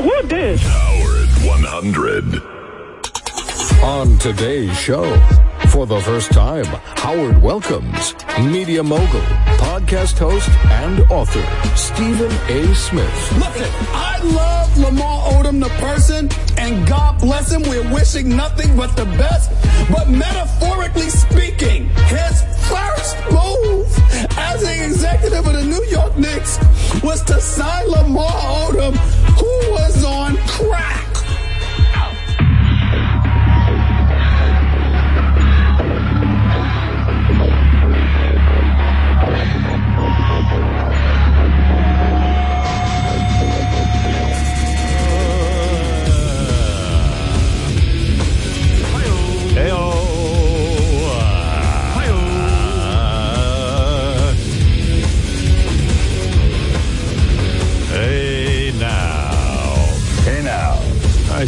Who this? Howard 100. On today's show, for the first time, Howard welcomes media mogul, podcast host, and author Stephen A. Smith. Listen, I love Lamar Odom, the person, and God bless him. We're wishing nothing but the best. But metaphorically speaking, his first move as the executive of the New York Knicks was to sign Lamar Odom, who was on crack.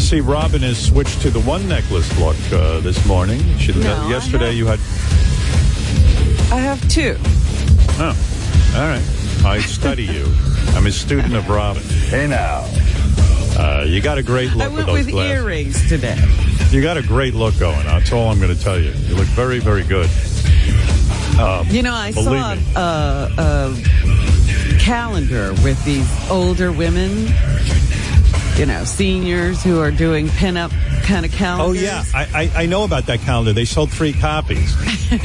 See Robin has switched to the one necklace look uh, this morning. She, No, I yesterday have- you had. I have two. Oh, all right. I study you. I'm a student of Robin. Hey now. Uh, you got a great I look with went those with earrings today. You got a great look going. That's all I'm going to tell you. You look very, very good. You know, I saw me. a, a calendar with these older women, you know, seniors who are doing pinup kind of oh, calendars. Oh yeah, I, I I know about that calendar. They sold three copies. I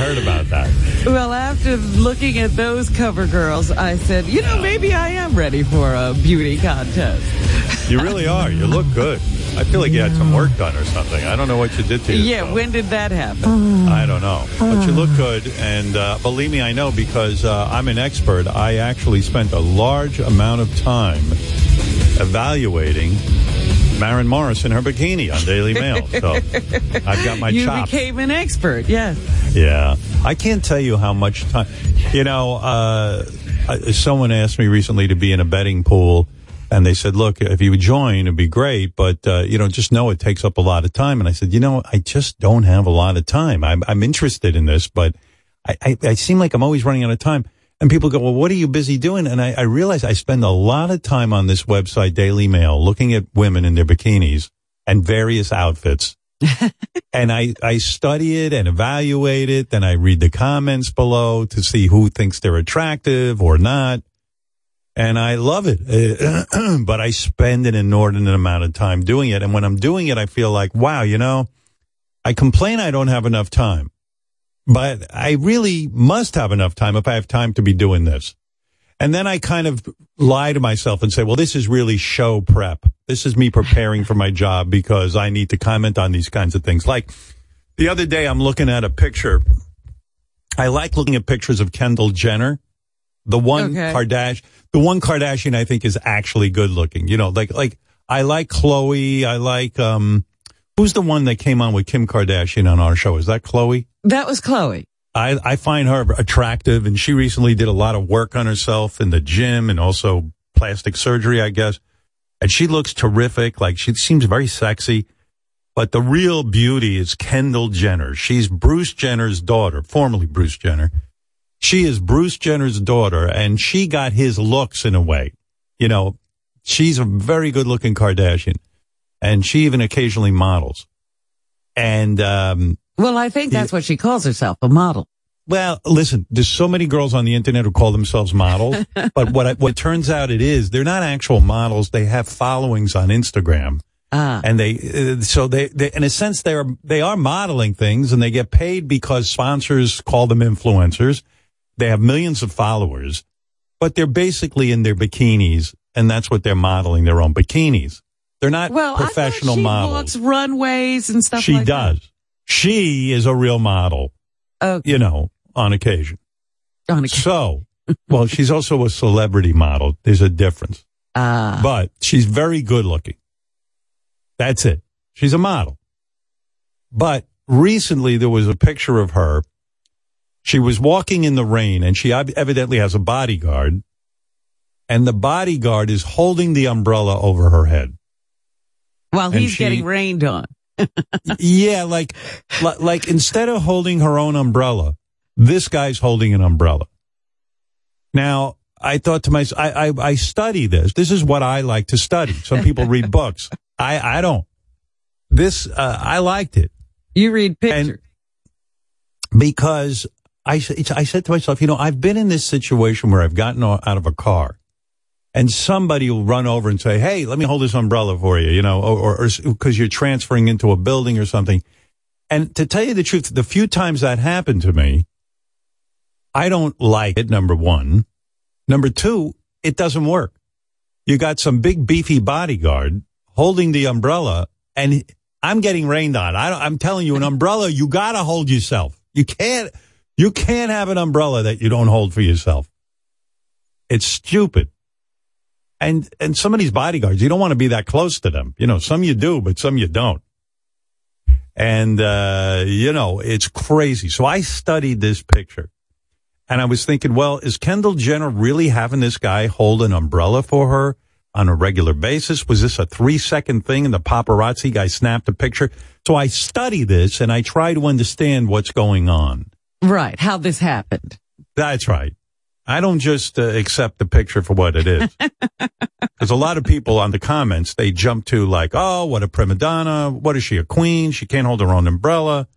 heard about that. Well, after looking at those cover girls, I said, you know, maybe I am ready for a beauty contest. You really are. You look good. I feel like you had some work done or something. I don't know what you did to yourself. Yeah, when did that happen? I don't know. But you look good. And uh, believe me, I know because uh, I'm an expert. I actually spent a large amount of time evaluating Maren Morris in her bikini on Daily Mail. So I've got my you chops. became an expert, yes. Yeah. I can't tell you how much time. You know, uh, uh, someone asked me recently to be in a betting pool. And they said, look, if you would join, it'd be great, but, uh, you know, just know it takes up a lot of time. And I said, you know, I just don't have a lot of time. I'm, I'm interested in this, but I, I, I seem like I'm always running out of time. And people go, well, what are you busy doing? And I, I realize I spend a lot of time on this website, Daily Mail, looking at women in their bikinis and various outfits. and I, I study it and evaluate it. Then I read the comments below to see who thinks they're attractive or not. And I love it. Uh, but I spend an inordinate amount of time doing it. And when I'm doing it, I feel like, wow, you know, I complain I don't have enough time, but I really must have enough time if I have time to be doing this. And then I kind of lie to myself and say, well, this is really show prep. This is me preparing for my job because I need to comment on these kinds of things. Like the other day, I'm looking at a picture. I like looking at pictures of Kendall Jenner, the one Okay. Kardashian, the one Kardashian I think is actually good looking. You know, like, like I like Khloé. I like, um, who's the one that came on with Kim Kardashian on our show? Is that Khloé? That was Khloé. I, I find her attractive and she recently did a lot of work on herself in the gym and also plastic surgery, I guess. And she looks terrific. Like she seems very sexy. But the real beauty is Kendall Jenner. She's Bruce Jenner's daughter, formerly Bruce Jenner. She is Bruce Jenner's daughter and she got his looks in a way. You know, she's a very good looking Kardashian and she even occasionally models. And, um, Well, I think that's what she calls herself, a model. well, listen, there's so many girls on the internet who call themselves models, but what I, what turns out it is they're not actual models. They have followings on Instagram, Ah. and they uh, so they, they in a sense they are they are modeling things, and they get paid because sponsors call them influencers. They have millions of followers, but they're basically in their bikinis, and that's what they're modeling their own bikinis. They're not well, professional I she models. walks runways and stuff she like does. She is a real model. Okay. you know, on occasion. On a- So, well, she's also a celebrity model. There's a difference, Ah. but she's very good looking. That's it. She's a model. But recently there was a picture of her. She was walking in the rain and she evidently has a bodyguard and the bodyguard is holding the umbrella over her head. While and he's she- getting rained on. yeah, like, like instead of holding her own umbrella, this guy's holding an umbrella. Now, I thought to myself, I, I, I study this. This is what I like to study. Some people read books. I, I don't. This, uh, I liked it You read pictures. because I, I said to myself, you know, I've been in this situation where I've gotten out of a car and somebody will run over and say, Hey, let me hold this umbrella for you, you know, or, because you're transferring into a building or something. And to tell you the truth, the few times that happened to me, I don't like it, number one. Number two, it doesn't work. You got some big beefy bodyguard holding the umbrella and I'm getting rained on. I I'm telling you, an umbrella, you gotta hold yourself. You can't, you can't have an umbrella that you don't hold for yourself. It's stupid. And, and some of these bodyguards, you don't want to be that close to them. You know, some you do, but some you don't. And, uh, you know, it's crazy. So I studied this picture and I was thinking, well, is Kendall Jenner really having this guy hold an umbrella for her on a regular basis? Was this a three second thing and the paparazzi guy snapped a picture? So I study this and I try to understand what's going on. Right. How this happened. That's right. I don't just uh, accept the picture for what it is. Because a lot of people on the comments, they jump to like, oh, what a prima donna. What is she, a queen? She can't hold her own umbrella.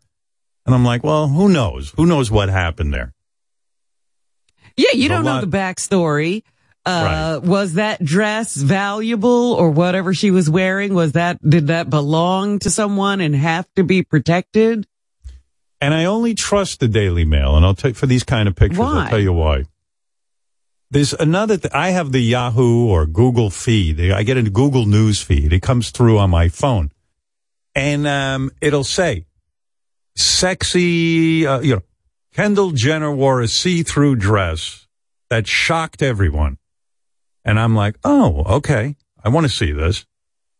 And I'm like, well, who knows? Who knows what happened there? Yeah, you There's don't know the backstory. Uh, Right. was that dress valuable or whatever she was wearing? Was that, did that belong to someone and have to be protected? And I only trust the Daily Mail, and I'll tell for these kind of pictures. Why? I'll tell you why. There's another. Th- I have the Yahoo or Google feed. I get a Google News feed. It comes through on my phone, and um, it'll say, "Sexy," uh, you know, Kendall Jenner wore a see-through dress that shocked everyone, and I'm like, "Oh, okay, I want to see this."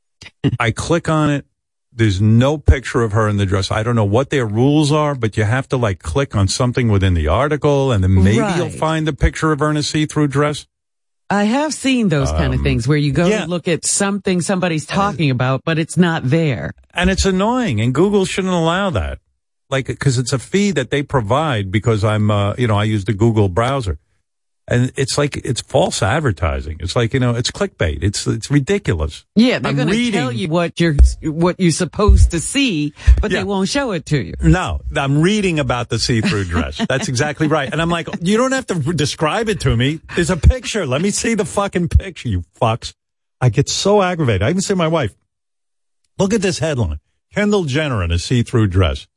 I click on it. There's no picture of her in the dress. I don't know what their rules are, but you have to like click on something within the article and then maybe you'll find the picture of her in a see-through dress. I have seen those kind of things where you go Um, yeah. Look at something somebody's talking about, but it's not there. And it's annoying and Google shouldn't allow that. Like, cause it's a feed that they provide because I'm, uh, you know, I use the Google browser. And it's like, it's false advertising. It's like, you know, it's clickbait. It's, it's ridiculous. Yeah, they're going to tell you what you're what you're supposed to see, but Yeah. they won't show it to you. No, I'm reading about the see-through dress. That's exactly right. And I'm like, you don't have to describe it to me. There's a picture. Let me see the fucking picture, you fucks. I get so aggravated. I even say to my wife, look at this headline. Kendall Jenner in a see-through dress.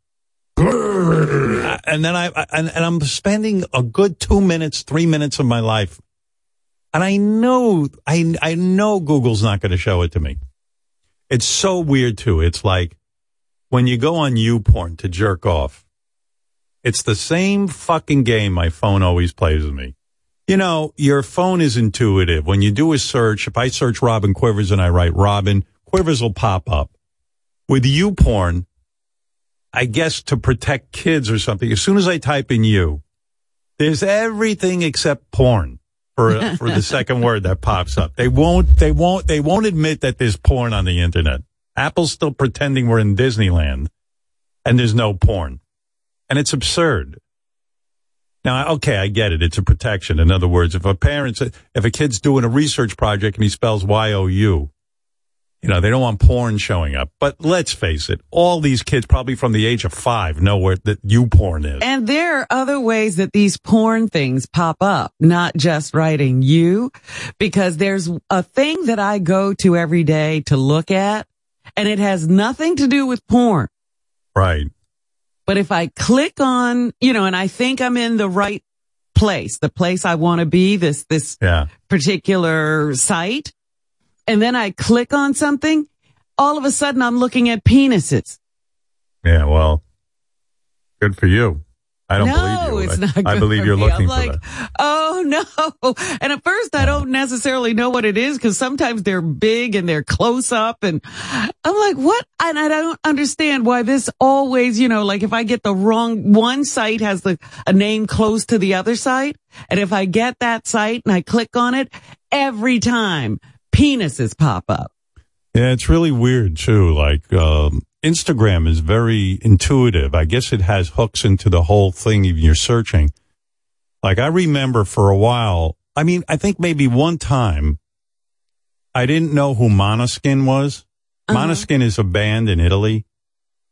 And then I, I- and, and I'm spending a good two minutes, three minutes of my life. And I know, I, I know Google's not going to show it to me. It's so weird too. It's like, when you go on YouPorn to jerk off, it's the same fucking game my phone always plays with me. You know, your phone is intuitive. When you do a search, if I search Robin Quivers and I write Robin, Quivers will pop up. With YouPorn, I guess to protect kids or something, as soon as I type in you, there's everything except porn for for the second word that pops up. They won't they won't they won't admit that there's porn on the internet. Apple's still pretending we're in Disneyland and there's no porn. And it's absurd. Now, okay, I get it. It's a protection. In other words, if a parent's, if a kid's doing a research project and he spells Y-O-U, you know, they don't want porn showing up. But let's face it, all these kids, probably from the age of five, know where that you porn is. And there are other ways that these porn things pop up, not just writing you, because there's a thing that I go to every day to look at, and it has nothing to do with porn. right. But if I click on, you know, and I think I'm in the right place, the place I want to be, this, this Yeah. particular site, and then I click on something, all of a sudden I'm looking at penises. Yeah. Well, good for you. I don't no, believe you. it's I- not. Good I believe for you're me. looking I'm for like, that. oh no! And at first, I don't necessarily know what it is because sometimes they're big and they're close up, and I'm like, what? And I don't understand why this always, you know, like if I get the wrong one site has the a name close to the other site, and if I get that site and I click on it, every time penises pop up. Yeah, it's really weird too. Like um, Instagram is very intuitive. I guess it has hooks into the whole thing. Even you're searching. Like I remember for a while, I mean, I think maybe one time I didn't know who Måneskin was. Uh-huh. Måneskin is a band in Italy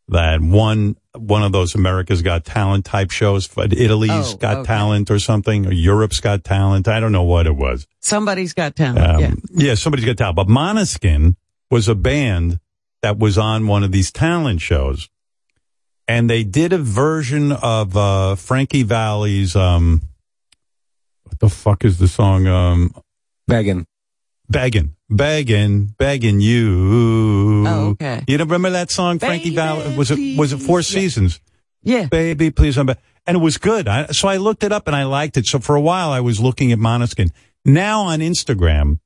that one one of those America's Got Talent type shows, but Italy's Oh, Got okay. Talent or something, or Europe's Got Talent. I don't know what it was. Somebody's got talent. Um, yeah. yeah, somebody's got talent. But Måneskin was a band that was on one of these talent shows. And they did a version of uh, Frankie Valli's, um, what the fuck is the song? Um, Begging. Begging, begging, begging you. Oh, okay. You don't remember that song, Frankie Baby, Valli? Was it was it Four. Yeah. Seasons? Yeah. Baby, please, I'm back. and it was good. I, so I looked it up and I liked it. So for a while I was looking at Måneskin. Now on Instagram,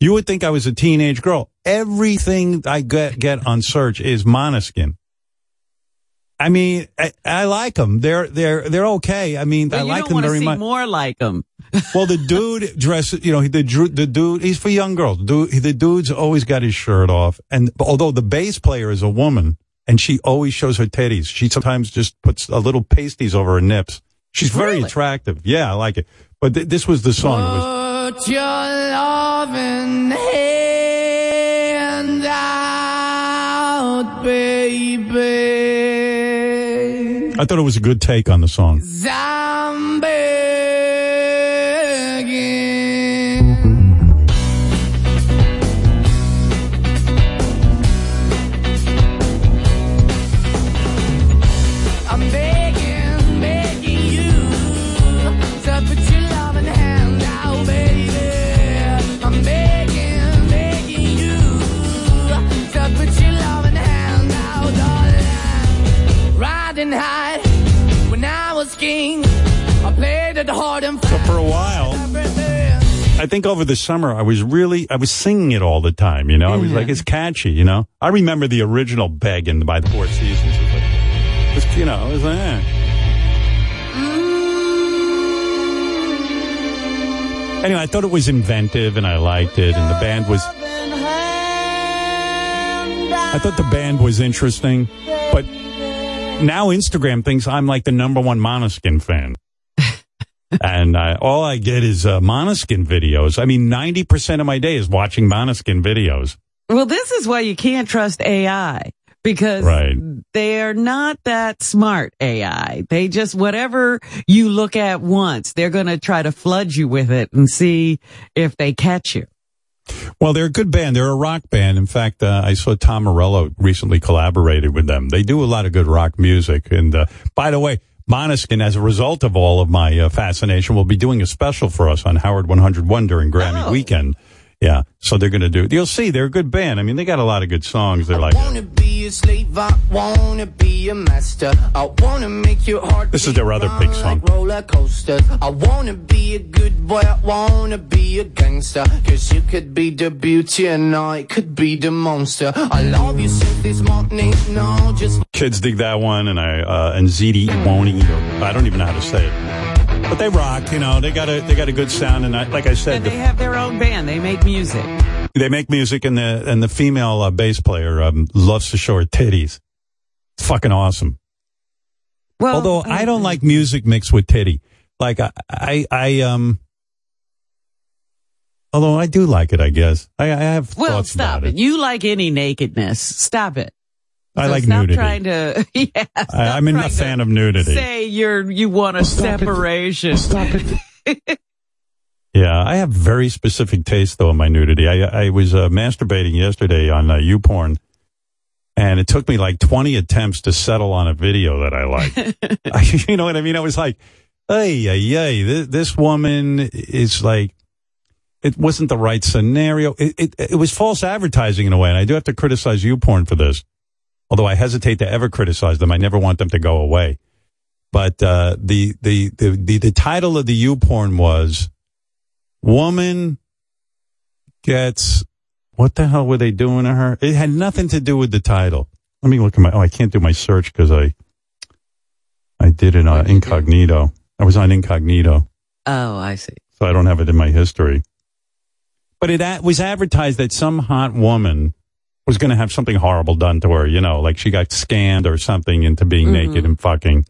you would think I was a teenage girl. Everything I get get on search is Måneskin. I mean, I, I like them. They're they're they're okay. I mean, But I like them very see much. more like them. Well, the dude dresses, you know, the the dude, he's for young girls. Dude, the dude's always got his shirt off. And although the bass player is a woman and she always shows her titties, she sometimes just puts a little pasties over her nips. She's very Really? attractive. Yeah, I like it. But th- this was the song. It was, your loving hand out, baby. I thought it was a good take on the song. I'm I think over the summer, I was really, I was singing it all the time, you know? I was like, it's catchy, you know? I remember the original Begging by the Four Seasons. It was like, it was, you know, it was like, eh. Anyway, I thought it was inventive and I liked it and the band was, I thought the band was interesting, but now Instagram thinks I'm like the number one Måneskin fan. And uh, all I get is uh, Måneskin videos. I mean, 90% of my day is watching Måneskin videos. Well, this is why you can't trust AI because Right. they're not that smart AI. They just, whatever you look at once, they're going to try to flood you with it and see if they catch you. Well, they're a good band. They're a rock band. In fact, uh, I saw Tom Morello recently collaborated with them. They do a lot of good rock music. And uh, by the way, Måneskin, as a result of all of my uh, fascination, will be doing a special for us on Howard 101 during Grammy Oh. weekend. Yeah, so they're going to do. it. You'll see, they're a good band. I mean, they got a lot of good songs. They're like, wanna be a slave, I wanna be a master. I wanna make your heart. This is their other big song. Like. I wanna be a good boy, I wanna be a gangster. Cause you could be the beauty and I could be the monster. I love you since this morning, no, just kids dig that one, and I uh, and ZD Woney. Or, I don't even know how to say it, but they rock. You know, they got a they got a good sound, and I, like I said, And the they have their own band. They make music. They make music, and the and the female uh, bass player um, loves to show her titties. It's fucking awesome. Well, Although I don't like music mixed with titty. Like I, I, I um. Although I do like it, I guess I, I have Well, stop about it. You like any nakedness. Stop it. I So like stop nudity. trying to, yeah. I, stop I'm a fan of nudity. Say you're, you want a separation. Stop it. Yeah, I have very specific taste though in my nudity. I I was uh, masturbating yesterday on uh, YouPorn, and it took me like twenty attempts to settle on a video that I like. I, you know what I mean? I was like, hey, hey, this, this woman is like, it wasn't the right scenario. It, it it was false advertising in a way, and I do have to criticize YouPorn for this. Although I hesitate to ever criticize them, I never want them to go away. But uh, the, the the the the title of the YouPorn was woman gets what the hell were they doing to her? It had nothing to do with the title. Let me look at my. Oh, I can't do my search because I I did it on incognito. I was on incognito, Oh, I see. so I don't have it in my history. But it a- was advertised that some hot woman was going to have something horrible done to her. You know, like she got scanned or something into being mm-hmm. naked and fucking.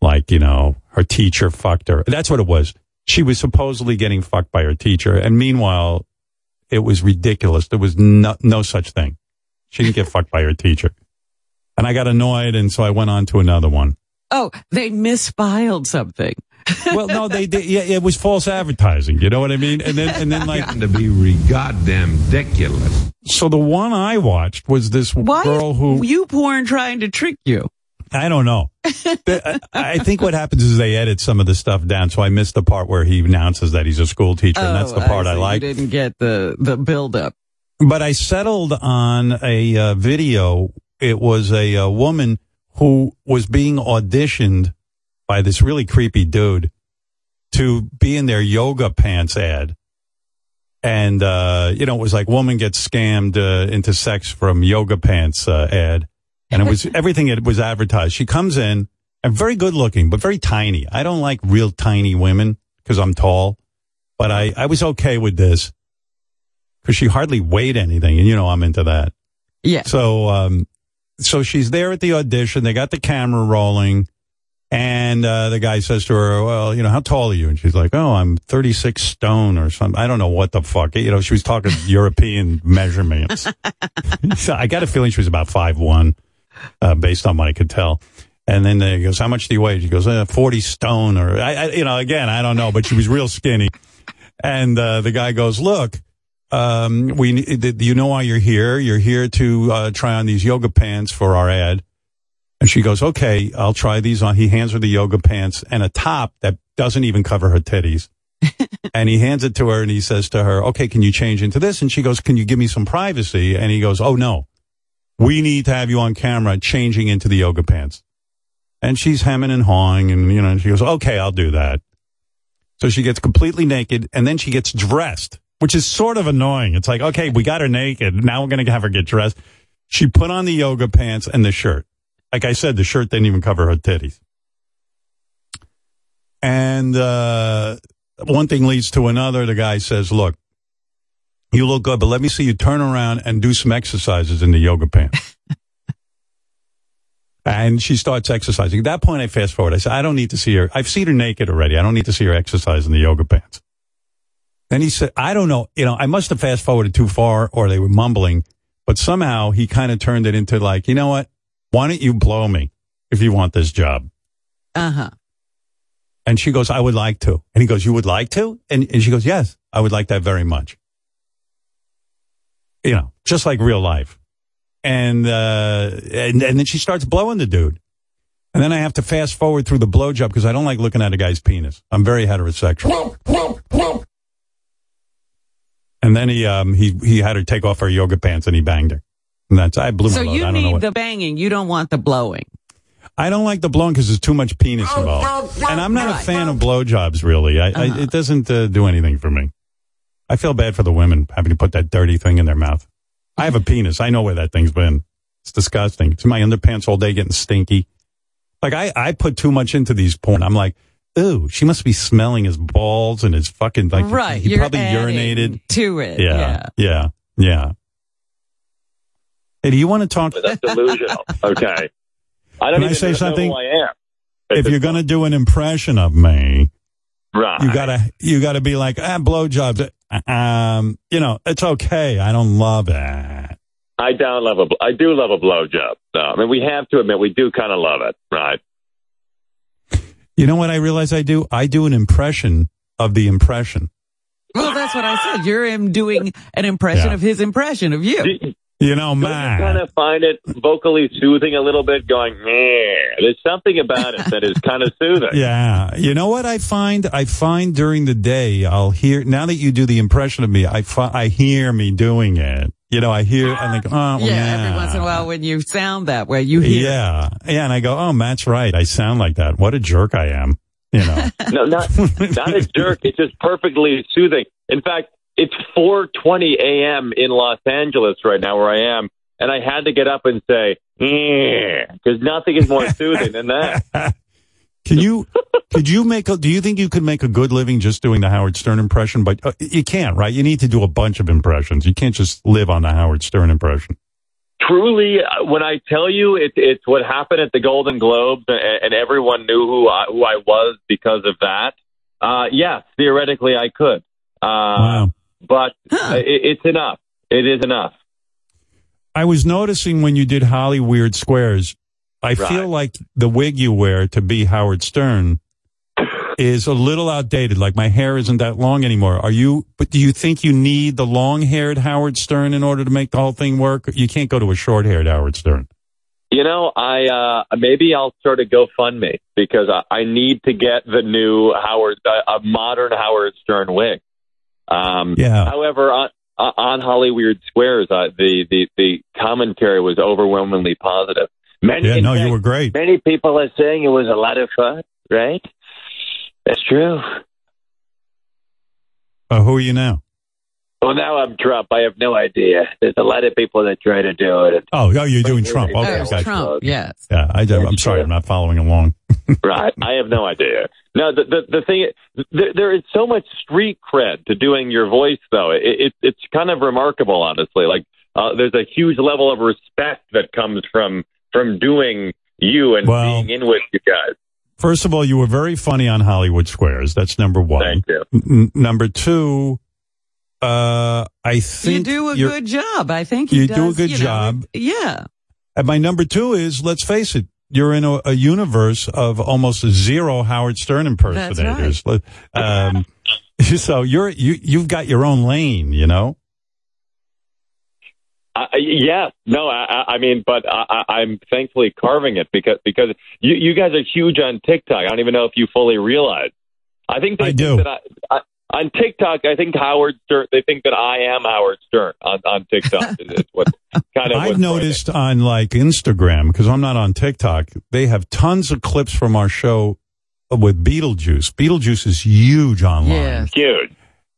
Like you know, her teacher fucked her. That's what it was. she was supposedly getting fucked by her teacher, and meanwhile, it was ridiculous. There was no, no such thing. She didn't get fucked by her teacher, and I got annoyed, and so I went on to another one. Oh, they misfiled something. Well, no, they, they yeah, it was false advertising. You know what I mean? And then and then like Gotten to be re- goddamn ridiculous. so, the one I watched was this Why girl who you porn trying to trick you? I don't know. I I think what happens is they edit some of the stuff down, so I missed the part where he announces that he's a school teacher, and that's the Oh, part I, see. like. You didn't get the the build up. But I settled on a uh, video. It was a, uh woman who was being auditioned by this really creepy dude to be in their yoga pants ad. And, uh, you know, it was like woman gets scammed uh, into sex from yoga pants uh, ad. And it was everything it was advertised. She comes in and very good looking, but very tiny. I don't like real tiny women because I'm tall, but I, I was okay with this because she hardly weighed anything. And, you know, I'm into that. Yeah. So, um, so she's there at the audition. They got the camera rolling. And uh, the guy says to her, "Well, you know, how tall are you?" And she's like, "Oh, I'm 36 stone or something. I don't know what the fuck." You know, she was talking European measurements. so I got a feeling she was about five one, uh, based on what I could tell. And then uh, he goes, "How much do you weigh?" She goes, uh, "40 stone." Or I, I, you know, again, I don't know, but she was real skinny. And uh, the guy goes, "Look, um, we, you know why you're here? You're here to uh, try on these yoga pants for our ad." And she goes, okay, I'll try these on. He hands her the yoga pants and a top that doesn't even cover her titties. and he hands it to her and he says to her, okay, can you change into this? And she goes, can you give me some privacy? And he goes, oh no, we need to have you on camera changing into the yoga pants. And she's hemming and hawing and, you know, and she goes, okay, I'll do that. So she gets completely naked and then she gets dressed, which is sort of annoying. It's like, okay, we got her naked. Now we're going to have her get dressed. She put on the yoga pants and the shirt. Like I said, the shirt didn't even cover her titties. And uh, one thing leads to another. The guy says, look, you look good, but let me see you turn around and do some exercises in the yoga pants. and she starts exercising. At that point, I fast forward. I said, I don't need to see her. I've seen her naked already. I don't need to see her exercise in the yoga pants. Then he said, I don't know. You know, I must have fast forwarded too far or they were mumbling, but somehow he kind of turned it into like, you know what? Why don't you blow me if you want this job? Uh huh. And she goes, I would like to. And he goes, You would like to? And, and she goes, Yes, I would like that very much. You know, just like real life. And, uh, and, and then she starts blowing the dude. And then I have to fast forward through the blowjob because I don't like looking at a guy's penis. I'm very heterosexual. And then he, um, he, he had her take off her yoga pants and he banged her. And that's, I blew So my load. you I don't know need what. the banging. You don't want the blowing. I don't like the blowing because there's too much penis involved. And I'm not a fan of blowjobs, really. I, Uh-huh. I, it doesn't uh, do anything for me. I feel bad for the women having to put that dirty thing in their mouth. I have a penis. I know where that thing's been. It's disgusting. It's in my underpants all day getting stinky. Like, I, I put too much into these porn. I'm like, ooh, she must be smelling his balls and his fucking, like, right. he You're probably urinated. to it. Yeah, yeah, yeah. Hey, do you want to talk? But that's delusional. Okay. I don't Can I say know something? who I am. If you're going to do an impression of me, right. you gotta you gotta be like ah blowjobs. Um, you know it's okay. I don't love it. I don't love a. bl- I do love a blowjob. No, I mean we have to admit we do kind of love it, right? You know what I realize I do? I do an impression of the impression. Well, that's what I said. You're him doing an impression Yeah. of his impression of you. Do, You know, don't you man. kind of find it vocally soothing a little bit? Going, yeah. There's something about it that is kind of soothing. Yeah. You know what I find? I find during the day, I'll hear, now that you do the impression of me, I, fi- I hear me doing it. You know, I hear, I think, oh, yeah, yeah. every once in a while when you sound that way, you hear. Yeah. Yeah. And I go, oh, Matt's right. I sound like that. What a jerk I am. You know, No, not not a jerk. It's just perfectly soothing. In fact, it's 4:20 a.m. in Los Angeles right now, where I am, and I had to get up and say, because nothing is more soothing than that. Can you, could you make a, do you think you could make a good living just doing the Howard Stern impression? But uh, you can't, right? You need to do a bunch of impressions. You can't just live on the Howard Stern impression. Truly, uh, when I tell you, it, it's what happened at the Golden Globes, and, and everyone knew who I, who I was because of that. Uh, yes, theoretically I could. Uh, Wow. But it, it's enough. It is enough. I was noticing when you did Hollywood Squares, I Right. feel like the wig you wear to be Howard Stern is a little outdated. Like my hair isn't that long anymore. Are you, but do you think you need the long haired Howard Stern in order to make the whole thing work? You can't go to a short haired Howard Stern. You know, I uh, maybe I'll start a GoFundMe because I, I need to get the new Howard, uh, a modern Howard Stern wig. Um, Yeah. However, on uh, on Hollywood Squares, uh, the the the commentary was overwhelmingly positive. Many, Yeah, in no, you were great. Many people are saying it was a lot of fun, right? That's true. Uh, who are you now? Well, now I'm Trump. I have no idea. There's a lot of people that try to do it. Oh, oh, you're doing Trump. Okay, Oh, gotcha. Trump, yes. Yeah, I, I'm sorry, I'm not following along. Right. I have no idea. No, the the, the thing there, there is so much street cred to doing your voice, though. It, it it's kind of remarkable, honestly. Like uh, there's a huge level of respect that comes from from doing you and Well- being in with you guys. First of all, you were very funny on Hollywood Squares. That's number one. Thank you. N- number two, uh, I think You do a good job. I think he You do a good you know, job. yeah. And my number two is, let's face it, you're in a, a universe of almost zero Howard Stern impersonators. Um, so you're you you've got your own lane, you know. Uh, yeah, no, I, I- I mean, but I, I- I'm thankfully carving it because because you, you guys are huge on TikTok. I don't even know if you fully realize. I think they I think do. That I, I, on TikTok, I think Howard Stern. They think that I am Howard Stern on, on TikTok. It's what kind of. I've what's noticed on like Instagram because I'm not on TikTok. They have tons of clips from our show with Beetlejuice. Beetlejuice is huge online. Yes. huge.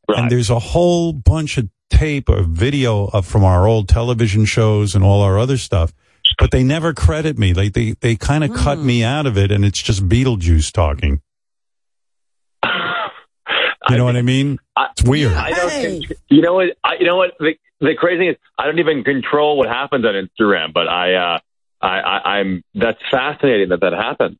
Right. And there's a whole bunch of tape or video of, from our old television shows and all our other stuff. But they never credit me. Like they, they kind of cut hmm. me out of it and it's just Beetlejuice talking. You know what I mean? It's weird. I don't. You know what? I, you know what? The, the crazy thing is, I don't even control what happens on Instagram. But I, uh, I, I, I'm. That's fascinating that that happened.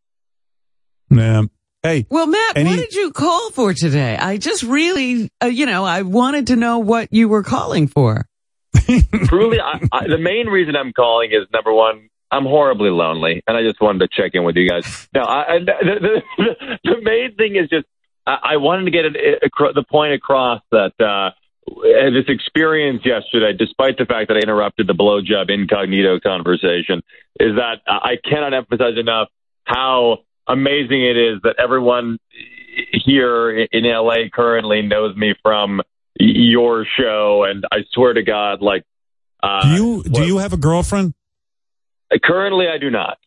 Yeah. Hey, Well, Matt, Any- what did you call for today? I just really, uh, you know, I wanted to know what you were calling for. Truly, I, I, the main reason I'm calling is number one. I'm horribly lonely, and I just wanted to check in with you guys. No, I, I, the, the, the main thing is just I, wanted to get it, the point across that uh, this experience yesterday, despite the fact that I interrupted the blowjob incognito conversation, is that I cannot emphasize enough how amazing it is that everyone here in LA currently knows me from your show, and I swear to God, like. Uh, do you, do you have a girlfriend? Currently, I do not.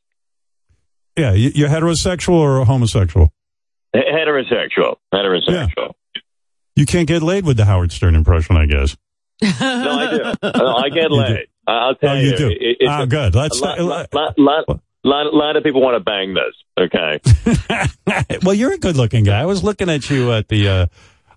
Yeah. you- You're heterosexual or homosexual? Heterosexual. Heterosexual. You can't get laid with the Howard Stern impression, I guess. No, I do. I get laid. I'll tell Oh, you. you do? It- it's Ah, a- good. Let's- a lot, lot, lot, lot, lot, lot of people want to bang this. Okay. well, you're a good looking guy. I was looking at you at the, uh,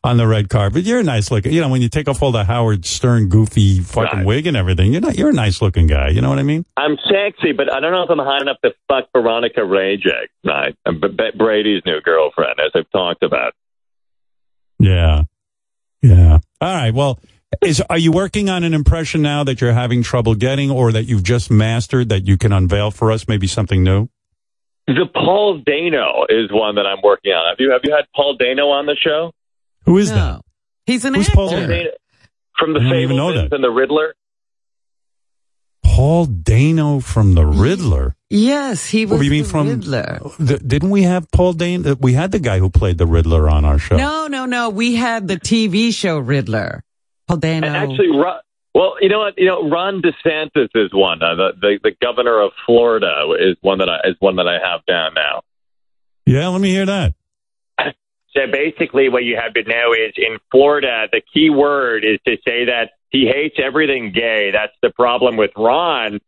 on the red carpet. You're a nice looking, you know, when you take off all the Howard Stern goofy fucking Right. wig and everything, you're not, you're a nice looking guy. You know what I mean? I'm sexy, but I don't know if I'm hot enough to fuck Veronika Rajek, right? Uh, B- B- Brady's new girlfriend, as I've talked about. Yeah. Yeah. All right. Well, is, are you working on an impression now that you're having trouble getting or that you've just mastered that you can unveil for us? Maybe something new? The Paul Dano is one that I'm working on. Have you have you had Paul Dano on the show? Who is no. He's an Who's actor. Paul Dano? Dano, from the I don't even Fabelmans and the Riddler. Paul Dano from The Riddler. Yes, he was What do you mean the from- Riddler. Th- didn't we have Paul Dano? We had the guy who played the Riddler on our show. No, no, no. We had the TV show Riddler. Paul Dano. And actually, Ron, well, you know what? You know, Ron DeSantis is one. Uh, the, the the governor of Florida is one that I is one that I have down now. Yeah, let me hear that. So basically, what you have to know is in Florida, the key word is to say that he hates everything gay. That's the problem with Ron,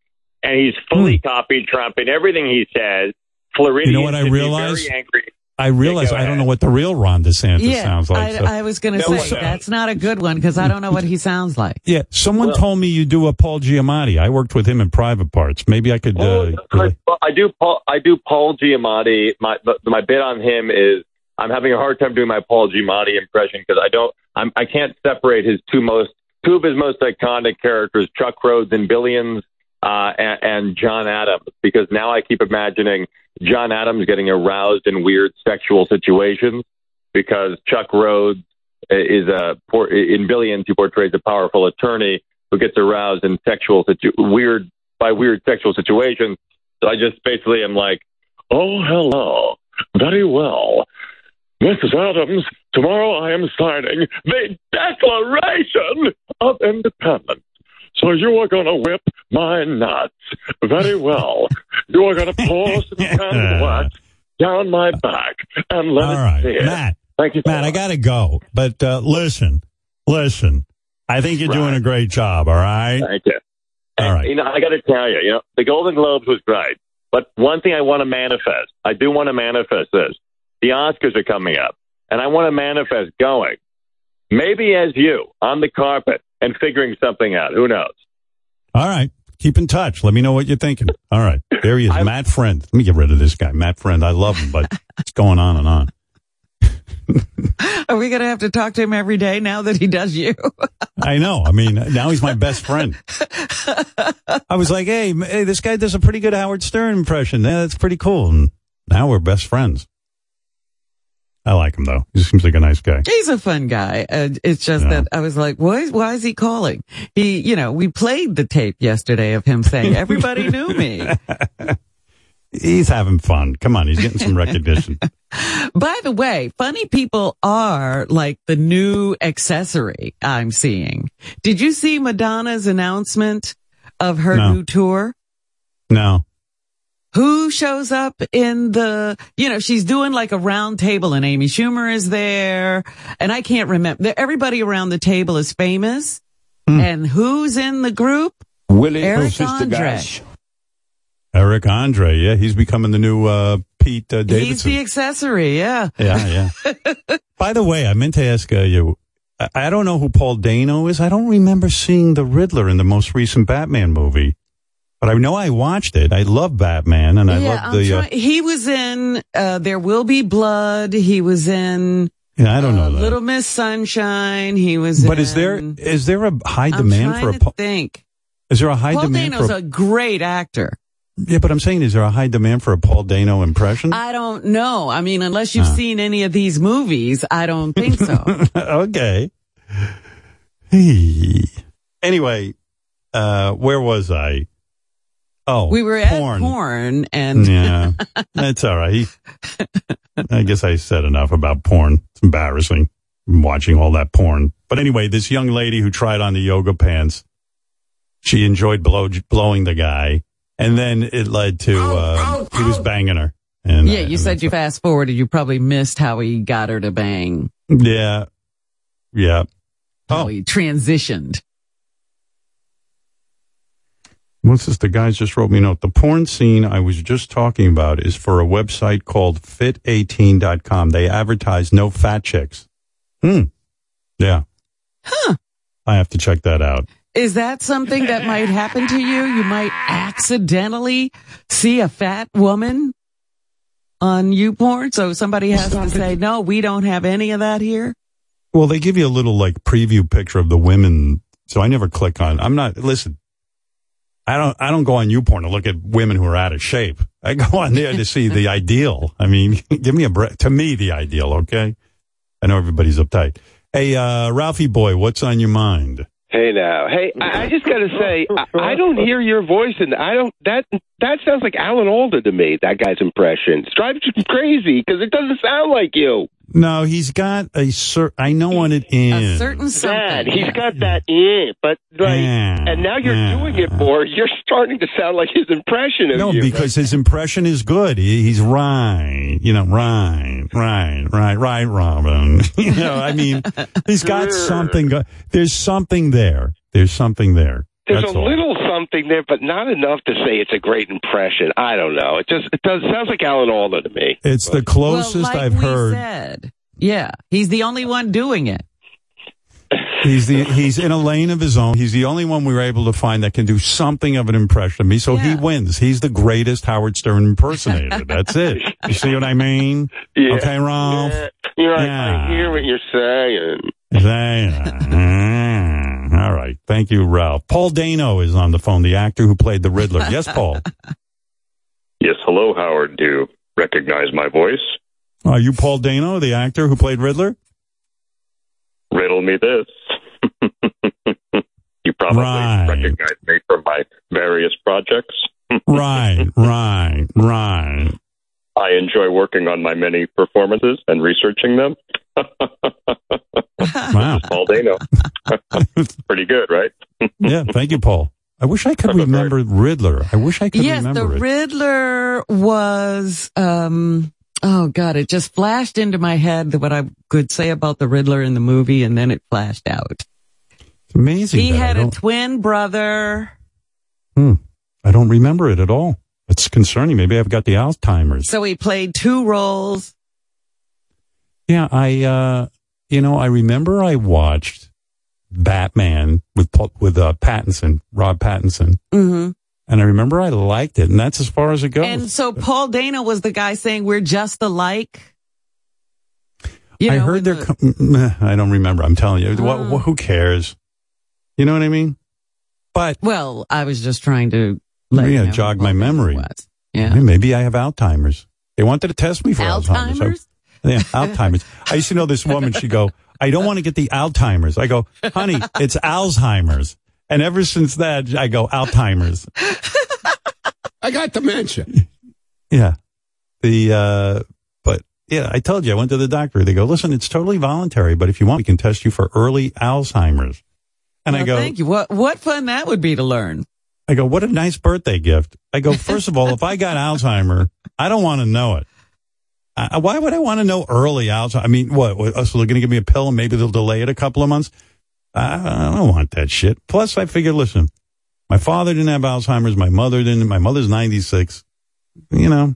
and he's fully copied Trump in everything he says. Floridians. You know what I should realize? Very angry. I realize I don't know what the real Ron DeSantis yeah, sounds like. I, so- I was going to No say that's not a good one because I don't know what he sounds like. yeah, someone Well- told me you do a Paul Giamatti. I worked with him in private parts. Maybe I could. Oh, Uh, Chris, well, I do. Paul, I do. Paul Giamatti. My my bit on him is I'm having a hard time doing my Paul Giamatti impression because I don't. I'm, I can't separate his two most two of his most iconic characters, Chuck Rhoades in Billions uh, and, and John Adams, because now I keep imagining John Adams getting aroused in weird sexual situations because Chuck Rhoades is a in Billions he portrays a powerful attorney who gets aroused in sexual situ- weird by weird sexual situations. So I just basically am like, oh hello, very well, Mrs. Adams. Tomorrow I am signing the Declaration of Independence. So you are going to whip my nuts. Very well. You are going to pour some candle wax down my back and let All it right, see it. Matt. Thank you. Matt, I got to go. But uh, listen, listen. I think you're doing a great job. All right. Thank you. All And, right. You know, I got to tell you, you know, the Golden Globes was great, but one thing I want to manifest, I do want to manifest this. The Oscars are coming up, and I want to manifest going, maybe as you on the carpet and figuring something out. Who knows? All right. Keep in touch. Let me know what you're thinking. All right. There he is, Matt Friend. Let me get rid of this guy, Matt Friend. I love him, but it's going on and on. Are we going to have to talk to him every day now that he does you? I know. I mean, now he's my best friend. I was like, hey, hey, this guy does a pretty good Howard Stern impression. Yeah, that's pretty cool. And now we're best friends. I like him though. He seems like a nice guy. He's a fun guy. Uh, it's just Yeah. that I was like, why, is- why is he calling? He, you know, we played the tape yesterday of him saying, everybody knew me. He's having fun. Come on, he's getting some recognition. By the way, funny people are like the new accessory I'm seeing. Did you see Madonna's announcement of her No. new tour? No. Who shows up in the, you know, she's doing like a round table and Amy Schumer is there and I can't remember. Everybody around the table is famous. Hmm. And who's in the group? Willie Eric Andre. Eric Andre, yeah, he's becoming the new uh, Pete uh, He's the accessory. Yeah. Yeah, yeah. By the way, I meant to ask uh, you. I don't know who Paul Dano is. I don't remember seeing the Riddler in the most recent Batman movie, but I know I watched it. I love Batman, and I yeah, love the. Uh, he was in, uh, There Will Be Blood. He was in, yeah, I don't know uh, that. Little Miss Sunshine. He was but in, is there is there a high I'm demand for a Paul, think. is there a high Paul demand Dano's for a great actor. yeah? But I'm saying, is there a high demand for a Paul Dano impression? I don't know. I mean, unless you've Huh. seen any of these movies, I don't think so. okay. Hey. Anyway, uh, where was I? Oh, we were porn. at porn and Yeah, that's all right. I guess I said enough about porn. It's embarrassing watching all that porn. But anyway, this young lady who tried on the yoga pants, she enjoyed blow, blowing the guy, and then it led to uh, he was banging her. And yeah, uh, you and said you fast forwarded. You probably missed how he got her to bang. yeah, yeah. How Oh. he transitioned. What's this? The guys just wrote me a note. The porn scene I was just talking about is for a website called fit18.com. They advertise no fat chicks. Hmm. Yeah. Huh. I have to check that out. Is that something that might happen to you? You might accidentally see a fat woman on YouPorn. So somebody has to say, no, we don't have any of that here. Well, they give you a little like preview picture of the women. So I never click on, I'm not, listen, I don't, I don't go on YouPorn to look at women who are out of shape. I go on there to see the ideal. I mean, give me a break. To me, the ideal. Okay. I know everybody's uptight. Hey, uh, Ralphie boy, what's on your mind? Hey now, hey, I, I just got to say, I, I don't hear your voice, and I don't that that sounds like Alan Alda to me. That guy's impression it drives you crazy because it doesn't sound like you. No, he's got a certain. I know what it is. A certain something. Dad, he's got that eh, but like, Yeah, and now you're yeah. doing it more. You're starting to sound like his impression of No, you. because his impression is good. He, he's right. You know, right, right, right, right, Robin. you know, I mean, he's got something. Go- There's something there. There's something there. There's That's a all. little something there, but not enough to say it's a great impression. I don't know. It just it does sounds like Alan Alda to me. It's the closest well, like I've we heard. Said, yeah, he's the only one doing it. He's the he's in a lane of his own. He's the only one we were able to find that can do something of an impression of me. So he wins. He's the greatest Howard Stern impersonator. That's it. You see what I mean? Yeah. Okay, Ralph. Yeah. You're like, Yeah. I hear what you're saying. Mm, All right. Thank you, Ralph. Paul Dano is on the phone, the actor who played the Riddler. Yes, Paul. Yes, hello, Howard. Do you recognize my voice? Are you Paul Dano, the actor who played Riddler? Riddle me this. you probably Right. recognize me from my various projects. Right, right, right. I enjoy working on my many performances and researching them. Wow. Paul Dano. Pretty good, right? Yeah, thank you, Paul. I wish I could remember Riddler. I wish I could yes, the remember it. Riddler was, um, oh God, it just flashed into my head what I could say about the Riddler in the movie and then it flashed out. It's amazing. He had a twin brother. Hmm. I don't remember it at all. It's concerning. Maybe I've got the Alzheimer's. So he played two roles. Yeah, I, uh, you know, I remember I watched Batman with with uh, Pattinson, Rob Pattinson, hmm and I remember I liked it, and that's as far as it goes. And so Paul Dano was the guy saying we're just alike. You I know, heard in there. the- I don't remember. I'm telling you. What, Ah. what, who cares? You know what I mean? But well, I was just trying to let Yeah, you know jog my memory. Yeah. maybe I have Alzheimer's. They wanted to test me for Alzheimer's. Alzheimer's? I- yeah, Alzheimer's. I used to know this woman. She'd go, "I don't want to get the Alzheimer's." I go, "Honey, it's Alzheimer's." And ever since that, I go Alzheimer's. I got dementia. Yeah. The, uh, but yeah, I told you, I went to the doctor. They go, listen, it's totally voluntary, but if you want, we can test you for early Alzheimer's. And I go, thank you. What what fun that would be to learn. I go, what a nice birthday gift. I go, first of all, if I got Alzheimer, I don't want to know it. I, why would I want to know early Alzheimer? I mean, what? what oh, so they're going to give me a pill and maybe they'll delay it a couple of months? I, I don't want that shit. Plus, I figured, listen, my father didn't have Alzheimer's. My mother didn't. My mother's 96. You know,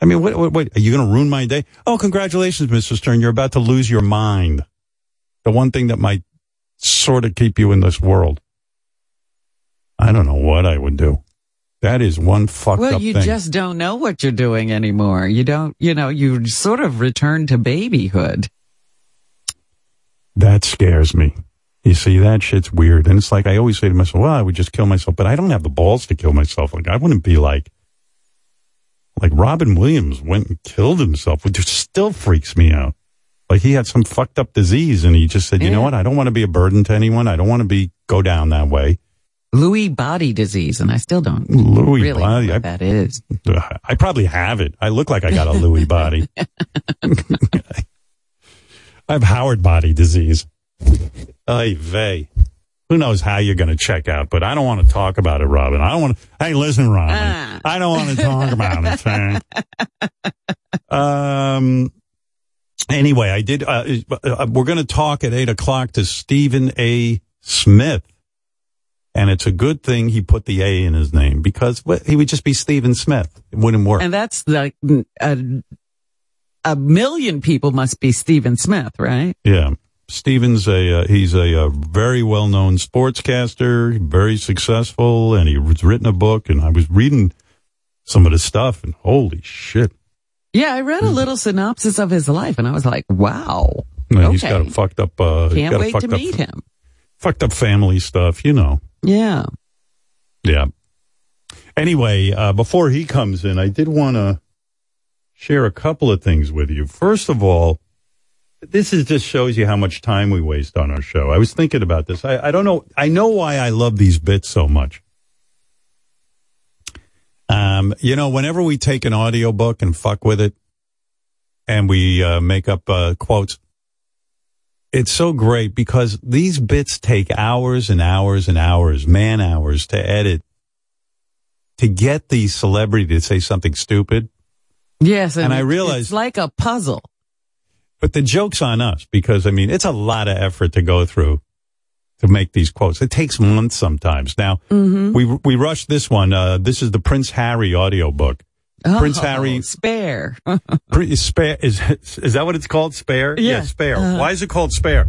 I mean, what, what, what are you going to ruin my day? Oh, congratulations, Mr. Stern. You're about to lose your mind. The one thing that might sort of keep you in this world. I don't know what I would do. That is one fucked Well, up you thing. just don't know what you're doing anymore. You don't, you know, you sort of return to babyhood. That scares me. You see, that shit's weird. And it's like, I always say to myself, well, I would just kill myself, but I don't have the balls to kill myself. Like, I wouldn't be like, like Robin Williams went and killed himself, which still freaks me out. Like he had some fucked up disease and he just said, you know what? I don't want to be a burden to anyone. I don't want to be, go down that way. Lewy body disease, and I still don't Louis really body. know I, that is. I probably have it. I look like I got a Louis body. I have Howard body disease. Ay vey. Who knows how you're going to check out, but I don't want to talk about it, Robin. I don't want to. Hey, listen, Robin. Ah. I don't want to talk about it. Um. Anyway, I did. Uh, uh, we're going to talk at eight o'clock to Stephen A. Smith, and it's a good thing he put the A in his name because he would just be Stephen Smith. It wouldn't work. And that's like a, a million people must be Stephen Smith, right? Yeah. Steven's a uh, he's a, uh very well known sportscaster, very successful, and he's written a book. And I was reading some of the stuff, and holy shit, Yeah, I read a little synopsis of his life, and I was like, wow. You know, he's Okay. got a fucked up. Uh, Can't wait to up, meet him. Fucked up family stuff, you know. Yeah. Yeah. Anyway, uh, before he comes in, I did want to share a couple of things with you. First of all, this is just shows you how much time we waste on our show. I was thinking about this. I, I don't know. I know why I love these bits so much. Um, you know, whenever we take an audio book and fuck with it and we uh, make up uh, quotes, it's so great because these bits take hours and hours and hours, man hours to edit to get the celebrity to say something stupid. Yes. And I it- realized- it's like a puzzle. But the joke's on us because I mean, it's a lot of effort to go through to make these quotes. It takes months sometimes. Now, we, we rushed this one. Uh, this is the Prince Harry audiobook. Prince Oh, Harry spare. Prin- spare is is that what it's called? Spare? Yeah. spare. Uh-huh. Why is it called spare?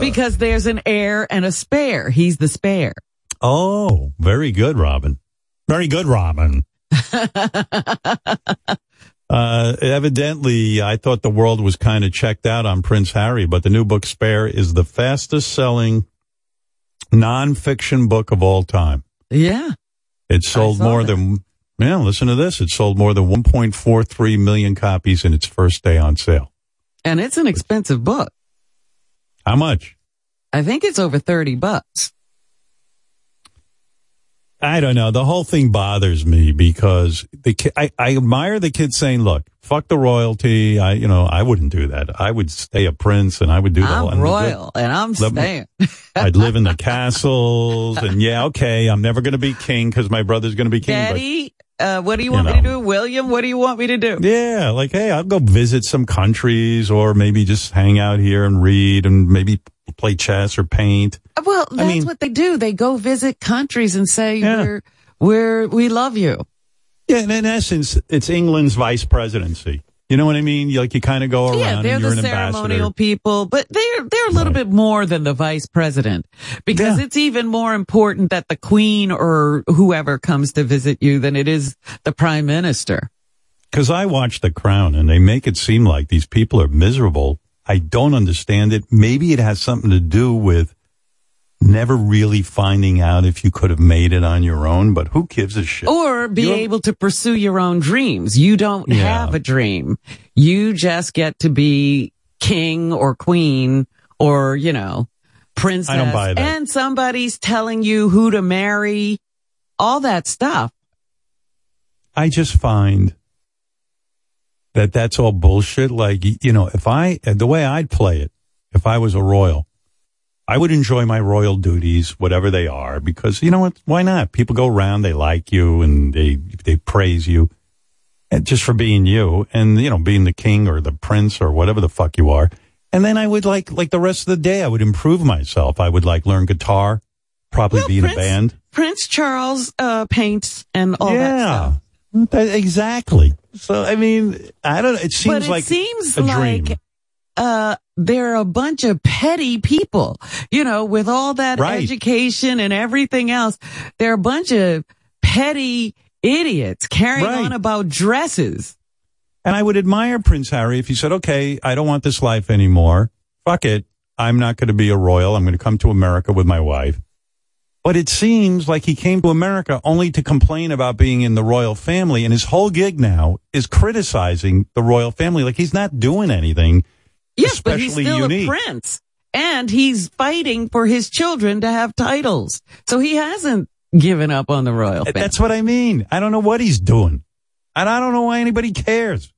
because there's an heir and a spare. He's the spare. Oh, very good, Robin. Very good, Robin. Uh, evidently, I thought the world was kind of checked out on Prince Harry, but the new book Spare is the fastest selling nonfiction book of all time. Yeah. It sold more that. than, yeah, listen to this. It sold more than 1.43 million copies in its first day on sale. And it's an expensive book. How much? I think it's over 30 bucks. I don't know. The whole thing bothers me because the ki- I, I admire the kid saying, "Look, fuck the royalty." I, you know, I wouldn't do that. I would stay a prince, and I would do the. I'm and royal and I'm staying. I'd live in the castles, and yeah, okay, I'm never going to be king because my brother's going to be king. Daddy, uh, what do you You want me to do? William, what do you want me to do? Yeah, like, hey, I'll go visit some countries or maybe just hang out here and read and maybe play chess or paint. Well, that's mean- what they do. They go visit countries and say, Yeah. we're, we're, we love you. Yeah, and in essence, it's England's vice presidency. You know what I mean? You, like, you kind of go around Yeah, they're the ceremonial people, but they're they're a little Right. bit more than the vice president because Yeah. it's even more important that the queen or whoever comes to visit you than it is the prime minister. Because I watch The Crown and they make it seem like these people are miserable. I don't understand it. Maybe it has something to do with never really finding out if you could have made it on your own, but who gives a shit? Or be You're- able to pursue your own dreams. You don't Yeah. have a dream. You just get to be king or queen or, you know, princess. I don't buy that. And somebody's telling you who to marry, all that stuff. I just find that that's all bullshit. Like, you know, if I, the way I'd play it, if I was a royal, I would enjoy my royal duties, whatever they are, because you know what? Why not? People go around, they like you and they, they praise you and just for being you and, you know, being the king or the prince or whatever the fuck you are. And then I would like, like the rest of the day, I would improve myself. I would like learn guitar, probably Well, be in a band. Prince Charles, uh, paints and all that yeah. stuff. That- exactly. So I mean, I don't. It seems it like seems a like dream. uh they're a bunch of petty people you know with all that Right. education and everything else they're a bunch of petty idiots carrying Right. on about dresses And I would admire Prince Harry if he said, "Okay, I don't want this life anymore. Fuck it. I'm not going to be a royal. I'm going to come to America with my wife." But it seems like he came to America only to complain about being in the royal family, and his whole gig now is criticizing the royal family. Like he's not doing anything. Yes but he's still unique. a prince and he's fighting for his children to have titles so he hasn't given up on the royal family. That's what I mean. I don't know what he's doing. And I don't know why anybody cares.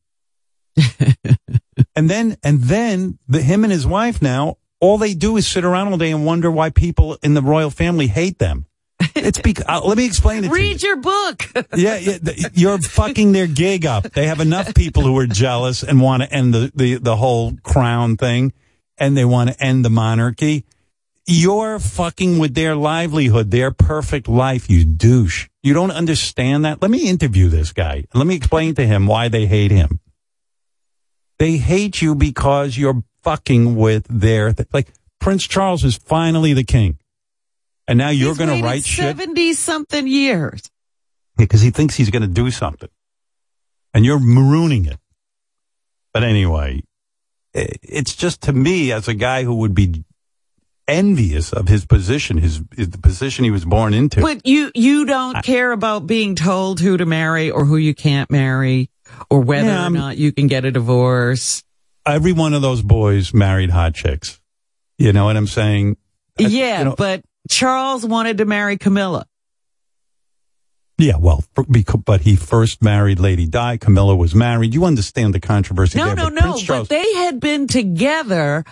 and then, and then the, him and his wife now, all they do is sit around all day and wonder why people in the royal family hate them. It's because, uh, let me explain it to you. read your book Yeah, yeah, you're fucking their gig up. They have enough people who are jealous and want to end the, the, the whole crown thing and they want to end the monarchy. You're fucking with their livelihood, their perfect life, you douche. You don't understand that? Let me interview this guy. Let me explain to him why they hate him. They hate you because you're fucking with their, th- like, Prince Charles is finally the king. And now you're going to write shit? 70 something years because he thinks he's going to do something, and you're marooning it. But anyway, it's just to me as a guy who would be envious of his position, his, his the position he was born into. But you you don't care about being told who to marry or who you can't marry or whether Yeah, or not you can get a divorce. Every one of those boys married hot chicks. You know what I'm saying? Yeah, you know- but Charles wanted to marry Camilla. Yeah, well, but he first married Lady Di. Camilla was married. You understand the controversy No, there. no, no. Prince But they had been together.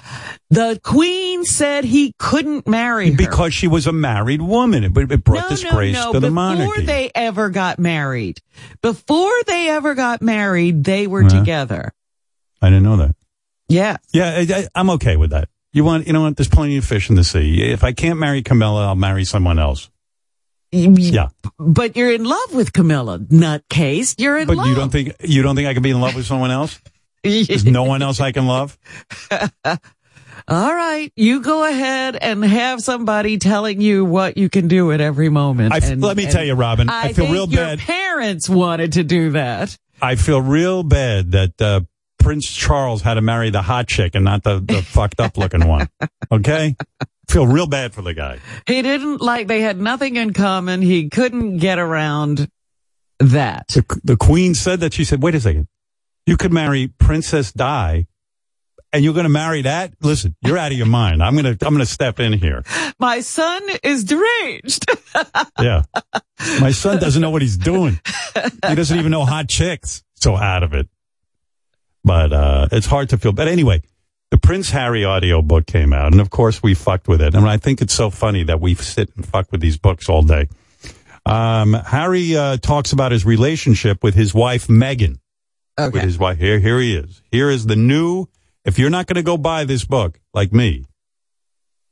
The queen said he couldn't marry her. because she was a married woman, it, it brought no, disgrace no, no. to the Before monarchy. Before they ever got married, before they ever got married, they were Yeah. together. I didn't know that. Yeah. Yeah, I, I, I'm okay with that. You want, you know what? There's plenty of fish in the sea. If I can't marry Camilla, I'll marry someone else. Yeah, But you're in love with Camilla, nutcase. You're in but love. you don't think you don't think I can be in love with someone else? There's no one else I can love. All right, you go ahead and have somebody telling you what you can do at every moment. I And- let me tell you, Robin, I feel think real bad. your. Parents wanted to do that. I feel real bad that uh, Prince Charles had to marry the hot chick and not the, the fucked up looking one. Okay, feel real bad for the guy. He didn't like. They had nothing in common. He couldn't get around that. The, the queen said that. She said, "Wait a second, you could marry Princess Di." And you're going to marry that? Listen, you're out of your mind. I'm going to, I'm going to step in here. My son is deranged. Yeah. My son doesn't know what he's doing. He doesn't even know hot chicks. So out of it. But, uh, it's hard to feel. But anyway, the Prince Harry audio book came out. And of course we fucked with it. And I think it's so funny that we sit and fuck with these books all day. Um, Harry, uh, talks about his relationship with his wife, Meghan. With his wife. Here, here he is. Here is the new, if you're not going to go buy this book like me,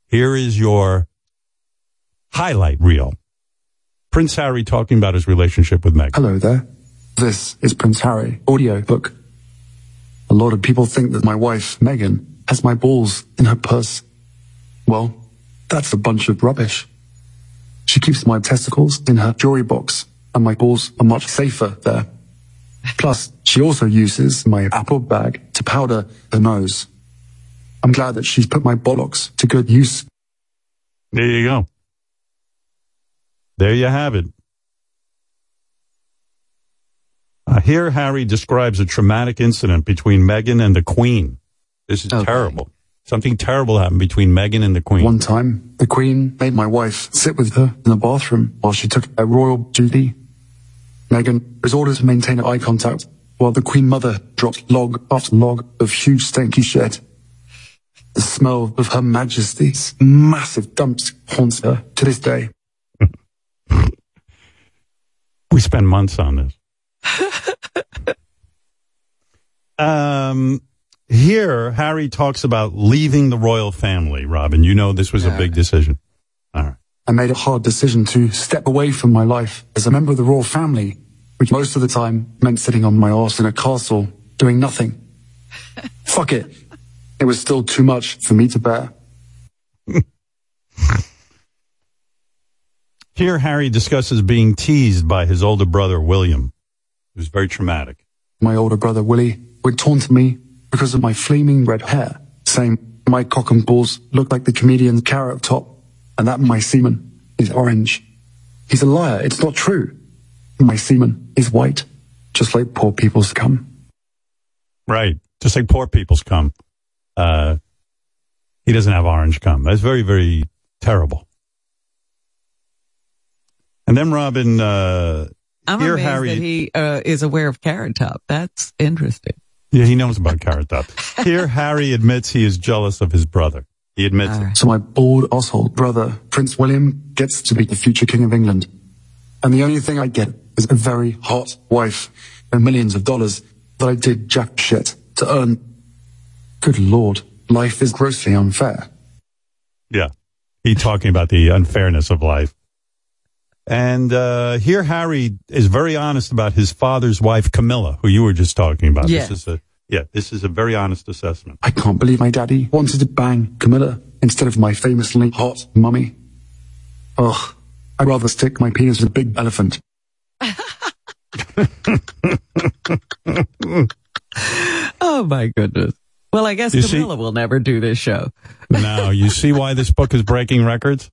here is your highlight reel. Prince Harry talking about his relationship with Meghan. Hello there. This is Prince Harry audiobook. A lot of people think that my wife, Meghan, has my balls in her purse. Well, that's a bunch of rubbish. She keeps my testicles in her jewelry box, and my balls are much safer there. Plus, she also uses my apple bag to powder her nose. I'm glad that she's put my bollocks to good use. There you go. There you have it. Uh, here, Harry describes a traumatic incident between Meghan and the Queen. This is Okay. terrible. Something terrible happened between Meghan and the Queen. One time, the Queen made my wife sit with her in the bathroom while she took a royal duty. Meghan was ordered to maintain eye contact while the Queen Mother dropped log after log of huge stanky shit. The smell of Her Majesty's massive dumps haunts her to this day. We spend months on this. um, here, Harry talks about leaving the royal family. Robin, you know this was a big decision. All right. I made a hard decision to step away from my life as a member of the royal family, which most of the time meant sitting on my arse in a castle doing nothing. Fuck it. It was still too much for me to bear. Here, Harry discusses being teased by his older brother, William. It was very traumatic. My older brother Willie would taunt me because of my flaming red hair, saying my cock and balls look like the comedian's carrot top, and that my semen is orange. He's a liar. It's not true. My semen is white, just like poor people's cum. Right. Just like poor people's cum. Uh, he doesn't have orange cum. That's very, very terrible. And then Robin, uh, I'm here, amazed Harry. that he uh, is aware of Carrot Top. That's interesting. yeah, he knows about Carrot Top. Here, Harry admits he is jealous of his brother. He admits it. So my bald asshole brother, Prince William, gets to be the future King of England. And the only thing I get is a very hot wife and millions of dollars that I did jack shit to earn. Good lord, life is grossly unfair. Yeah. He talking about the unfairness of life. And uh, here, Harry is very honest about his father's wife, Camilla, who you were just talking about. Yes. This is a yeah, this is a very honest assessment. I can't believe my daddy wanted to bang Camilla instead of my famously hot mummy. Ugh, I'd rather stick my penis in a big elephant. Oh my goodness. Well, I guess You see- Camilla will never do this show. Now, you see why this book is breaking records?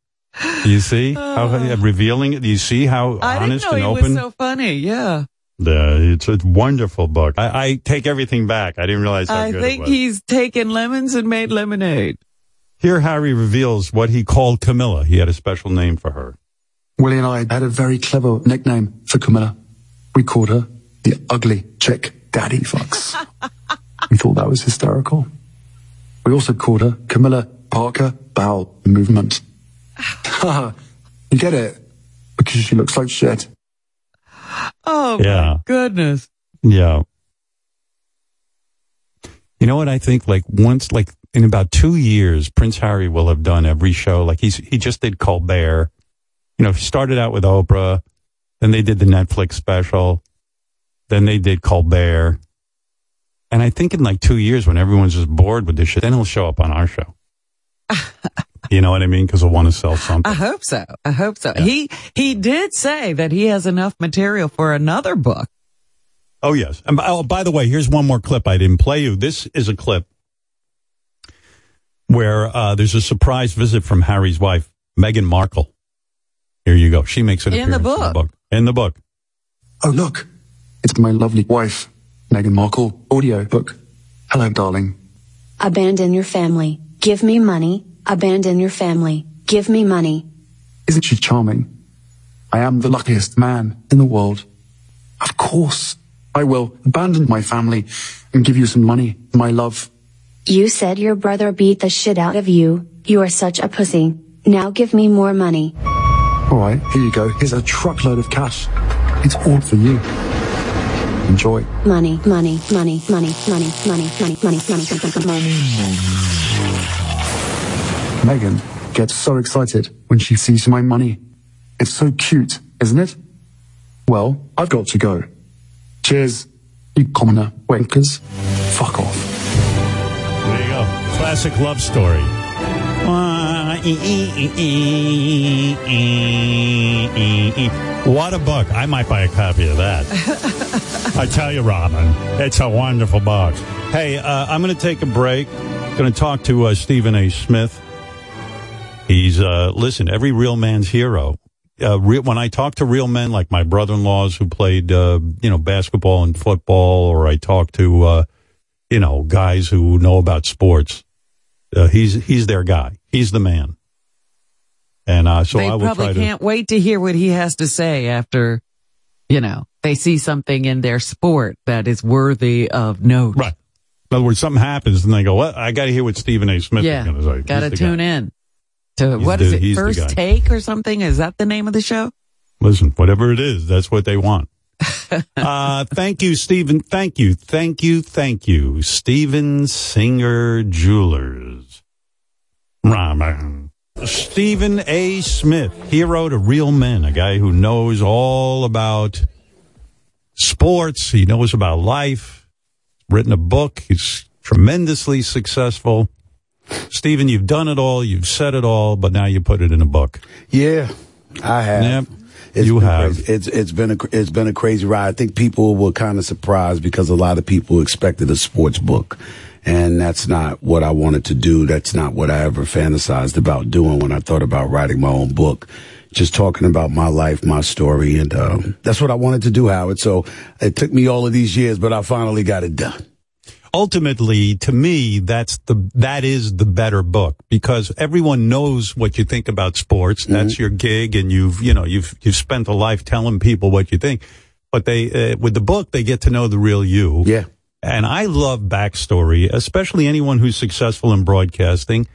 You see how uh. Uh, revealing it? Do you see how I didn't honest know and he open? was so funny. Yeah. The, it's a wonderful book. I, I take everything back. I didn't realize how I good think it was. he's taken lemons and made lemonade. Here, Harry reveals what he called Camilla. He had a special name for her. Willie and I had a very clever nickname for Camilla. We called her the ugly chick daddy fucks. we thought that was hysterical. We also called her Camilla Parker Bowel Movement. you get it? Because she looks like shit. Oh Yeah. my goodness. Yeah. You know what I think? Like once, like in about two years, Prince Harry will have done every show. Like he's he just did Colbert. You know, he started out with Oprah, then they did the Netflix special, then they did Colbert. And I think in like two years, when everyone's just bored with this shit, then he'll show up on our show. you know what I mean? Because he'll want to sell something. I hope so. I hope so. He he did say that he has enough material for another book. Oh yes. And by, oh, by the way, here's one more clip I didn't play you. This is a clip where uh, there's a surprise visit from Harry's wife, Meghan Markle. Here you go. She makes an In the appearance in the book. book. In the book. Oh, look. It's my lovely wife, Meghan Markle, audio book. Hello, darling. Abandon your family. Give me money. Abandon your family. Give me money. Isn't she charming? I am the luckiest man in the world. Of course, I will abandon my family and give you some money, my love. You said your brother beat the shit out of you. You are such a pussy. Now give me more money. All right, here you go. Here's a truckload of cash. It's all for you. Enjoy. Money, money, money, money, money, money, money, money, money, money. Meghan gets so excited when she sees my money. It's so cute, isn't it? Well, I've got to go. Cheers, you commoner wankers. Fuck off. There you go. Classic love story. What a book. I might buy a copy of that. I tell you, Robin, it's a wonderful book. Hey, uh, I'm going to take a break. Going to talk to uh, Stephen A. Smith. He's, uh, listen, every real man's hero. Uh, real, when I talk to real men like my brother-in-laws who played, uh, you know, basketball and football, or I talk to, uh, you know, guys who know about sports, uh, he's he's their guy. He's the man. And uh, so they I probably try can't wait to hear what he has to say after, you know, they see something in their sport that is worthy of note. Right. In other words, something happens and they go, "What? I got to hear what Stephen A. Smith Yeah, is going to say." got to the guy. tune in to He's what the- is it? he's the guy. First take or something? Is that the name of the show? Listen, whatever it is, that's what they want. uh, thank you, Stephen. Thank you. Thank you. Thank you. Stephen Singer Jewelers. Ramen. Stephen A. Smith, hero to real men, a guy who knows all about sports. He knows about life. Written a book. He's tremendously successful. Stephen, you've done it all. You've said it all, but now you put it in a book. Yeah, I have. Yep. It's You have. crazy. It's it's been a it's been a crazy ride. I think people were kind of surprised because a lot of people expected a sports book, and that's not what I wanted to do. That's not what I ever fantasized about doing when I thought about writing my own book. Just talking about my life, my story, and um, that's what I wanted to do, Howard. So it took me all of these years, but I finally got it done. Ultimately to me that's the that is the better book because everyone knows what you think about sports. That's your gig and you've you know you've you've spent a life telling people what you think. But they uh, with the book they get to know the real you. Yeah. And i love backstory especially anyone who's successful in broadcasting.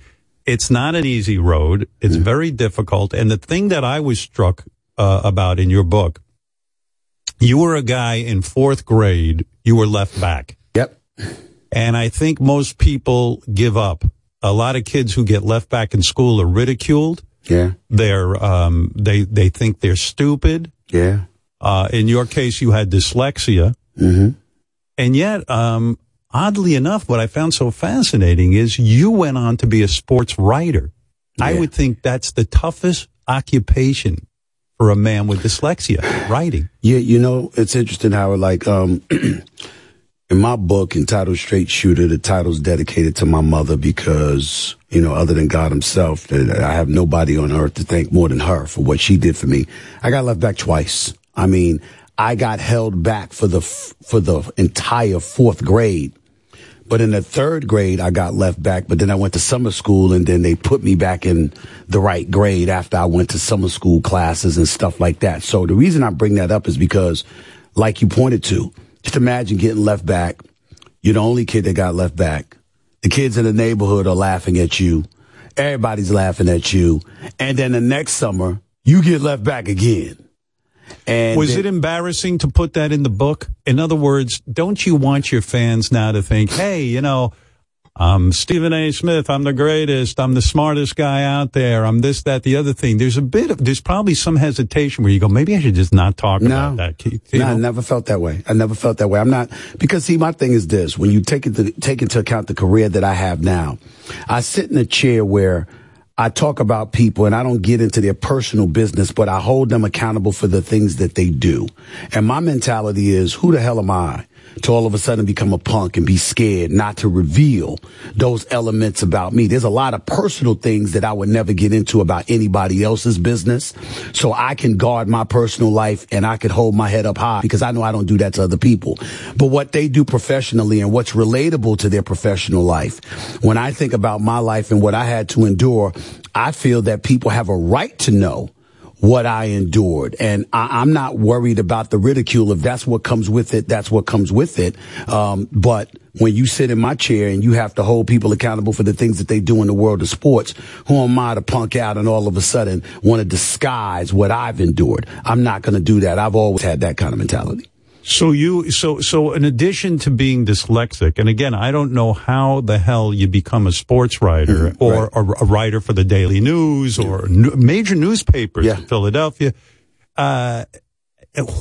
It's not an easy road. It's very difficult. And the thing that i was struck uh, about in your book you were a guy in fourth grade. You were left back. And I think most people give up. A lot of kids who get left back in school are ridiculed. Yeah. They're um they they think they're stupid. Yeah. Uh in your case you had dyslexia. Mm-hmm. And yet um oddly enough what I found so fascinating is you went on to be a sports writer. I would think that's the toughest occupation for a man with dyslexia, writing. Yeah, you know, it's interesting how like um in my book entitled Straight Shooter, the title's dedicated to my mother because, you know, other than God himself, that I have nobody on earth to thank more than her for what she did for me. I got left back twice. I mean, I got held back for the for the entire fourth grade. But in the third grade, I got left back, but then I went to summer school and then they put me back in the right grade after I went to summer school classes and stuff like that. So the reason I bring that up is because, like you pointed to, just imagine getting left back. You're the only kid that got left back. The kids in the neighborhood are laughing at you. Everybody's laughing at you. And then the next summer, you get left back again. And was then- it embarrassing to put that in the book? In other words, don't you want your fans now to think, hey, you know, I'm Stephen A. Smith. I'm the greatest. I'm the smartest guy out there. I'm this, that, the other thing. There's a bit of, there's probably some hesitation where you go, maybe I should just not talk about that. You No, I never felt that way. I never felt that way. I'm not because see, my thing is this: when you take into take into account the career that I have now, I sit in a chair where I talk about people and I don't get into their personal business, but I hold them accountable for the things that they do. And my mentality is, who the hell am I? To all of a sudden become a punk and be scared not to reveal those elements about me. There's a lot of personal things that I would never get into about anybody else's business. So I can guard my personal life and I could hold my head up high because I know I don't do that to other people. But what they do professionally and what's relatable to their professional life, when I think about my life and what I had to endure, I feel that people have a right to know what I endured. And I, I'm not worried about the ridicule. If that's what comes with it, that's what comes with it. Um, but when you sit in my chair and you have to hold people accountable for the things that they do in the world of sports, who am I to punk out and all of a sudden want to disguise what I've endured? I'm not going to do that. I've always had that kind of mentality. So you, so, so in addition to being dyslexic, and again, I don't know how the hell you become a sports writer Mm-hmm. or a, a writer for the Daily News or n- major newspapers in Philadelphia. Uh,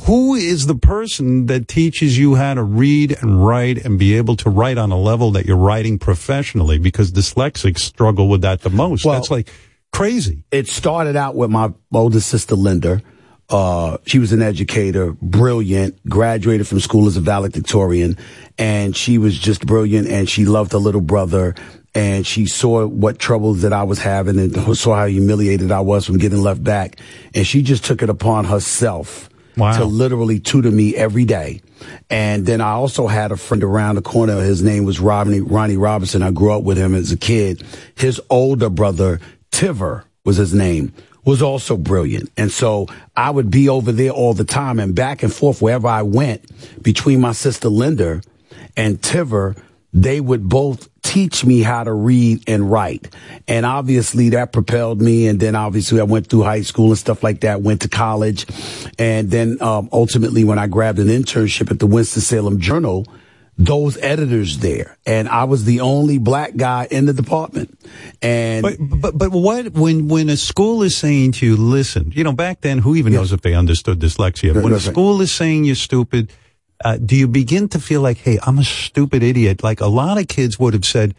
who is the person that teaches you how to read and write and be able to write on a level that you're writing professionally? Because dyslexics struggle with that the most. Well- That's like crazy. It started out with my older sister, Linda. Uh, she was an educator, brilliant, graduated from school as a valedictorian, and she was just brilliant and she loved her little brother and she saw what troubles that I was having and saw how humiliated I was from getting left back. And she just took it upon herself to literally tutor me every day. And then I also had a friend around the corner. His name was Ronnie, Ronnie Robinson. I grew up with him as a kid. His older brother, Tiver was his name, was also brilliant. And so I would be over there all the time and back and forth wherever I went between my sister Linda and Tiver. They would both teach me how to read and write. And obviously that propelled me. And then obviously I went through high school and stuff like that, went to college. And then, um, ultimately when I grabbed an internship at the Winston-Salem Journal, those editors there and I was the only black guy in the department. And But, but, but what, when, when a school is saying to you, listen, you know, back then, who even knows if they understood dyslexia? When a that's right. school is saying you're stupid, uh, do you begin to feel like, hey, I'm a stupid idiot? Like a lot of kids would have said,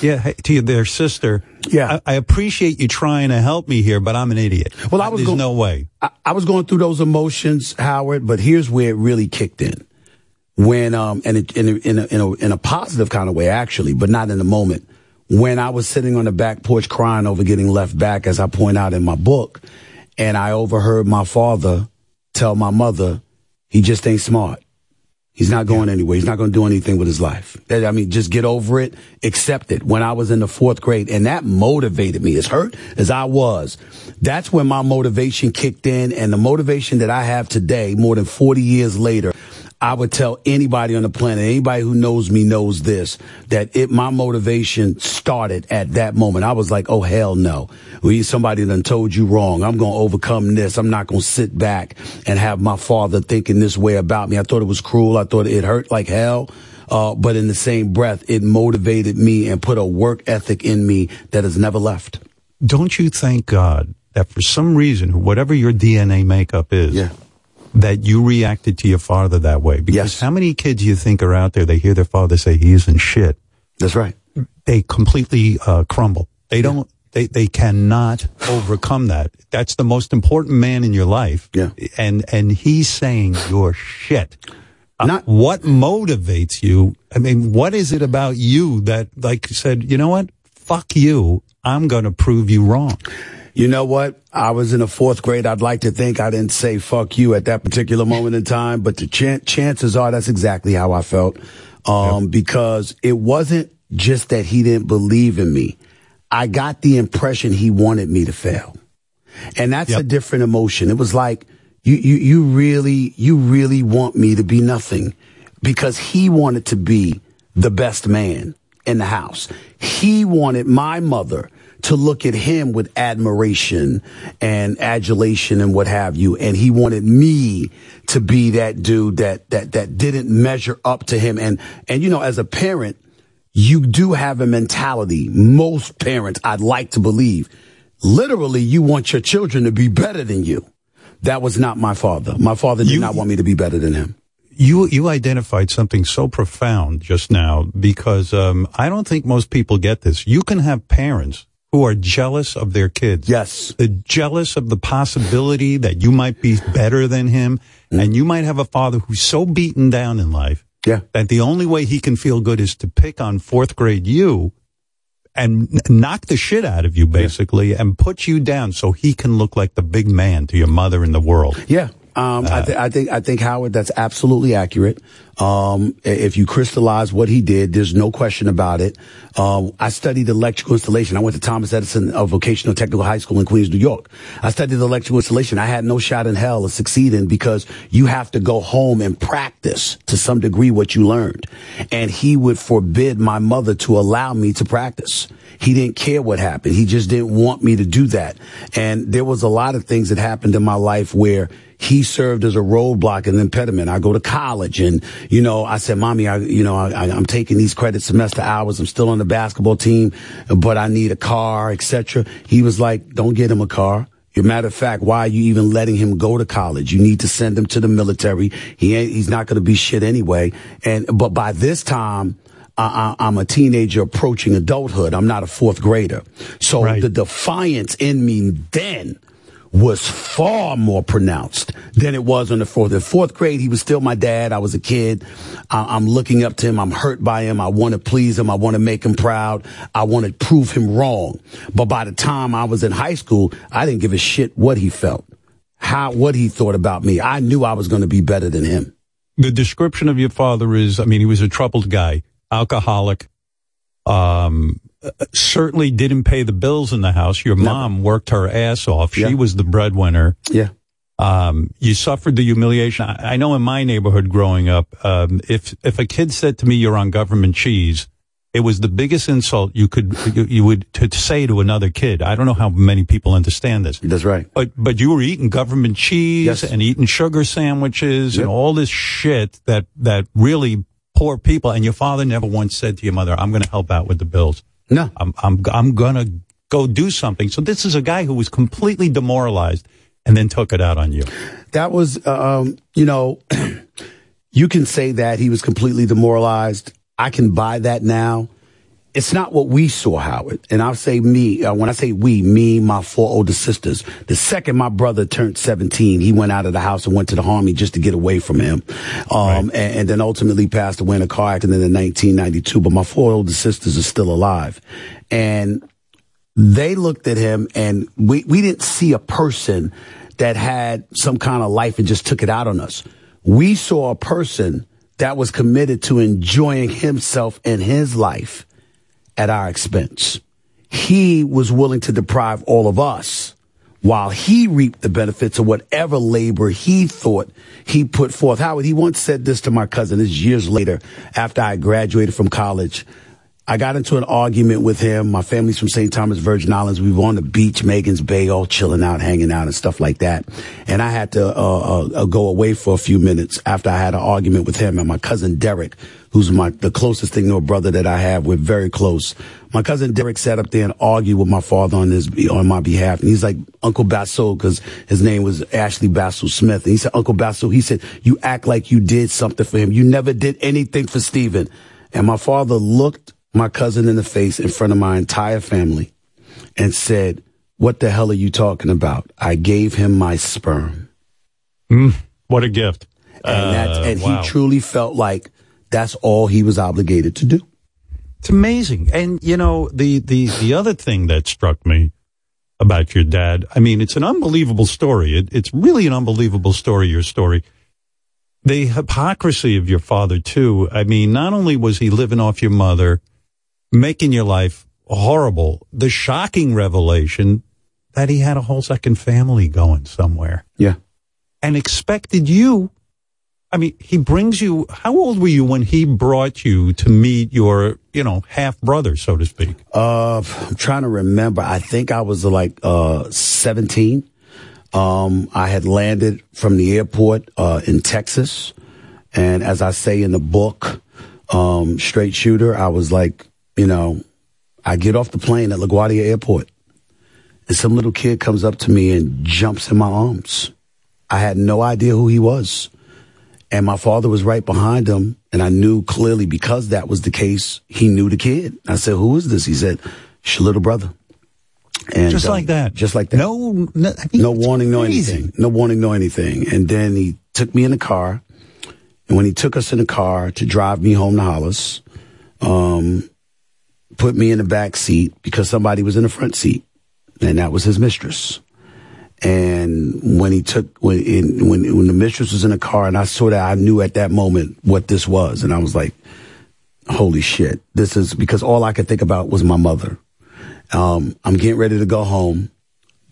yeah, to their sister, yeah, I, I appreciate you trying to help me here, but I'm an idiot. Well, I was There's go- no way. I, I was going through those emotions, Howard, but here's where it really kicked in. When, um, and it, in, a, in, a, in, a, in a positive kind of way, actually, but not in the moment. When I was sitting on the back porch crying over getting left back, as I point out in my book, and I overheard my father tell my mother, he just ain't smart. He's not going anywhere. He's not going to do anything with his life. I mean, just get over it, accept it. When I was in the fourth grade, and that motivated me. As hurt as I was, that's when my motivation kicked in, and the motivation that I have today, more than 40 years later, I would tell anybody on the planet, anybody who knows me knows this, that it, my motivation started at that moment. I was like, oh, hell no. We, somebody done told you wrong. I'm going to overcome this. I'm not going to sit back and have my father thinking this way about me. I thought it was cruel. I thought it hurt like hell. Uh, but in the same breath, it motivated me and put a work ethic in me that has never left. Don't you thank God that for some reason, whatever your DNA makeup is, that you reacted to your father that way? Because how many kids you think are out there, they hear their father say he isn't shit. That's right. They completely uh, crumble. They don't, they, they cannot overcome that. That's the most important man in your life. Yeah. And, and he's saying you're shit. Uh, what motivates you? I mean, what is it about you that like said, you know what? Fuck you. I'm going to prove you wrong. You know what? I was in the fourth grade. I'd like to think I didn't say fuck you at that particular moment in time, but the chan- chances are that's exactly how I felt. Um, because it wasn't just that he didn't believe in me. I got the impression he wanted me to fail. And that's a different emotion. It was like, you, you, you really, you really want me to be nothing because he wanted to be the best man in the house. He wanted my mother to look at him with admiration and adulation and what have you. And he wanted me to be that dude that, that, that didn't measure up to him. And, and, you know, as a parent, you do have a mentality. Most parents, I'd like to believe, literally, you want your children to be better than you. That was not my father. My father did not want me to be better than him. You you identified something so profound just now because um, I don't think most people get this. You can have parents who are jealous of their kids. Yes, they're jealous of the possibility that you might be better than him, and you might have a father who's so beaten down in life yeah. that the only way he can feel good is to pick on fourth grade you and n- knock the shit out of you basically and put you down so he can look like the big man to your mother in the world. Yeah. Um, I, th- I think I think Howard, that's absolutely accurate. Um, if you crystallize what he did, there's no question about it. Um, I studied electrical installation. I went to Thomas Edison uh, Vocational Technical High School in Queens, New York. I studied electrical installation. I had no shot in hell of succeeding because you have to go home and practice to some degree what you learned. And he would forbid my mother to allow me to practice. He didn't care what happened. He just didn't want me to do that. And there was a lot of things that happened in my life where he served as a roadblock and impediment. I go to college and, you know, I said, mommy, I, you know, I, I'm taking these credit semester hours. I'm still on the basketball team, but I need a car, etc. He was like, don't get him a car. As matter of fact, why are you even letting him go to college? You need to send him to the military. He ain't, he's not going to be shit anyway. And, but by this time, I, I, I'm a teenager approaching adulthood. I'm not a fourth grader. So the defiance in me then was far more pronounced than it was on the fourth. In fourth grade, he was still my dad. I was a kid. I, I'm looking up to him. I'm hurt by him. I want to please him. I want to make him proud. I want to prove him wrong. But by the time I was in high school, I didn't give a shit what he felt, how, what he thought about me. I knew I was going to be better than him. The description of your father is, I mean, he was a troubled guy, alcoholic, um, certainly didn't pay the bills in the house. Your mom worked her ass off. She was the breadwinner. Yeah. Um, you suffered the humiliation. I, I know in my neighborhood growing up, um, if, if a kid said to me, you're on government cheese, it was the biggest insult you could, you, you would to say to another kid. I don't know how many people understand this. That's right. But, but you were eating government cheese and eating sugar sandwiches and all this shit that, that really poor people. And your father never once said to your mother, I'm going to help out with the bills. No. I'm, I'm, I'm to go do something. So this is a guy who was completely demoralized and then took it out on you. That was, um, you know, you can say that he was completely demoralized. I can buy that now. It's not what we saw, Howard. And I'll say me, uh, when I say we, me, my four older sisters. The second my brother turned 17, he went out of the house and went to the army just to get away from him. Um, and, and then ultimately passed away in a car accident in 1992. But my four older sisters are still alive. And they looked at him and we, we didn't see a person that had some kind of life and just took it out on us. We saw a person that was committed to enjoying himself and his life at our expense. He was willing to deprive all of us while he reaped the benefits of whatever labor he thought he put forth. Howard, he once said this to my cousin, this is years later after I graduated from college. I got into an argument with him. My family's from St. Thomas Virgin Islands. We were on the beach, Magens Bay, all chilling out, hanging out and stuff like that. And I had to uh, uh, go away for a few minutes after I had an argument with him and my cousin Derek, who's my the closest thing to a brother that I have. We're very close. My cousin Derek sat up there and argued with my father on his on my behalf, and he's like Uncle Basso because his name was Ashley Basso Smith. And he said, Uncle Basso, he said, you act like you did something for him. You never did anything for Stephen. And my father looked my cousin in the face in front of my entire family and said, What the hell are you talking about? I gave him my sperm. Mm, what a gift. And that's, Uh, and wow. he truly felt like that's all he was obligated to do. It's amazing. And you know, the, the, the other thing that struck me about your dad, I mean, it's an unbelievable story. It, it's really an unbelievable story, your story. The hypocrisy of your father too. I mean, not only was he living off your mother, making your life horrible, the shocking revelation that he had a whole second family going somewhere. Yeah. And expected you. I mean, he brings you, how old were you when he brought you to meet your, you know, half brother, so to speak? Uh, I'm trying to remember. I think I was like, uh, 17. Um, I had landed from the airport, uh, in Texas. And as I say in the book, um, straight shooter. I was like, you know, I get off the plane at LaGuardia Airport, and some little kid comes up to me and jumps in my arms. I had no idea who he was. And my father was right behind him. And I knew clearly because that was the case, he knew the kid. I said, Who is this? He said, It's your little brother. And Just uh, like that. Just like that. No, no, I mean, no warning, no crazy. anything. No warning, no anything. And then he took me in the car. And when he took us in the car to drive me home to Hollis, um, put me in the back seat because somebody was in the front seat, and that was his mistress. And when he took when in, when when the mistress was in the car, and I saw that, I knew at that moment what this was, and I was like, "Holy shit! This is because all I could think about was my mother." Um, I'm getting ready to go home.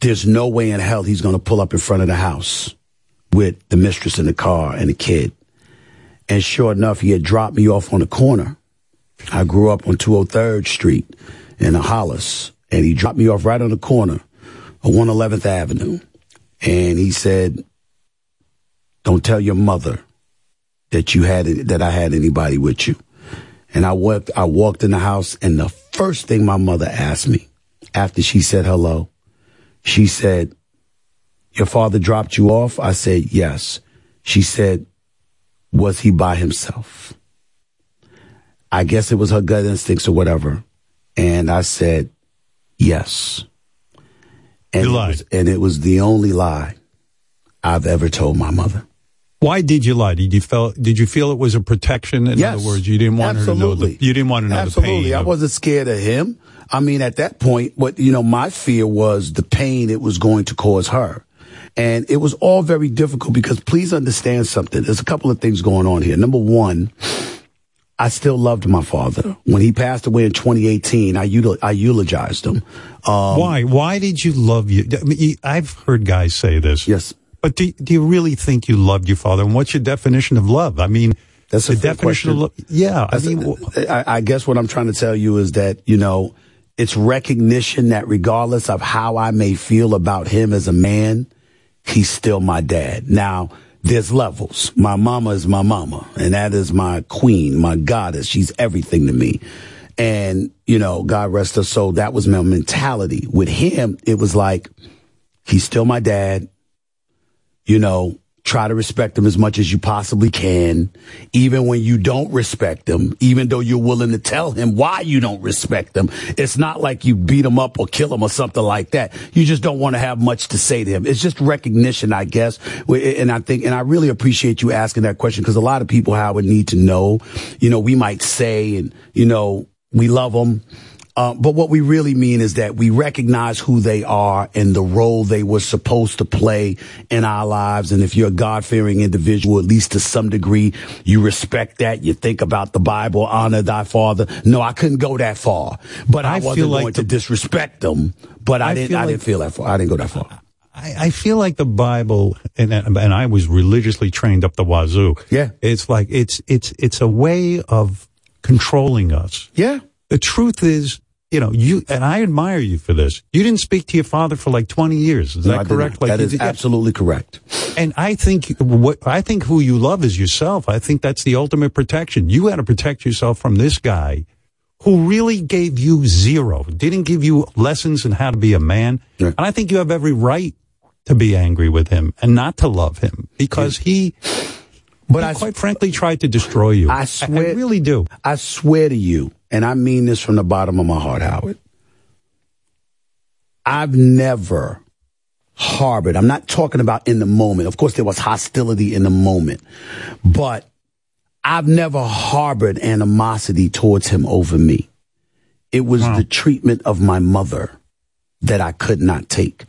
There's no way in hell he's going to pull up in front of the house with the mistress in the car and the kid. And sure enough, he had dropped me off on the corner. I grew up on 203rd Street in Hollis, and he dropped me off right on the corner 111th Avenue. And he said, "Don't tell your mother that you had it, that I had anybody with you." And I walked, I walked in the house, and the first thing my mother asked me after she said hello, she said, "Your father dropped you off?" I said, "Yes." She said, "Was he by himself?" I guess it was her gut instincts or whatever. And I said, "Yes." And You it was- and it was the only lie I've ever told my mother. Why did you lie? Did you feel? Did you feel it was a protection? In Yes. other words, you didn't want her to know Absolutely. the. You didn't want to know Absolutely. the pain. I wasn't scared of him. I mean, at that point, what, you know, my fear was the pain it was going to cause her. And it was all very difficult because please understand something. There's a couple of things going on here. Number one, I still loved my father. When he passed away in 2018, I, util- I eulogized him. Um, Why? Why did you love you? I mean, I've heard guys say this. Yes. But do, do you really think you loved your father? And what's your definition of love? I mean, That's a the definition of love. question. Yeah. I mean, I, I guess what I'm trying to tell you is that, you know, it's recognition that regardless of how I may feel about him as a man, he's still my dad. Now, there's levels. My mama is my mama, and that is my queen, my goddess. She's everything to me. And, you know, God rest her soul, that was my mentality. With him, it was like, he's still my dad you know, try to respect them as much as you possibly can, even when you don't respect them, even though you're willing to tell him why you don't respect them. It's not like you beat him up or kill him or something like that. You just don't want to have much to say to him. It's just recognition, I guess. And I think, and I really appreciate you asking that question because a lot of people, Howard, need to know, you know, we might say and, you know, we love them. Uh, but what we really mean is that we recognize who they are and the role they were supposed to play in our lives. And if you're a God fearing individual, at least to some degree, you respect that. You think about the Bible, honor thy father. No, I couldn't go that far, but I, I wasn't like going to disrespect them. But I, I didn't. feel I like- didn't feel that far. I didn't go that far. I, I feel like the Bible, and and I was religiously trained up the wazoo. Yeah. it's like it's it's it's a way of controlling us. Yeah. The truth is, you know, you and I admire you for this. You didn't speak to your father for like twenty years. Is No, that did correct? Like that did- absolutely correct. And I think what I think who you love is yourself. I think that's the ultimate protection. You had to protect yourself from this guy who really gave you zero, didn't give you lessons in how to be a man. And I think you have every right to be angry with him and not to love him because he, but he I quite frankly tried to destroy you. I swear, I really do. I swear to you, and I mean this from the bottom of my heart, Howard. I've never harbored. I'm not talking about in the moment. Of course, there was hostility in the moment, but I've never harbored animosity towards him over me. It was the treatment of my mother that I could not take.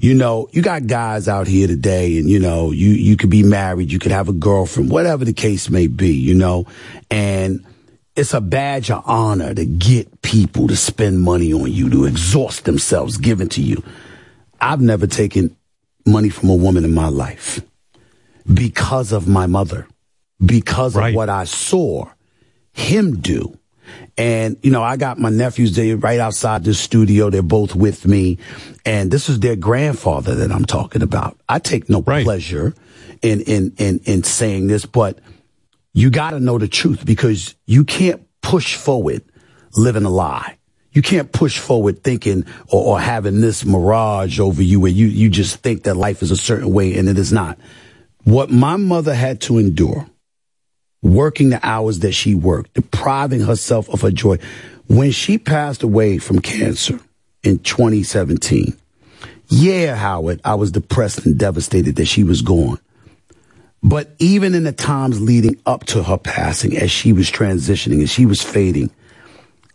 You know, you got guys out here today and you know, you, you could be married, you could have a girlfriend, whatever the case may be, you know, and it's a badge of honor to get people to spend money on you, to exhaust themselves giving to you. I've never taken money from a woman in my life because of my mother, because of what I saw him do. And, you know, I got my nephews, they right outside the studio. They're both with me. And this is their grandfather that I'm talking about. I take no pleasure in, in, in, in saying this, but you got to know the truth because you can't push forward living a lie. You can't push forward thinking or, or having this mirage over you where you, you just think that life is a certain way and it is not. What my mother had to endure, working the hours that she worked, depriving herself of her joy. When she passed away from cancer in 2017, yeah, Howard, I was depressed and devastated that she was gone. But even in the times leading up to her passing, as she was transitioning, as she was fading,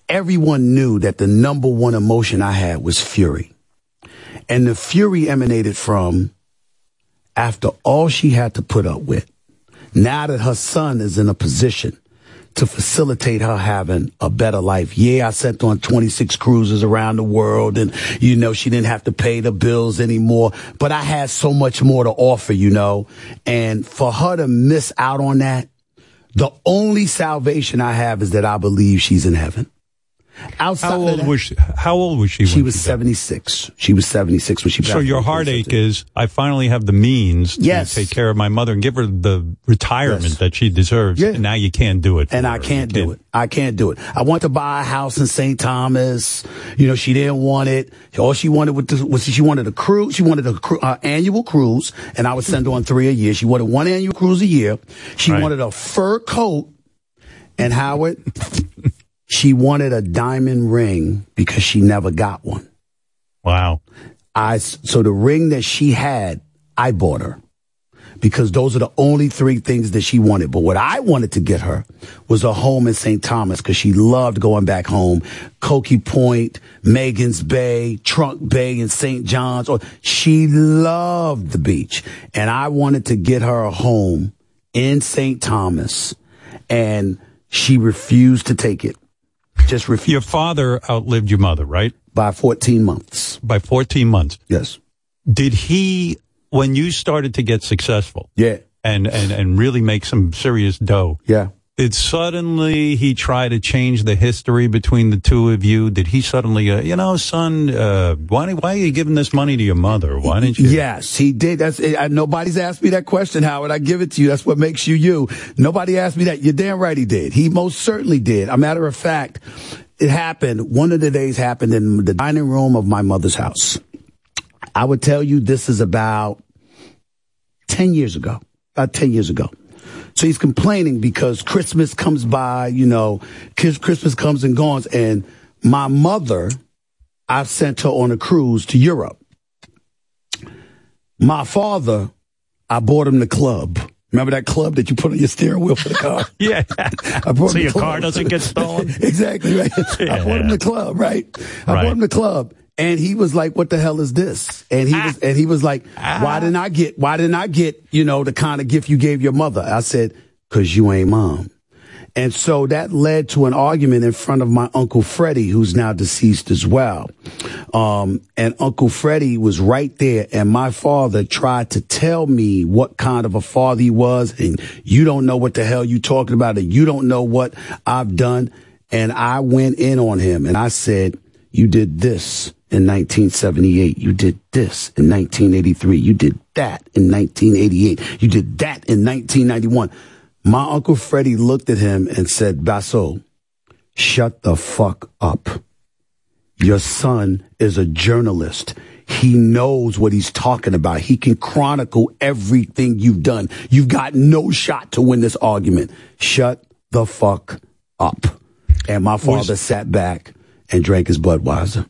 everyone knew that the number one emotion I had was fury. And the fury emanated from after all she had to put up with, now that her son is in a position to facilitate her having a better life. Yeah, I sent on 26 cruises around the world and, you know, she didn't have to pay the bills anymore, but I had so much more to offer, you know, and for her to miss out on that, the only salvation I have is that I believe she's in heaven. Outside How old that- was she? How old was she? She was 76. She was 76 when she passed. So your heartache is I finally have the means to take care of my mother and give her the retirement Yes. that she deserves. Yeah. And now you can't do it. and I can't do it. I can't do it. I want to buy a house in St. Thomas. You know, she didn't want it. All she wanted was, was she wanted a cruise. She wanted a cru- uh, annual cruise, and I would send her on three a year. She wanted one annual cruise a year. She Right. wanted a fur coat, and Howard, she wanted a diamond ring because she never got one. Wow. I so the ring that she had, I bought her because those are the only three things that she wanted. But what I wanted to get her was a home in St. Thomas because she loved going back home. Coki Point, Magens Bay, Trunk Bay, and St. John's. Or she loved the beach, and I wanted to get her a home in St. Thomas, and she refused to take it. Just refused Your father outlived your mother, right? by 14 months. By 14 months. Yes. Did he, when you started to get successful Yeah. and, and, and really make some serious dough, Yeah. Did suddenly he try to change the history between the two of you? Did he suddenly, uh, you know, son, uh, why, why are you giving this money to your mother? Why didn't you? Yes, he did. That's uh, nobody's asked me that question, Howard. I give it to you. That's what makes you you. Nobody asked me that. You're damn right he did. He most certainly did. A matter of fact, it happened. One of the days happened in the dining room of my mother's house. I would tell you this is about 10 years ago. About 10 years ago. So he's complaining because Christmas comes by, you know, Chris- Christmas comes and goes. And my mother, I've sent her on a cruise to Europe. My father, I bought him the club. Remember that club that you put on your steering wheel for the car? Yeah. I bought so your the car doesn't get stolen? exactly right. I bought him the club, right? I Right. bought him the club. And he was like, what the hell is this? And he was, and he was like, why didn't I get, why didn't I get, you know, the kind of gift you gave your mother? I said, cause you ain't mom. And so that led to an argument in front of my Uncle Freddie, who's now deceased as well. Um, and Uncle Freddie was right there. And my father tried to tell me what kind of a father he was. And you don't know what the hell you talking about. And you don't know what I've done. And I went in on him and I said, you did this in 1978. You did this in 1983. You did that in 1988. You did that in 1991. My Uncle Freddie looked at him and said, Basso, shut the fuck up. Your son is a journalist. He knows what he's talking about. He can chronicle everything you've done. You've got no shot to win this argument. Shut the fuck up. And my father sat back and drank his Budweiser.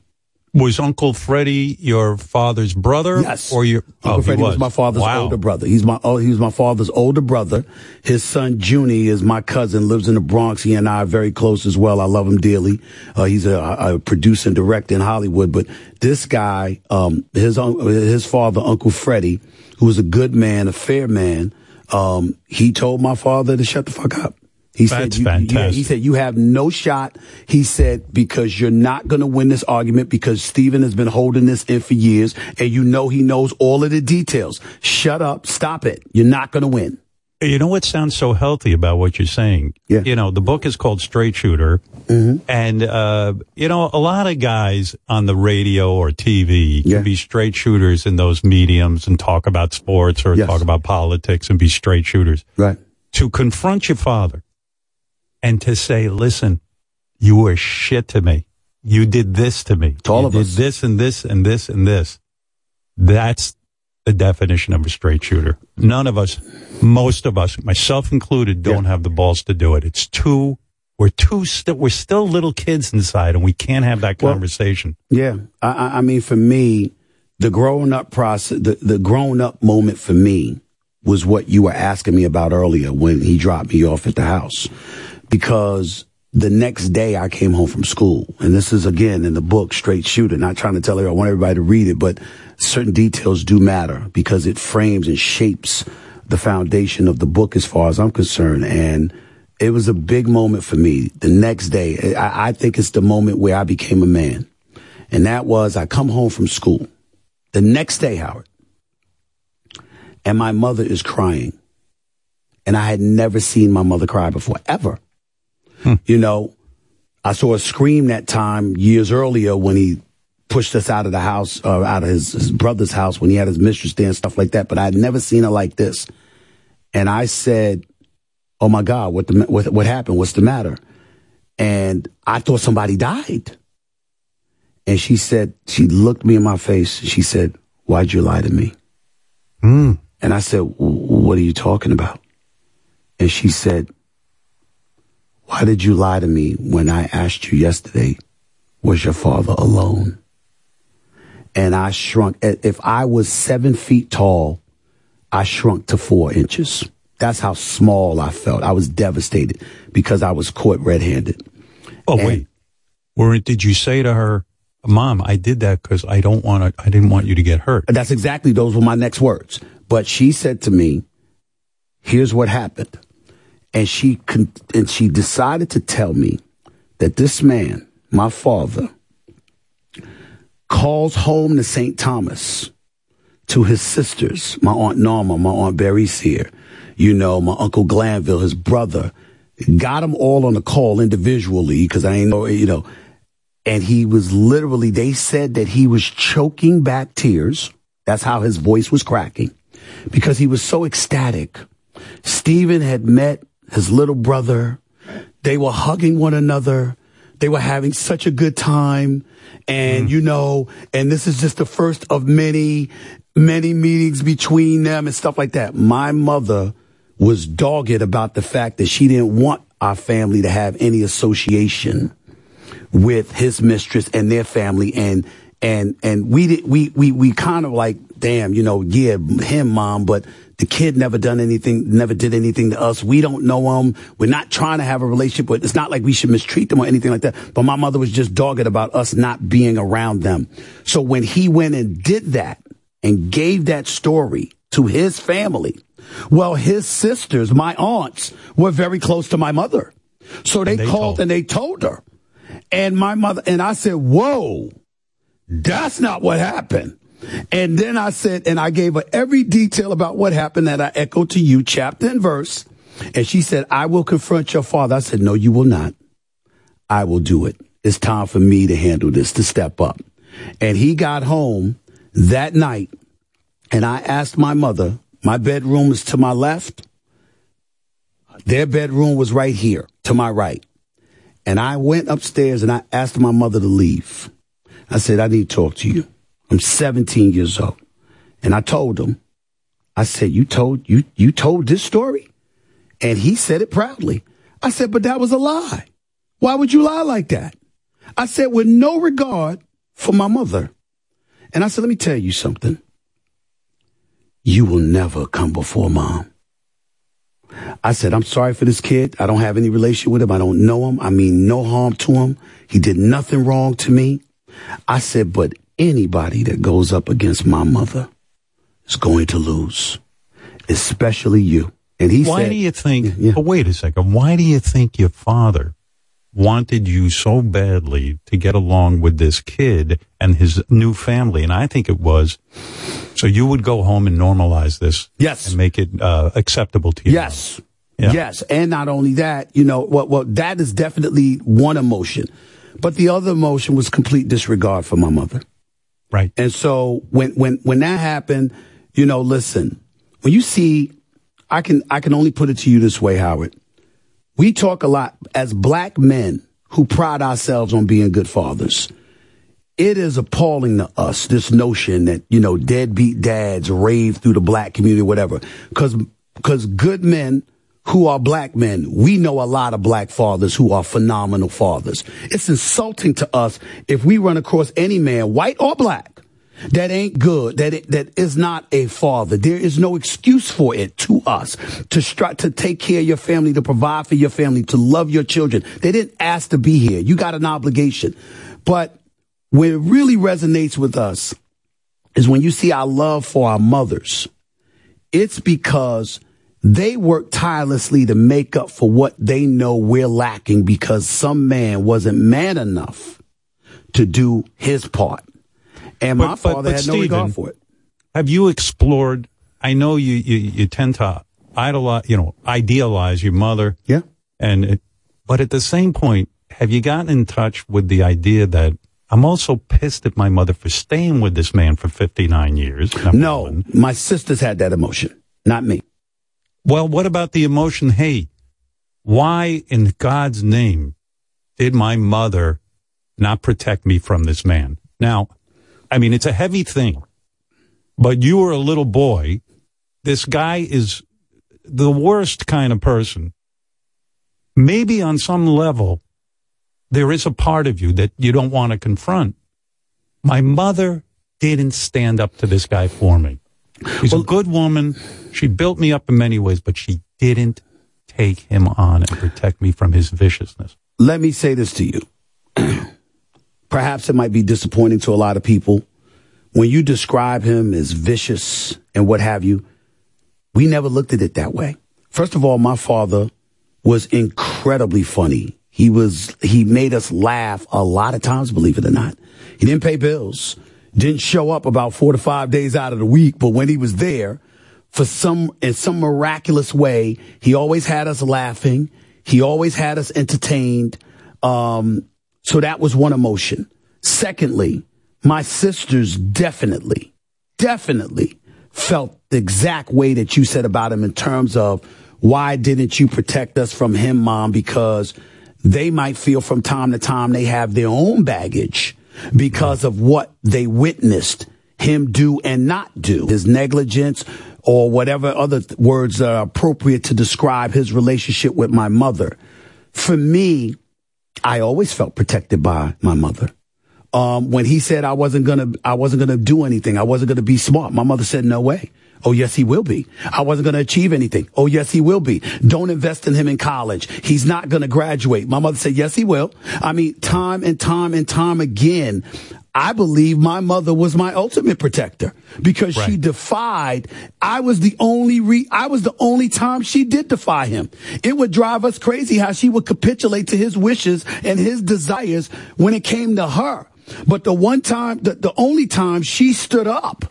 Was Uncle Freddie your father's brother? Yes. Or your, Uncle oh, Freddie was. my father's wow. older brother. He's my oh, he was my father's older brother. His son Junie is my cousin. Lives in the Bronx. He and I are very close as well. I love him dearly. Uh, he's a, a producer and director in Hollywood. But this guy, um, his his father, Uncle Freddie, who was a good man, a fair man, um, he told my father to shut the fuck up. He That's said, you, yeah, he said, you have no shot. He said, because you're not going to win this argument because Stephen has been holding this in for years and you know he knows all of the details. Shut up. Stop it. You're not going to win. You know what sounds so healthy about what you're saying? Yeah. You know, the book is called Straight Shooter. Mm-hmm. And, uh, you know, a lot of guys on the radio or TV can Yeah. be straight shooters in those mediums and talk about sports or Yes. talk about politics and be straight shooters. Right. to confront your father and to say, listen, you were shit to me. You did this to me. To all you of did us. this and this and this and this. That's the definition of a straight shooter. None of us, most of us, myself included, don't have the balls to do it. It's too, we're too, st- we're still little kids inside and we can't have that Well- conversation. Yeah, I, I- I mean, for me, the growing up process, the, the grown up moment for me was what you were asking me about earlier when he dropped me off at the house. Because the next day I came home from school, and this is again in the book, Straight Shooter, not trying to tell you, I want everybody to read it, but certain details do matter because it frames and shapes the foundation of the book as far as I'm concerned. And it was a big moment for me. The next day, I, I think it's the moment where I became a man. And that was I come home from school the next day, Howard, and my mother is crying. And I had never seen my mother cry before, ever. You know, I saw her scream that time years earlier when he pushed us out of the house, uh, out of his, his brother's house when he had his mistress there and stuff like that. But I had never seen her like this. And I said, "Oh my God, what the what, what happened? What's the matter?" And I thought somebody died. And she said, she looked me in my face. She said, "Why'd you lie to me?" And I said, "What are you talking about?" And she said, "Why did you lie to me when I asked you yesterday, was your father alone?" And I shrunk. If I was seven feet tall, I shrunk to four inches. That's how small I felt. I was devastated because I was caught red-handed. Oh, And- wait. Or did you say to her, Mom, I did that because I don't want to, I didn't want you to get hurt? That's exactly those were my next words. But she said to me, "Here's what happened," and she con- and she decided to tell me that this man, my father, calls home to St. Thomas to his sisters, my aunt Norma, my aunt Berry's here, you know, my uncle Glanville, his brother, got them all on the call individually because I ain't know, you know, and he was literally, they said that he was choking back tears. That's how his voice was cracking because he was so ecstatic. Stephen had met his little brother. They were hugging one another. They were having such a good time. And, mm. you know, and this is just the first of many, many meetings between them and stuff like that. My mother was dogged about the fact that she didn't want our family to have any association with his mistress and their family and and and we did we we we kind of like damn you know yeah him mom but the kid never done anything never did anything to us. We don't know him. We're not trying to have a relationship but it's not like we should mistreat them or anything like that. But my mother was just dogged about us not being around them. So when he went and did that and gave that story to his family well his sisters my aunts were very close to my mother. So they, they called told. and they told her. And my mother, and I said, whoa, that's not what happened. And then I said, and I gave her every detail about what happened that I echoed to you, chapter and verse. And she said, I will confront your father. I said, no, you will not. I will do it. It's time for me to handle this, to step up. And he got home that night and I asked my mother, my bedroom is to my left. Their bedroom was right here to my right. And I went upstairs and I asked my mother to leave. I said, I need to talk to you. I'm 17 years old. And I told him, I said, you told, you, you told this story? And he said it proudly. I said, but that was a lie. Why would you lie like that? I said, with no regard for my mother. And I said, let me tell you something. You will never come before mom. I said, I'm sorry for this kid. I don't have any relationship with him. I don't know him. I mean, no harm to him. He did nothing wrong to me. I said, but anybody that goes up against my mother is going to lose, especially you. And he why said, do you think, but wait a second, why do you think your father wanted you so badly to get along with this kid and his new family? And I think it was so you would go home and normalize this. Yes. And make it uh, acceptable to you. Yes. Yes. And not only that, you know, well, well, that is definitely one emotion. But the other emotion was complete disregard for my mother. Right. And so when, when, when that happened, you know, listen, when you see I can I can only put it to you this way, Howard. We talk a lot as black men who pride ourselves on being good fathers. It is appalling to us this notion that you know deadbeat dads rave through the black community, whatever. Because because good men who are black men, we know a lot of black fathers who are phenomenal fathers. It's insulting to us if we run across any man, white or black, that ain't good, that it, that is not a father. There is no excuse for it to us to stri- to take care of your family, to provide for your family, to love your children. They didn't ask to be here. You got an obligation. But where it really resonates with us is when you see our love for our mothers. It's because they work tirelessly to make up for what they know we're lacking because some man wasn't man enough to do his part. And my But- but- father but had no regard Stephen, for it. Have you explored? I know you, you, you tend to idolize, you know, idealize your mother. Yeah. And, it, but at the same point, have you gotten in touch with the idea that I'm also pissed at my mother for staying with this man for 59 years? No, one. my sisters had that emotion, not me. Well, what about the emotion? Hey, why in God's name did my mother not protect me from this man? Now, I mean, it's a heavy thing, but you were a little boy. This guy is the worst kind of person. Maybe on some level, there is a part of you that you don't want to confront. My mother didn't stand up to this guy for me. She's a good woman. She built me up in many ways, but she didn't take him on and protect me from his viciousness. Let me say this to you. Perhaps it might be disappointing to a lot of people. When you describe him as vicious and what have you, we never looked at it that way. First of all, my father was incredibly funny. He was, he made us laugh a lot of times, believe it or not. He didn't pay bills, didn't show up about four to five days out of the week, but when he was there, for some, in some miraculous way, he always had us laughing. He always had us entertained. Um, so that was one emotion. Secondly, my sisters definitely, definitely felt the exact way that you said about him in terms of why didn't you protect us from him, mom? Because they might feel from time to time they have their own baggage because of what they witnessed him do and not do, his negligence or whatever other th- words are appropriate to describe his relationship with my mother. For me, I always felt protected by my mother. Um, when he said I wasn't gonna, I wasn't gonna do anything, I wasn't gonna be smart, my mother said, no way. Oh, yes, he will be. I wasn't going to achieve anything. Oh, yes, he will be. Don't invest in him in college. He's not going to graduate. My mother said, yes, he will. I mean, time and time and time again, I believe my mother was my ultimate protector because she defied. I was the only re, I was the only time she did defy him. It would drive us crazy how she would capitulate to his wishes and his desires when it came to her. But the one time, the, the only time she stood up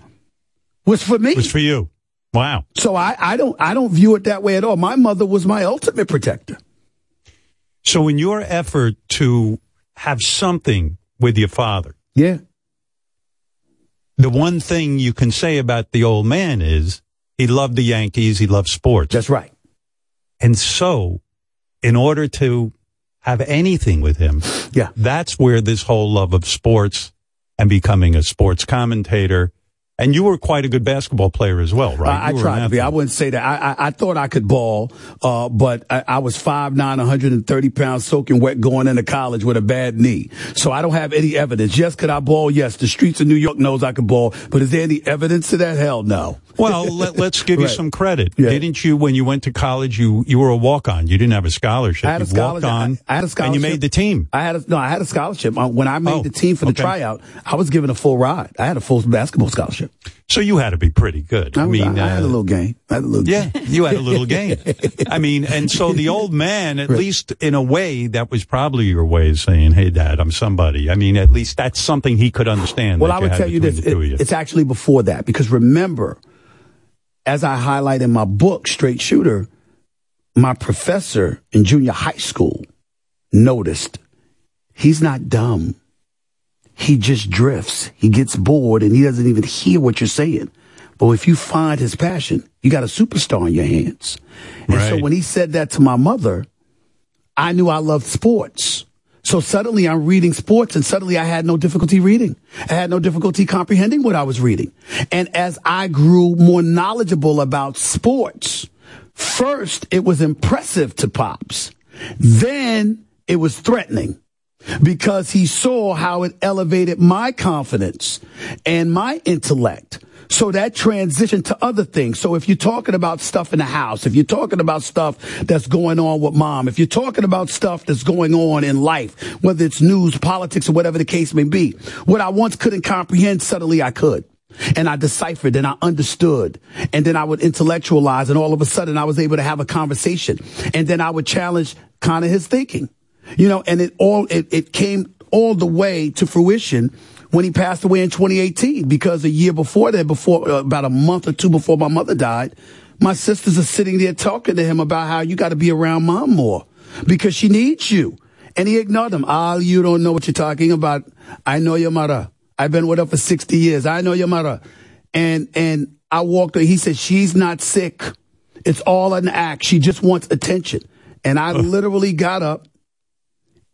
was for me. It Was for you. Wow. So I, I don't I don't view it that way at all. My mother was my ultimate protector. So in your effort to have something with your father, Yeah. the one thing you can say about the old man is he loved the Yankees, he loved sports. That's right. And so, in order to have anything with him, yeah, that's where this whole love of sports and becoming a sports commentator. And you were quite a good basketball player as well, right? I, I tried to be. I wouldn't say that. I, I, I thought I could ball, uh, but I, I was 5'9", 130 pounds, soaking wet, going into college with a bad knee. So I don't have any evidence. Yes, could I ball? Yes. The streets of New York knows I could ball, but is there any evidence to that? Hell no. Well, let, us give you some credit. Yeah. Didn't you, when you went to college, you, you were a walk-on. You didn't have a scholarship. I had a you walked scholarship. on. I, I had a scholarship. And you made the team. I had a, no, I had a scholarship. Uh, When I made Oh, the team for the okay. tryout, I was given a full ride. I had a full basketball scholarship. So you had to be pretty good. I, I mean, I, I had a uh, little game. I had a little Yeah, you had a little game. I mean, and so the old man, at least in a way, that was probably your way of saying, "Hey, Dad, I'm somebody." I mean, at least that's something he could understand. Well, I would tell you this. the two of it- you. it's actually before that because remember, as I highlight in my book, Straight Shooter, my professor in junior high school noticed he's not dumb. He just drifts. He gets bored and he doesn't even hear what you're saying. But if you find his passion, you got a superstar in your hands. And so when he said that to my mother, I knew I loved sports. So suddenly I'm reading sports and suddenly I had no difficulty reading. I had no difficulty comprehending what I was reading. And as I grew more knowledgeable about sports, first it was impressive to Pops. Then it was threatening because he saw how it elevated my confidence and my intellect. So that transitioned to other things. So if you're talking about stuff in the house, if you're talking about stuff that's going on with mom, if you're talking about stuff that's going on in life, whether it's news, politics, or whatever the case may be, what I once couldn't comprehend, suddenly I could. And I deciphered and I understood. And then I would intellectualize and all of a sudden I was able to have a conversation. And then I would challenge kind of his thinking. You know, and it all, it, it came all the way to fruition when he passed away in 2018 because a year before that, before, uh, about a month or two before my mother died, my sisters are sitting there talking to him about how you got to be around mom more because she needs you. And he ignored them. Ah, you don't know what you're talking about. I know your mother. I've been with her for 60 years. I know your mother. And, and I walked, he said, she's not sick. It's all an act. She just wants attention. And I literally got up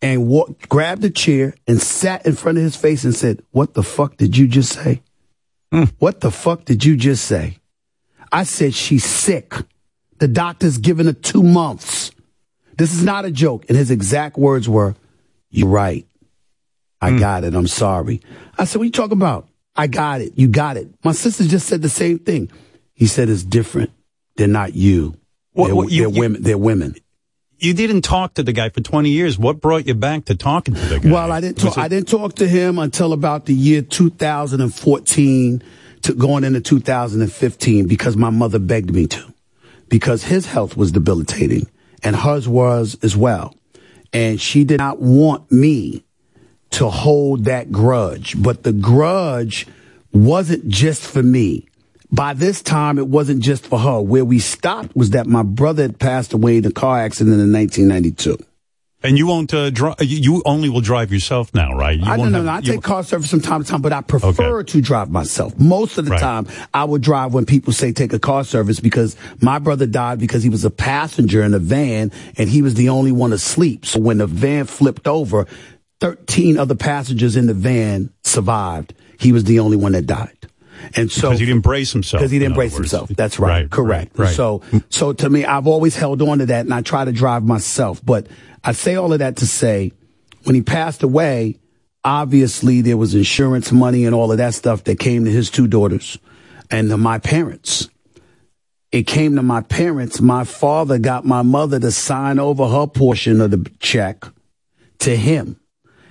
and walked, grabbed a chair and sat in front of his face and said, what the fuck did you just say? Hmm. What the fuck did you just say? I said, she's sick. The doctor's given her two months. This is not a joke. And his exact words were, you're right. I hmm. got it. I'm sorry. I said, what are you talking about? I got it. You got it. My sister just said the same thing. He said, it's different. They're not you. What- they're, what you- they're you- women. They're women. You didn't talk to the guy for 20 years. What brought you back to talking to the guy? Well, I didn't talk, I didn't talk to him until about the year 2014 to going into 2015 because my mother begged me to because his health was debilitating and hers was as well. And she did not want me to hold that grudge, but the grudge wasn't just for me. By this time, it wasn't just for her. Where we stopped was that my brother had passed away in a car accident in 1992. And you won't uh, drive. You only will drive yourself now, right? You I don't know. have- I take car service from time to time, but I prefer to drive myself. Most of the Right. time, I would drive when people say take a car service because my brother died because he was a passenger in a van and he was the only one asleep. So when the van flipped over, 13 other passengers in the van survived. He was the only one that died. And so because he didn't brace himself. because he in didn't other brace himself. That's right. Right, Correct. right, right. So, so to me, I've always held on to that and I try to drive myself. But I say all of that to say when he passed away, obviously there was insurance money and all of that stuff that came to his two daughters and to my parents. It came to my parents. My father got my mother to sign over her portion of the check to him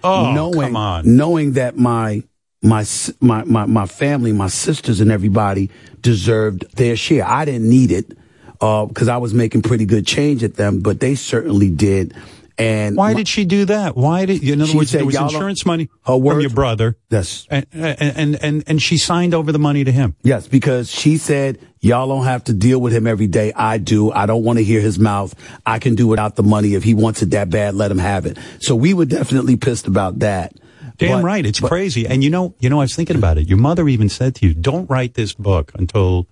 Oh, knowing, come on. knowing that my, my, my, my, my family, my sisters and everybody deserved their share. I didn't need it, uh, cause I was making pretty good change at them, but they certainly did. And Why my- did she do that? Why did? In other words, said, there was insurance money Her from your brother, Yes. and and and and she signed over the money to him. Yes, because she said, y'all don't have to deal with him every day. I do. I don't want to hear his mouth. I can do without the money. If he wants it that bad, let him have it. So we were definitely pissed about that. Damn But- right, it's but- crazy. And you know, you know, I was thinking about it. Your mother even said to you, "Don't write this book until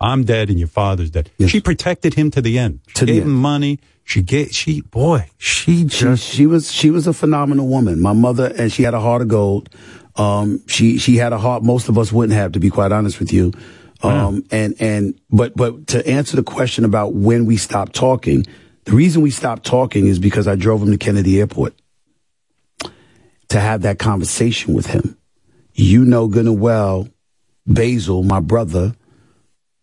I'm dead and your father's dead." Yes. She protected him to the end. She To the gave end. him money. She gave. She boy, she She, just. she was she was a phenomenal woman. My mother and she had a heart of gold. Um, she she had a heart most of us wouldn't have, to be quite honest with you. Um, and and but but to answer the question about when we stopped talking, the reason we stopped talking is because I drove him to Kennedy Airport to have that conversation with him. You know good and well, Basil, my brother,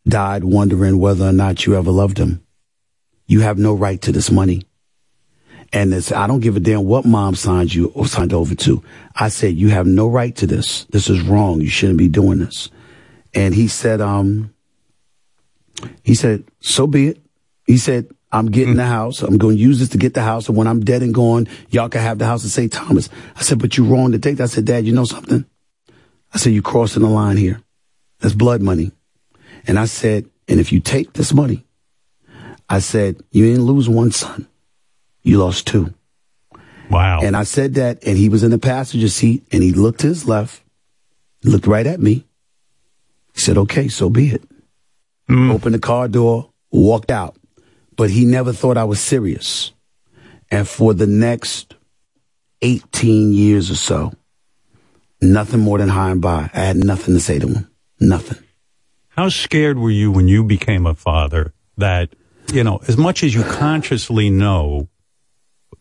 died wondering whether or not you ever loved him. You have no right to this money. And it's, I don't give a damn what mom signed you or signed over to. I said, you have no right to this. This is wrong. You shouldn't be doing this. And he said, um, he said, so be it. He said, I'm getting the house. I'm going to use this to get the house. And when I'm dead and gone, y'all can have the house in St. Thomas. I said, but you're wrong to take that. I said, dad, you know something? I said, you're crossing the line here. That's blood money. And I said, and if you take this money, I said, you didn't lose one son. You lost two. Wow. And I said that, and he was in the passenger seat, and he looked to his left, looked right at me, He said, okay, so be it. Mm. Opened the car door, walked out. But he never thought I was serious. And for the next 18 years or so, nothing more than high and by. I had nothing to say to him. Nothing. How scared were you when you became a father that, you know, as much as you consciously know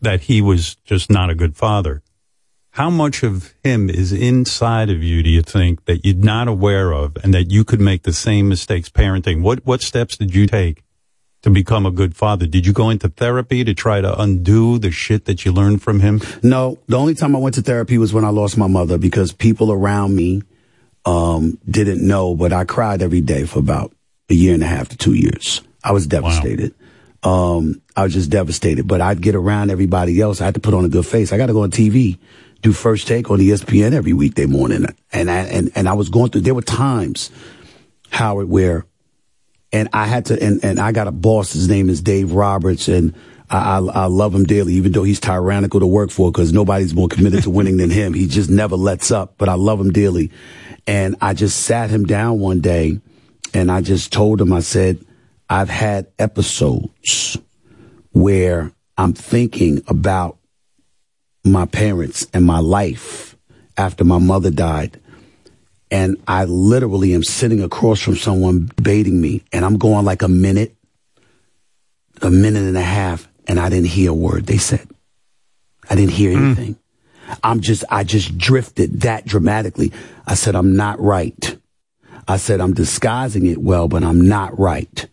that he was just not a good father, how much of him is inside of you, do you think, that you're not aware of and that you could make the same mistakes parenting? What, what steps did you take to become a good father? Did you go into therapy to try to undo the shit that you learned from him? No, the only time I went to therapy was when I lost my mother because people around me um, didn't know, but I cried every day for about a year and a half to two years. I was devastated. Um, I was just devastated, but I'd get around everybody else. I had to put on a good face. I got to go on TV, do first take on ESPN every weekday morning. And I, and, and I was going through, there were times, Howard, where, and I had to, and, and I got a boss, his name is Dave Roberts, and I, I, I love him dearly, even though he's tyrannical to work for because nobody's more committed to winning than him. He just never lets up, but I love him dearly. And I just sat him down one day and I just told him, I said, I've had episodes where I'm thinking about my parents and my life after my mother died. And I literally am sitting across from someone baiting me and I'm going like a minute, a minute and a half, and I didn't hear a word they said. I didn't hear anything. I'm just, I just drifted that dramatically. I said, I'm not right. I said, I'm disguising it well, but I'm not right.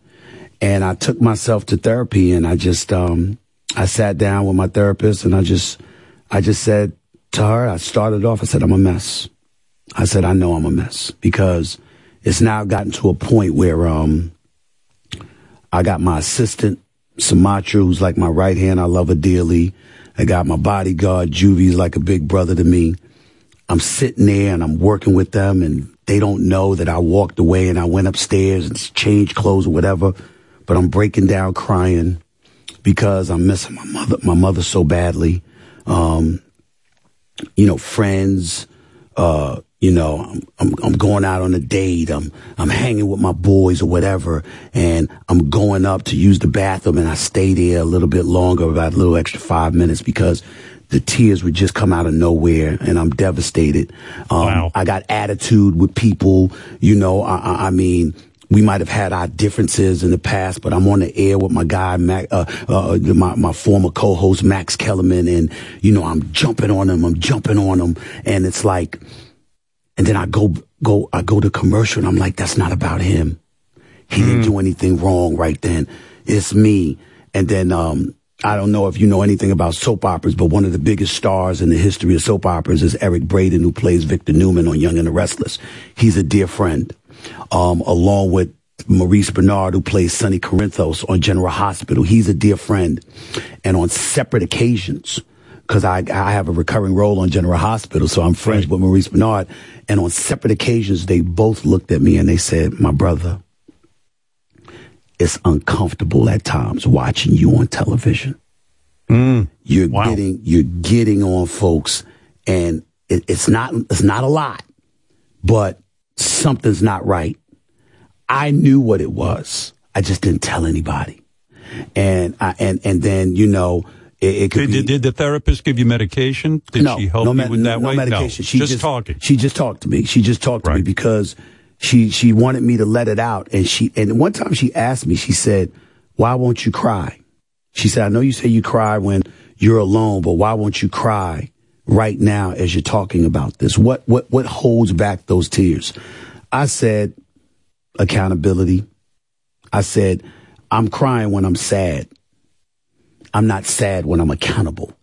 And I took myself to therapy and I just, um, I sat down with my therapist and I just, I just said to her, I started off, I said, I'm a mess. I said, I know I'm a mess because it's now gotten to a point where, um, I got my assistant, Sumatra, who's like my right hand. I love her dearly. I got my bodyguard, Juvie's like a big brother to me. I'm sitting there and I'm working with them and they don't know that I walked away and I went upstairs and changed clothes or whatever. But I'm breaking down crying because I'm missing my mother, my mother so badly. Um, you know, friends, uh, you know, I'm, I'm, I'm going out on a date. I'm, I'm hanging with my boys or whatever. And I'm going up to use the bathroom and I stay there a little bit longer, about a little extra five minutes because the tears would just come out of nowhere and I'm devastated. Um, I got attitude with people, you know, I, I, I mean, we might have had our differences in the past, but I'm on the air with my guy, Mac, uh, uh, my, my former co-host, Max Kellerman. And, you know, I'm jumping on him. I'm jumping on him. And it's like, and then I go, go, I go to commercial and I'm like, that's not about him. He didn't do anything wrong right then. It's me. And then, um, I don't know if you know anything about soap operas, but one of the biggest stars in the history of soap operas is Eric Braeden, who plays Victor Newman on Young and the Restless. He's a dear friend, um, along with Maurice Benard, who plays Sonny Corinthos on General Hospital. He's a dear friend. And on separate occasions, because I, I have a recurring role on General Hospital, so I'm friends with Maurice Benard. And on separate occasions, they both looked at me and they said, my brother, it's uncomfortable at times watching you on television. Mm. You're getting you're getting on folks, and it, it's not it's not a lot, but something's not right. I knew what it was. I just didn't tell anybody, and I, and and then you know it, it Did, be did, the therapist give you medication? Did no, she help no you me- with that no way? medication. No, She just, talking. She just talked to me. She just talked to me because she she wanted me to let it out, and she and one time she asked me. She said, "Why won't you cry?" She said, "I know you say you cry when you're alone, but why won't you cry right now as you're talking about this? What what what holds back those tears?" I said, "Accountability." I said, "I'm crying when I'm sad. I'm not sad when I'm accountable."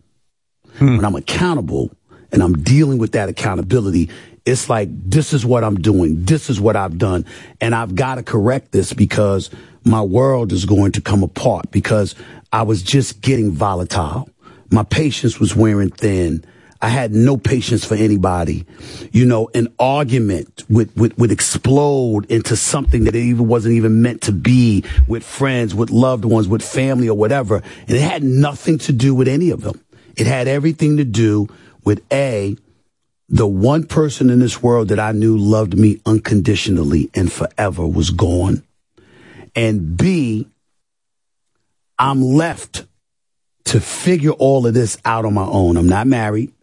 Hmm. when I'm accountable and I'm dealing with that accountability, it's like, this is what I'm doing. This is what I've done. And I've got to correct this because my world is going to come apart because I was just getting volatile. My patience was wearing thin. I had no patience for anybody. You know, an argument would, would, would explode into something that it even wasn't even meant to be with friends, with loved ones, with family or whatever. And it had nothing to do with any of them. It had everything to do with A, the one person in this world that I knew loved me unconditionally and forever was gone. And B, I'm left to figure all of this out on my own. I'm not married.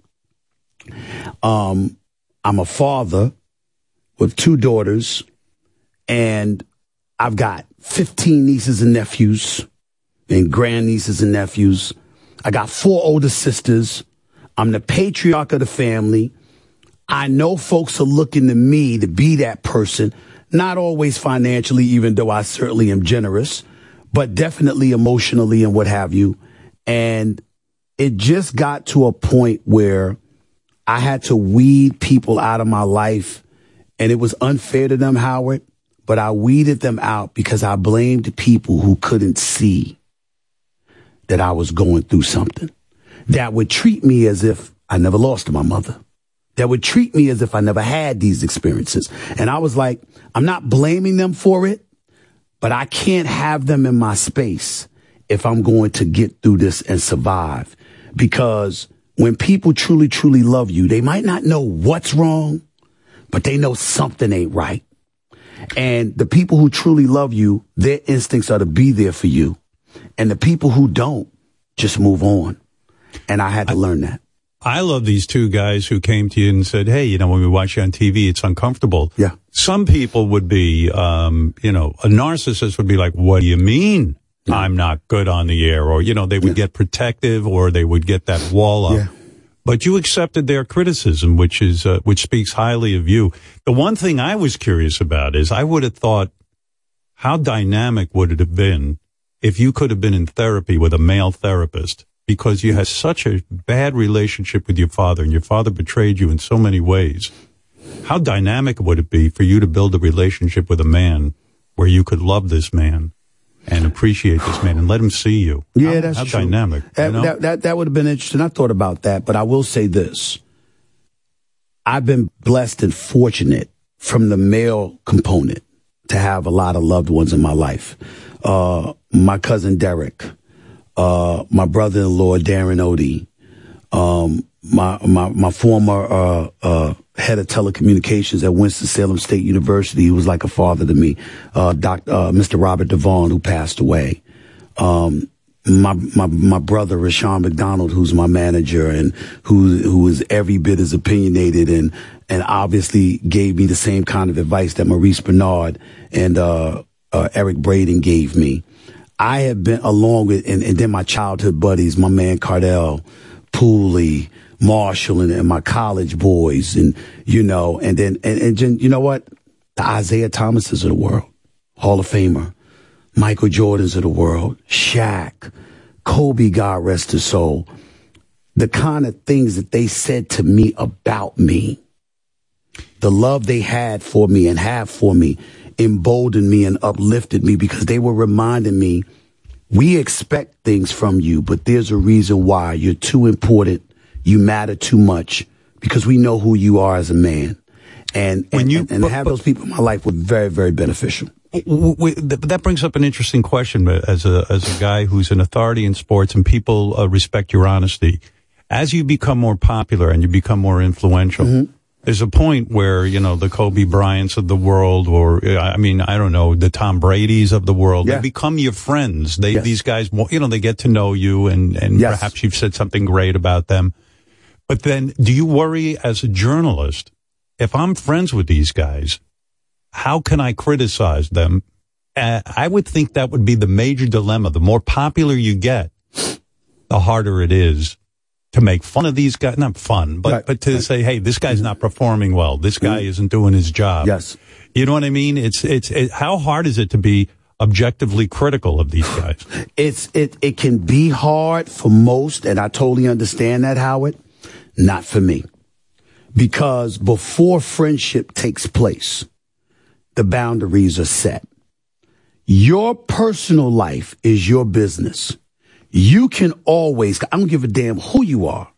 Um, I'm a father with two daughters, and I've got 15 nieces and nephews and grandnieces and nephews. I got four older sisters. I'm the patriarch of the family. I know folks are looking to me to be that person, not always financially, even though I certainly am generous, but definitely emotionally and what have you. And it just got to a point where I had to weed people out of my life and it was unfair to them, Howard, but I weeded them out because I blamed people who couldn't see that I was going through something that would treat me as if I never lost my mother, that would treat me as if I never had these experiences. And I was like, I'm not blaming them for it, but I can't have them in my space if I'm going to get through this and survive. Because when people truly, truly love you, they might not know what's wrong, but they know something ain't right. And the people who truly love you, their instincts are to be there for you. And the people who don't just move on. And I had to learn that. I love these two guys who came to you and said, "Hey, you know, when we watch you on TV, it's uncomfortable." Yeah. Some people would be, um, you know, a narcissist would be like, "What do you mean I'm not good on the air?" Or you know, they would get protective, or they would get that wall up. Yeah. But you accepted their criticism, which is uh, which speaks highly of you. The one thing I was curious about is I would have thought, how dynamic would it have been if you could have been in therapy with a male therapist because you had such a bad relationship with your father and your father betrayed you in so many ways. How dynamic would it be for you to build a relationship with a man where you could love this man and appreciate this man and let him see you? Yeah, how, that's how true. dynamic. you That, know? that, that, that would have been interesting. I thought about that, but I will say this. I've been blessed and fortunate from the male component to have a lot of loved ones in my life. Uh, my cousin Derek, uh, my brother-in-law Darren Odie, um, my, my, my former, uh, uh, head of telecommunications at Winston-Salem State University, he was like a father to me, uh, uh, Mr. Robert Devon, who passed away. Um, my, my, my brother, Rashawn McDonald, who's my manager and who, who is every bit as opinionated and, and obviously gave me the same kind of advice that Maurice Benard and, uh, uh, Eric Braeden gave me. I have been along with, and, and then my childhood buddies, my man Cardell, Pooley, Marshall, and, and my college boys, and you know, and then and, and then, you know what, the Isaiah Thomases of the world, Hall of Famer, Michael Jordans of the world, Shaq, Kobe, God rest his soul. The kind of things that they said to me about me, the love they had for me and have for me, emboldened me and uplifted me because they were reminding me we expect things from you, but there's a reason why. You're too important. You matter too much because we know who you are as a man. And, and, and, and have those people in my life were very, very beneficial. W- w- that brings up an interesting question as a as a guy who's an authority in sports and people uh, respect your honesty as you become more popular and you become more influential Mm-hmm. there's a point where you know the Kobe Bryants of the world or uh, I mean I don't know the Tom Brady's of the world Yeah. they become your friends they Yes. these guys you know they get to know you and and Yes. perhaps you've said something great about them but then do you worry as a journalist if I'm friends with these guys how can I criticize them? Uh, I would think that would be the major dilemma. The more popular you get, the harder it is to make fun of these guys. Not fun, but, Right, but to say, hey, this guy's not performing well. This guy Mm-hmm. isn't doing his job. Yes. You know what I mean? It's, it's, it, how hard is it to be objectively critical of these guys? It's it it can be hard for most, and I totally understand that, Howard. Not for me. Because before friendship takes place, the boundaries are set. Your personal life is your business. You can always, I don't give a damn who you are.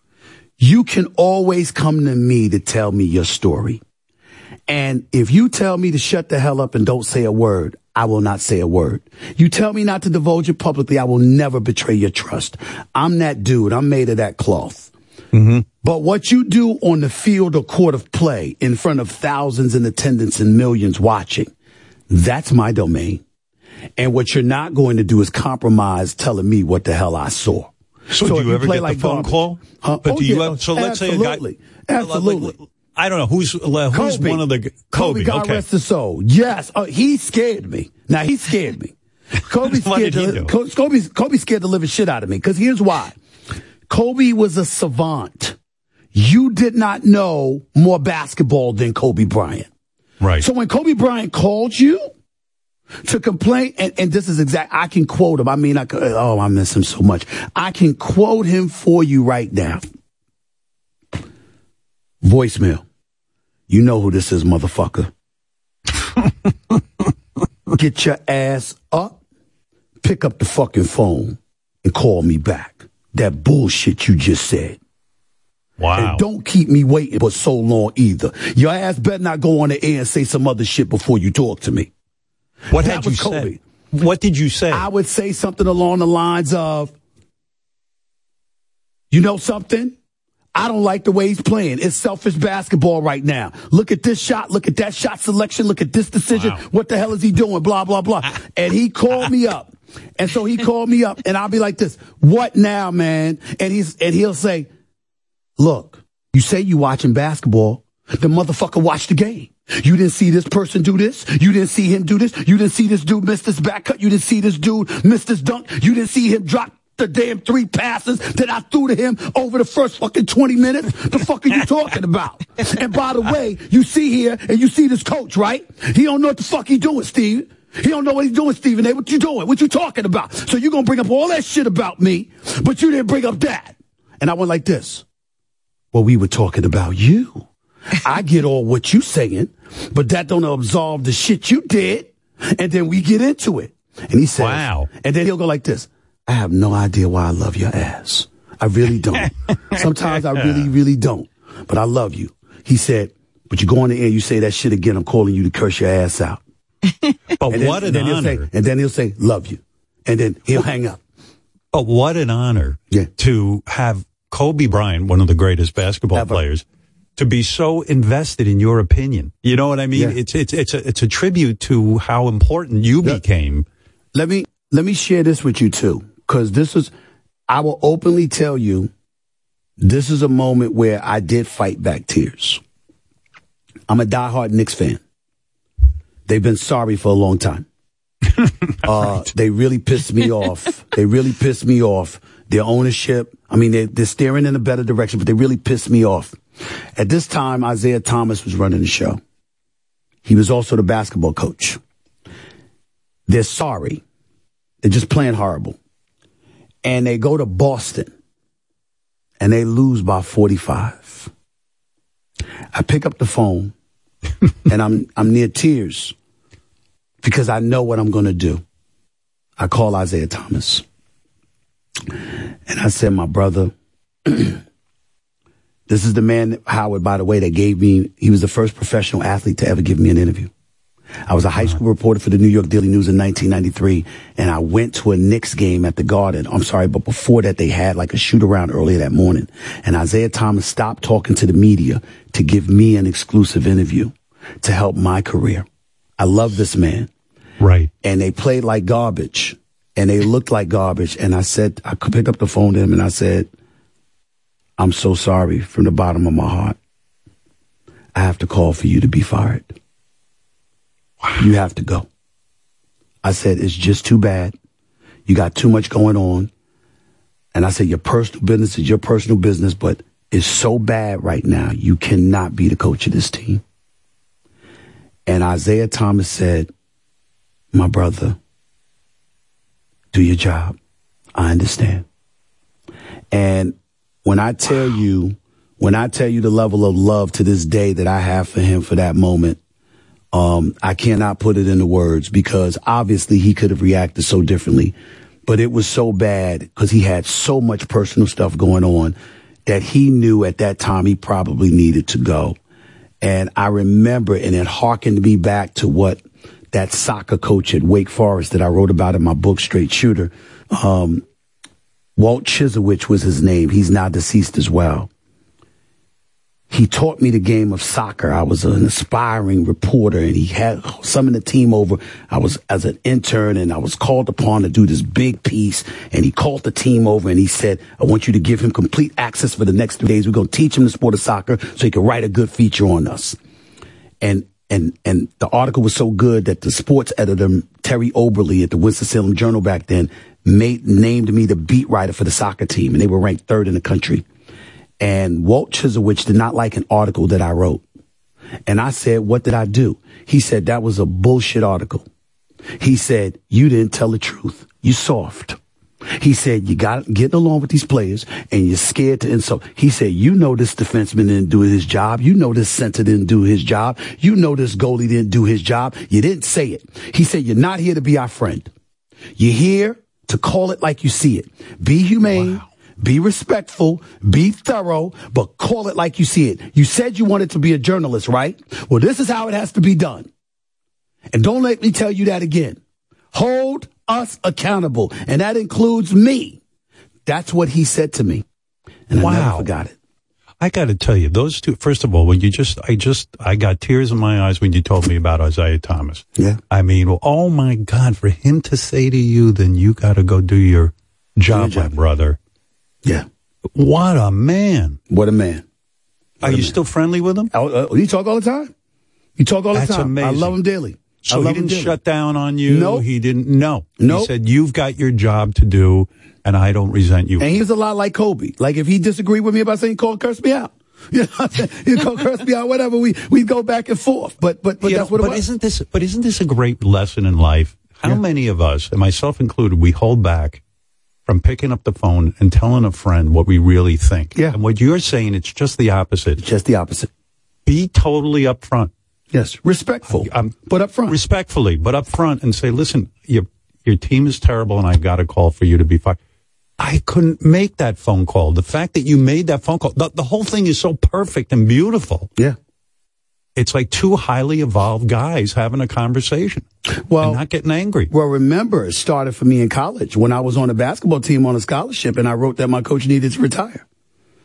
You can always come to me to tell me your story. And if you tell me to shut the hell up and don't say a word, I will not say a word. You tell me not to divulge it publicly, I will never betray your trust. I'm that dude. I'm made of that cloth. But what you do on the field or court of play in front of thousands in attendance and millions watching, that's my domain. And what you're not going to do is compromise telling me what the hell I saw. So, if do you ever play get like the phone garbage- call? Huh? But Oh, do you yeah, have, so let's say a guy, absolutely. Absolutely. I don't know who's uh, who's Kobe. one of the Kobe, God okay. rest his soul. Yes, uh, he scared me. Now he scared me. Kobe scared did he the, do? Co- Kobe, Kobe scared the living shit out of me. Because here's why. Kobe was a savant. You did not know more basketball than Kobe Bryant. Right. So when Kobe Bryant called you to complain, and, and this is exact, I can quote him. I mean, I could, oh, I miss him so much. I can quote him for you right now. Voicemail. You know who this is, motherfucker. Get your ass up, pick up the fucking phone, and call me back. That bullshit you just said. Wow. And don't keep me waiting for so long either. Your ass better not go on the air and say some other shit before you talk to me. What That had you Kobe. said? What did you say? I would say something along the lines of, you know something? I don't like the way he's playing. It's selfish basketball right now. Look at this shot. Look at that shot selection. Look at this decision. What the hell is he doing? Blah, blah, blah. And he called me up. And so he called me up and I'll be like this. What now, man? And he's, and he'll say, look, you say you watching basketball. The motherfucker watched the game. You didn't see this person do this. You didn't see him do this. You didn't see this dude miss this back cut. You didn't see this dude miss this dunk. You didn't see him drop the damn three passes that I threw to him over the first fucking 20 minutes. The fuck are you talking about? And by the way, you see here and you see this coach, right? He don't know what the fuck he doing, Steve. He don't know what he's doing, Stephen A. What you doing? What you talking about? So you gonna bring up all that shit about me, but you didn't bring up that. And I went like this. Well, we were talking about you. I get all what you saying, but that don't absolve the shit you did. And then we get into it. And he says, Wow. And then he'll go like this. I have no idea why I love your ass. I really don't. Sometimes I really, really don't. But I love you. He said, but you go on the air, you say that shit again, I'm calling you to curse your ass out. but And then, what an then he'll honor. say, and then he'll say, love you. And then he'll hang up. But what an honor Yeah. to have Kobe Bryant, one of the greatest basketball Ever. players, to be so invested in your opinion. You know what I mean? Yeah. It's it's it's a it's a tribute to how important you Yeah. became. let me let me share this with you too because this is i will openly tell you this is a moment where i did fight back tears i'm a diehard Knicks fan they've been sorry for a long time. Uh, they really pissed me off. They really pissed me off. Their ownership i mean they, they're steering in a better direction but they really pissed me off. At this time isaiah thomas was running the show. He was also the basketball coach. They're sorry. They're just playing horrible. And they go to Boston. And they lose by 45. I pick up the phone and I'm, I'm near tears because I know what I'm going to do. I call Isaiah Thomas and I said, my brother, this is the man, Howard, by the way, that gave me, he was the first professional athlete to ever give me an interview. I was a high school reporter for the New York Daily News in 1993, and I went to a Knicks game at the Garden. I'm sorry, but before that, they had like a shoot around earlier that morning, and Isaiah Thomas stopped talking to the media to give me an exclusive interview to help my career. I love this man, Right. and they played like garbage, and they looked like garbage. And I said, I could pick up the phone to him, and I said, "I'm so sorry from the bottom of my heart. I have to call for you to be fired." You have to go. I said, it's just too bad. You got too much going on. And I said, your personal business is your personal business, but it's so bad right now. You cannot be the coach of this team. And Isaiah Thomas said, my brother, do your job. I understand. And when I tell you, when I tell you the level of love to this day that I have for him for that moment, um, I cannot put it into words because obviously he could have reacted so differently, but it was so bad because he had so much personal stuff going on that he knew at that time he probably needed to go. And I remember, and it harkened me back to what that soccer coach at Wake Forest that I wrote about in my book, Straight Shooter, um, Walt Chyzowych was his name. He's now deceased as well. He taught me the game of soccer. I was an aspiring reporter and he had of the team over. I was as an intern and I was called upon to do this big piece and he called the team over and he said, I want you to give him complete access for the next three days. We're going to teach him the sport of soccer so he can write a good feature on us. And, and, and the article was so good that the sports editor, Terry Oberly at the Winston-Salem Journal back then made, named me the beat writer for the soccer team and they were ranked third in the country. And Walt Chyzowych did not like an article that I wrote. And I said, what did I do? He said, that was a bullshit article. He said, you didn't tell the truth. You soft. He said, you got getting along with these players and you're scared to insult. He said, you know this defenseman didn't do his job. You know this center didn't do his job. You know this goalie didn't do his job. You didn't say it. He said, you're not here to be our friend. You're here to call it like you see it. Be humane. Be respectful, be thorough, but call it like you see it. You said you wanted to be a journalist, right? Well, this is how it has to be done. And don't let me tell you that again. Hold us accountable. And that includes me. That's what he said to me. And I Wow. never forgot it. I got to tell you, those two. First of all, when you just, I just, I got tears in my eyes when you told me about Isaiah Thomas. Yeah. I mean, oh my God, for him to say to you, then you got to go do your job, my brother. Yeah. What a man. What a man. Are you still friendly with him? Oh, uh, you talk all the time. You talk all the That's time. I love him dearly. I So he didn't shut down on you. Nope. He didn't. No. Nope. He said, you've got your job to do and I don't resent you. And he was a lot like Kobe. Like if he disagreed with me about something, call curse me out. You know what I'm saying? He'd call curse me out, whatever. We we go back and forth. But but but You that's know, what it but was. isn't this but isn't this a great lesson in life? How many of us, and myself included, we hold back from picking up the phone and telling a friend what we really think? Yeah. And what you're saying, it's just the opposite. It's Just the opposite. Be totally upfront. Yes, respectful, um, but up front. Respectfully, but up front and say, listen, your your team is terrible and I've got a call for you to be fired. I couldn't make that phone call. The fact that you made that phone call, the, the whole thing is so perfect and beautiful. Yeah. It's like two highly evolved guys having a conversation. Well, and not getting angry. Well, remember, it started for me in college when I was on a basketball team on a scholarship, and I wrote that my coach needed to retire.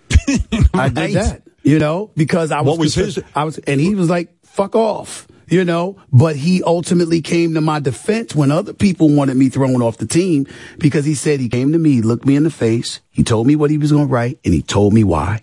I did that, you know, because I was. What was his- I was, and he was like, "Fuck off," you know. But he ultimately came to my defense when other people wanted me thrown off the team because he said he came to me, looked me in the face, he told me what he was going to write, and he told me why.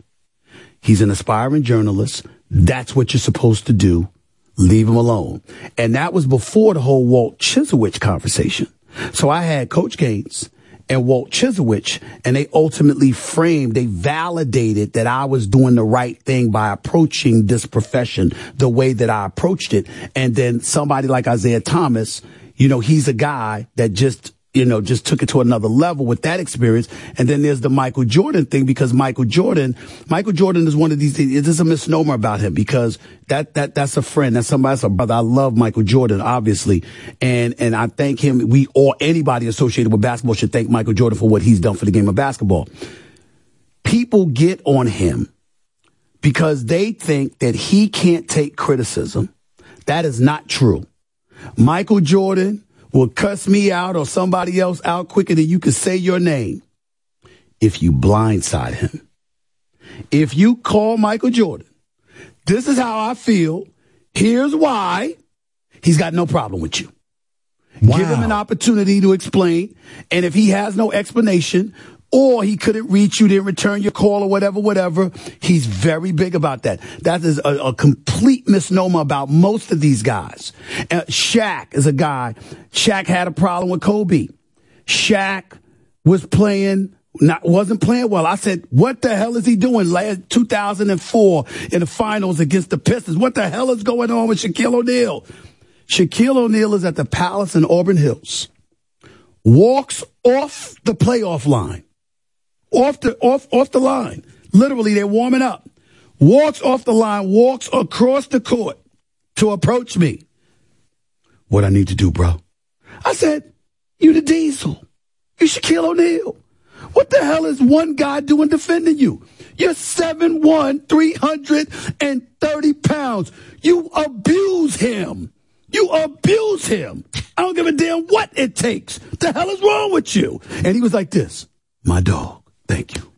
He's an aspiring journalist. That's what you're supposed to do. Leave him alone. And that was before the whole Walt Chyzowych conversation. So I had Coach Gaines and Walt Chyzowych, and they ultimately framed, they validated that I was doing the right thing by approaching this profession the way that I approached it. And then somebody like Isaiah Thomas, you know, he's a guy that just you know, just took it to another level with that experience. And then there's the Michael Jordan thing because Michael Jordan, Michael Jordan is one of these things. There's a misnomer about him because that, that, that's a friend. That's somebody, that's a brother. I love Michael Jordan, obviously. And, and I thank him. We or anybody associated with basketball should thank Michael Jordan for what he's done for the game of basketball. People get on him because they think that he can't take criticism. That is not true. Michael Jordan will cuss me out or somebody else out quicker than you can say your name if you blindside him. If you call Michael Jordan, this is how I feel. Here's why. He's got no problem with you. Give him an opportunity to explain. And if he has no explanation or he couldn't reach you, didn't return your call or whatever, whatever, he's very big about that. That is a, a complete misnomer about most of these guys. Uh, Shaq is a guy. Shaq had a problem with Kobe. Shaq was playing not wasn't playing well. I said, "What the hell is he doing?" Last 2004 in the finals against the Pistons. What the hell is going on with Shaquille O'Neal? Shaquille O'Neal is at the Palace in Auburn Hills. Walks off the playoff line. Off the off off the line. Literally, they're warming up. Walks off the line, walks across the court to approach me. What I need to do, bro? I said, "You the Diesel. You Shaquille O'Neal. What the hell is one guy doing defending you? You're 7'1", 330 pounds. You abuse him. You abuse him. I don't give a damn what it takes. The hell is wrong with you? And he was like this, my dog, thank you.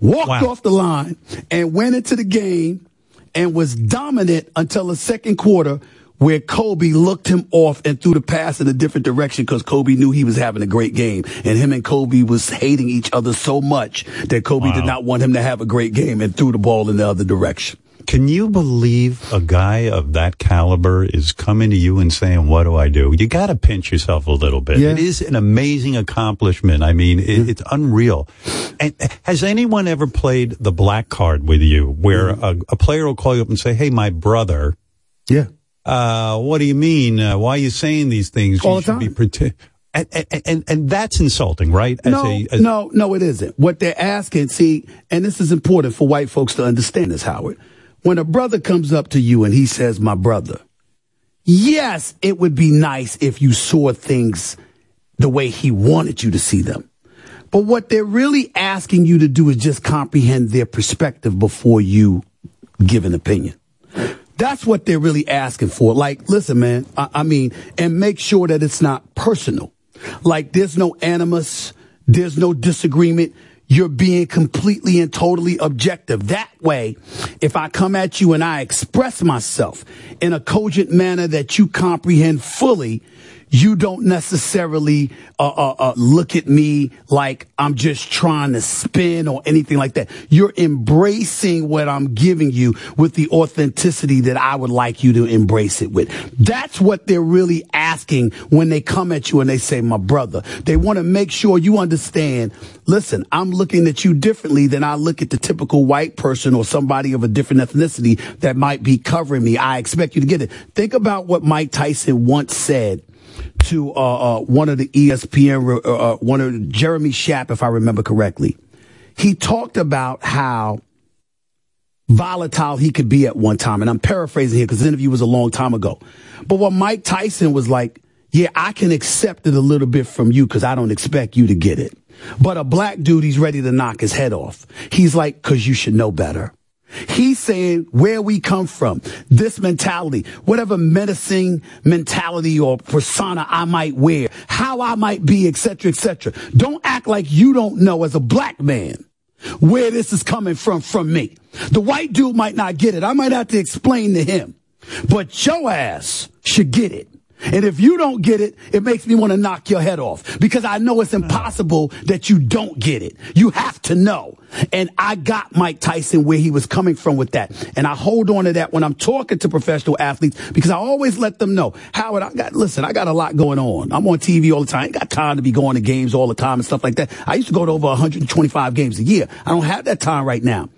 Walked Wow. off the line and went into the game and was dominant until the second quarter where Kobe looked him off and threw the pass in a different direction because Kobe knew he was having a great game. And him and Kobe was hating each other so much that Kobe did not want him to have a great game and threw the ball in the other direction. Can you believe a guy of that caliber is coming to you and saying, "What do I do?" You got to pinch yourself a little bit. Yeah. It is an amazing accomplishment. I mean, it, it's unreal. And has anyone ever played the black card with you, where mm-hmm. a, a player will call you up and say, "Hey, my brother." Yeah. Uh, what do you mean? Uh, why are you saying these things? All you the should be prote- and, and, and, and that's insulting, right? As no, a, as- no, no, it isn't. What they're asking, see, and this is important for white folks to understand this, Howard. When a brother comes up to you and he says, my brother, yes, it would be nice if you saw things the way he wanted you to see them. But what they're really asking you to do is just comprehend their perspective before you give an opinion. That's what they're really asking for. Like, listen, man, I, I mean, and make sure that it's not personal. Like, there's no animus, there's no disagreement. You're being completely and totally objective. That way, if I come at you and I express myself in a cogent manner that you comprehend fully, you don't necessarily uh, uh, uh, look at me like I'm just trying to spin or anything like that. You're embracing what I'm giving you with the authenticity that I would like you to embrace it with. That's what they're really asking when they come at you and they say, my brother. They want to make sure you understand, listen, I'm looking at you differently than I look at the typical white person or somebody of a different ethnicity that might be covering me. I expect you to get it. Think about what Mike Tyson once said to uh, uh, one of the ESPN, uh, uh, one of Jeremy Schaap, if I remember correctly. He talked about how volatile he could be at one time, and I'm paraphrasing here because the interview was a long time ago. But what Mike Tyson was like, yeah, I can accept it a little bit from you because I don't expect you to get it. But a black dude, he's ready to knock his head off. He's like, because you should know better. He's saying where we come from, this mentality, whatever menacing mentality or persona I might wear, how I might be, etc., etc. Don't act like you don't know as a black man where this is coming from from me. The white dude might not get it. I might have to explain to him, but your ass should get it. And if you don't get it, it makes me want to knock your head off because I know it's impossible that you don't get it. You have to know. And I got Mike Tyson where he was coming from with that. And I hold on to that when I'm talking to professional athletes because I always let them know, Howard, I got, listen, I got a lot going on. I'm on TV all the time. I ain't got time to be going to games all the time and stuff like that. I used to go to over 125 games a year. I don't have that time right now.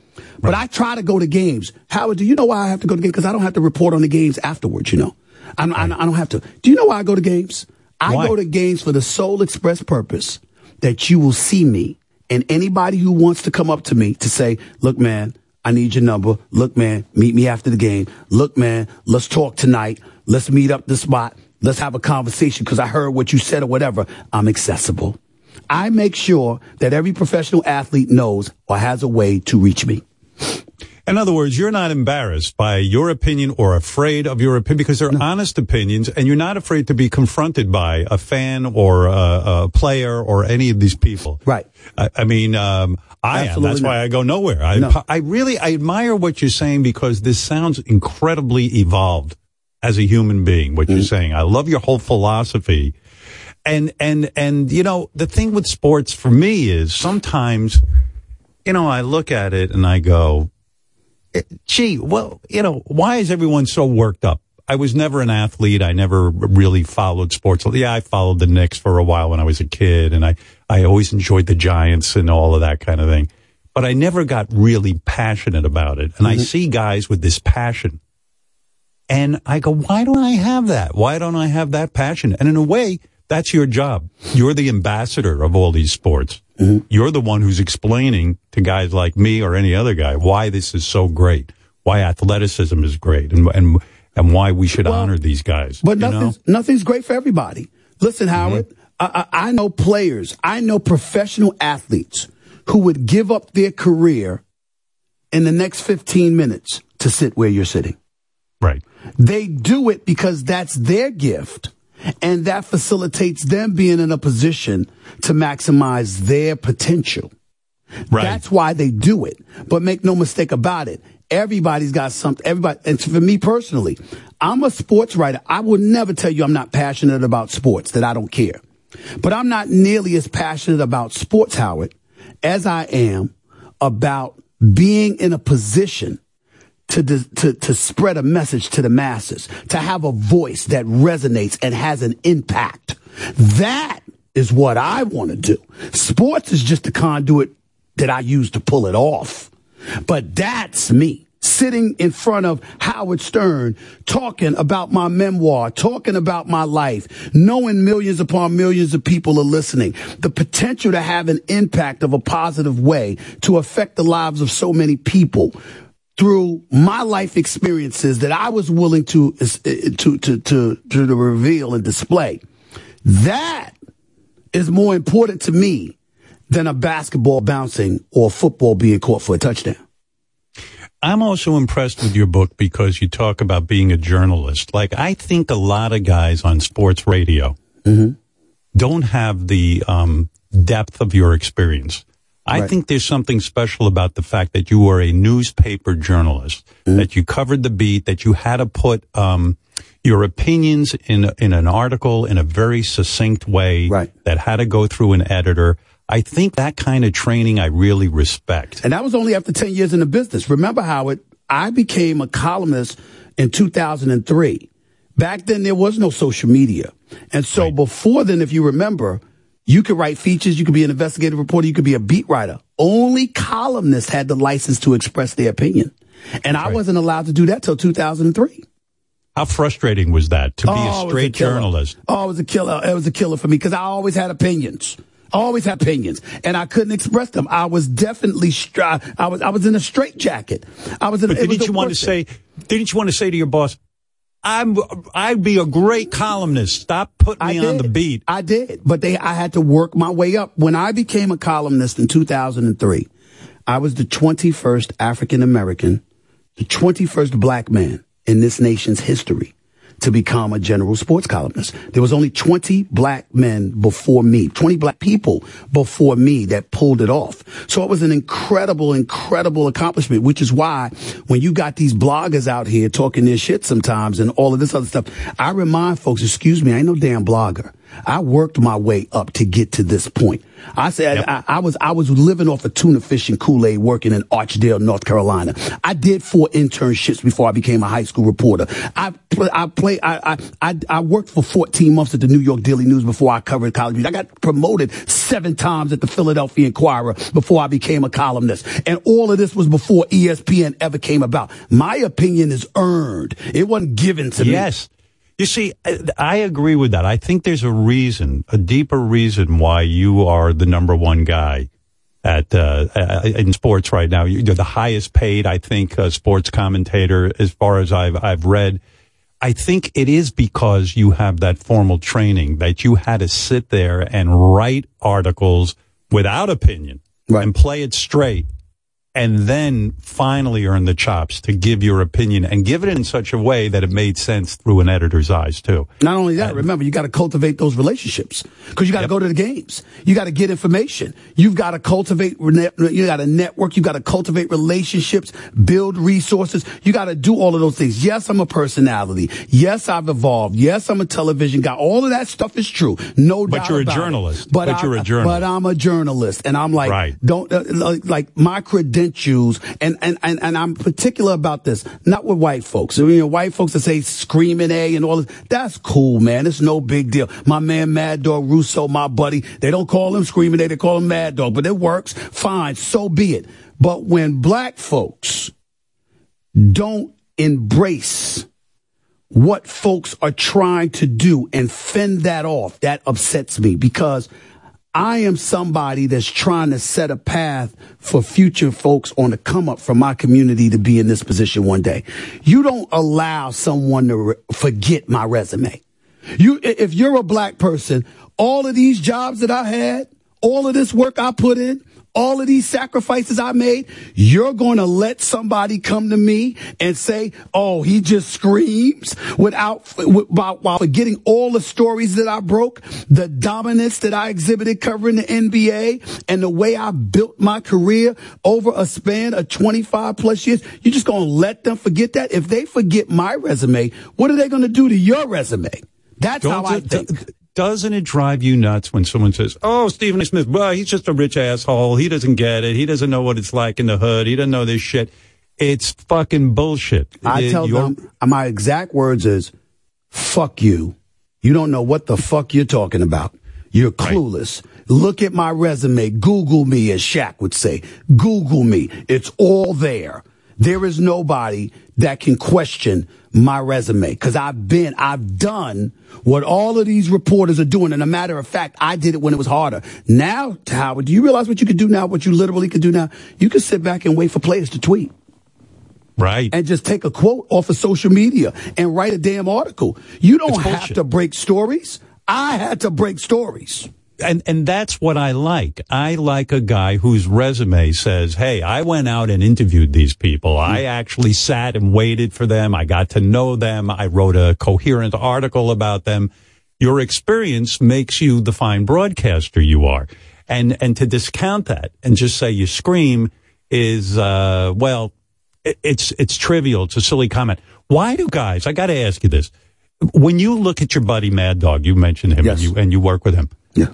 But I try to go to games. Howard, do you know why I have to go to games? Because I don't have to report on the games afterwards, you know. I don't, I I don't have to. Do you know why I go to games? I Why? go to games for the sole express purpose that you will see me and anybody who wants to come up to me to say, look, man, I need your number. Look, man, meet me after the game. Look, man, let's talk tonight. Let's meet up the spot. Let's have a conversation because I heard what you said or whatever. I'm accessible. I make sure that every professional athlete knows or has a way to reach me. In other words, you're not embarrassed by your opinion or afraid of your opinion because they're honest opinions, and you're not afraid to be confronted by a fan or a, a player or any of these people. Right. I, I mean, um, I am. That's not. why I go nowhere. I, No. I really, I admire what you're saying because this sounds incredibly evolved as a human being. What Mm. you're saying, I love your whole philosophy. And and and you know, the thing with sports for me is sometimes, you know, I look at it and I go, gee, well, you know, why is everyone so worked up? I was never an athlete. I never really followed sports. Yeah, I followed the Knicks for a while when I was a kid, and I, I always enjoyed the Giants and all of that kind of thing. But I never got really passionate about it. And I mm-hmm. see guys with this passion. And I go, why don't I have that? Why don't I have that passion? And in a way, that's your job. You're the ambassador of all these sports. Mm-hmm. You're the one who's explaining to guys like me or any other guy why this is so great, why athleticism is great, and and and why we should honor these guys. But you know? nothing's, nothing's great for everybody. Listen, mm-hmm. Howard, I, I, I know players, I know professional athletes who would give up their career in the next 15 minutes to sit where you're sitting. Right. They do it because that's their gift. And that facilitates them being in a position to maximize their potential. Right. That's why they do it. But make no mistake about it. Everybody's got something. Everybody, and for me personally, I'm a sports writer. I will never tell you I'm not passionate about sports, that I don't care. But I'm not nearly as passionate about sports, Howard, as I am about being in a position to, to, to spread a message to the masses, to have a voice that resonates and has an impact. That is what I want to do. Sports is just the conduit that I use to pull it off. But that's me sitting in front of Howard Stern, talking about my memoir, talking about my life, knowing millions upon millions of people are listening, the potential to have an impact of a positive way to affect the lives of so many people through my life experiences that I was willing to, eh, eh, to, to, to, to reveal and display. That is more important to me than a basketball bouncing or a football being caught for a touchdown. I'm also impressed with your book because you talk about being a journalist. Like, I think a lot of guys on sports radio mm-hmm. don't have the um, depth of your experience. I Right. think there's something special about the fact that you were a newspaper journalist, that you covered the beat, that you had to put um, your opinions in in an article in a very succinct way, that had to go through an editor. I think that kind of training I really respect. And that was only after 10 years in the business. Remember, Howard, I became a columnist in 2003. Back then, there was no social media. And so before then, if you remember, you could write features, you could be an investigative reporter, you could be a beat writer. Only columnists had the license to express their opinion. And I wasn't allowed to do that till 2003. How frustrating was that to be Oh, a a straight journalist? Oh, it was a killer. It was a killer for me because I always had opinions. I always had opinions, and I couldn't express them. I was definitely stri- I was I was in a straitjacket. I was in. But was didn't you want to say? Didn't you want to say to your boss, "I'm I'd be a great columnist. Stop putting me on the beat." I did, but they I had to work my way up. When I became a columnist in 2003, I was the 21st African American, the 21st black man in this nation's history to become a general sports columnist. There was only 20 black men before me, 20 black people before me that pulled it off. So it was an incredible, incredible accomplishment, which is why when you got these bloggers out here talking their shit sometimes and all of this other stuff, I remind folks, excuse me, I ain't no damn blogger. I worked my way up to get to this point. I said I, I was I was living off of tuna fish and Kool Aid, working in Archdale, North Carolina. I did four internships before I became a high school reporter. I I play I, I I I worked for 14 months at the New York Daily News before I covered college. I got promoted seven times at the Philadelphia Inquirer before I became a columnist, and all of this was before ESPN ever came about. My opinion is earned. It wasn't given to me. Yes. You see, I- I agree with that. I think there's a reason, a deeper reason why you are the number one guy at uh, uh, in sports right now. You're the highest paid, I think, uh, sports commentator as far as I've I've read. I think it is because you have that formal training that you had to sit there and write articles without opinion and play it straight and then finally earn the chops to give your opinion and give it in such a way that it made sense through an editor's eyes too. Not only that, remember, you got to cultivate those relationships because you got to go to the games. You got to get information. You've got to cultivate, you got to network. You got to cultivate relationships, build resources. You got to do all of those things. Yes, I'm a personality. Yes, I've evolved. Yes, I'm a television guy. All of that stuff is true. No But doubt But you're a journalist. But, you're a journalist. But I'm a journalist and I'm like, Right. don't, uh, like, like my credentials and, and, and, and I'm particular about this, not with white folks. I mean, white folks that say screaming A and all this, that's cool, man. It's no big deal. My man Mad Dog Russo, my buddy, they don't call him screaming A, they call him Mad Dog, but it works. Fine. So be it. But when black folks don't embrace what folks are trying to do and fend that off, that upsets me because I am somebody that's trying to set a path for future folks on the come up from my community to be in this position one day. You don't allow someone to re- forget my resume. You, if you're a black person, all of these jobs that I had, all of this work I put in, all of these sacrifices I made, you're going to let somebody come to me and say, "Oh, he just screams," without while, while forgetting all the stories that I broke, the dominance that I exhibited covering the NBA, and the way I built my career over a span of 25 plus years. You're just going to let them forget that? If they forget my resume, what are they going to do to your resume? That's how I Don't- think. Doesn't it drive you nuts when someone says, "Oh, Stephen A. Smith, well, he's just a rich asshole. He doesn't get it. He doesn't know what it's like in the hood. He doesn't know this shit." It's fucking bullshit. I It- tell them uh, my exact words is, "Fuck you. You don't know what the fuck you're talking about. You're clueless. Look at my resume. Google me, as Shaq would say. Google me. It's all there. There is nobody that can question my resume because I've been, I've done what all of these reporters are doing. And a matter of fact, I did it when it was harder. Now, Howard, do you realize what you could do now? What you literally could do now? You can sit back and wait for players to tweet right and just take a quote off of social media and write a damn article. You don't It's have bullshit. to break stories. I had to break stories. And and that's what I like. I like a guy whose resume says, "Hey, I went out and interviewed these people. I actually sat and waited for them. I got to know them. I wrote a coherent article about them." Your experience makes you the fine broadcaster you are. And and to discount that and just say you scream is uh well it, it's it's trivial. It's a silly comment. Why do guys? I got to ask you this: when you look at your buddy Mad Dog, you mentioned him and you and you work with him. Yeah.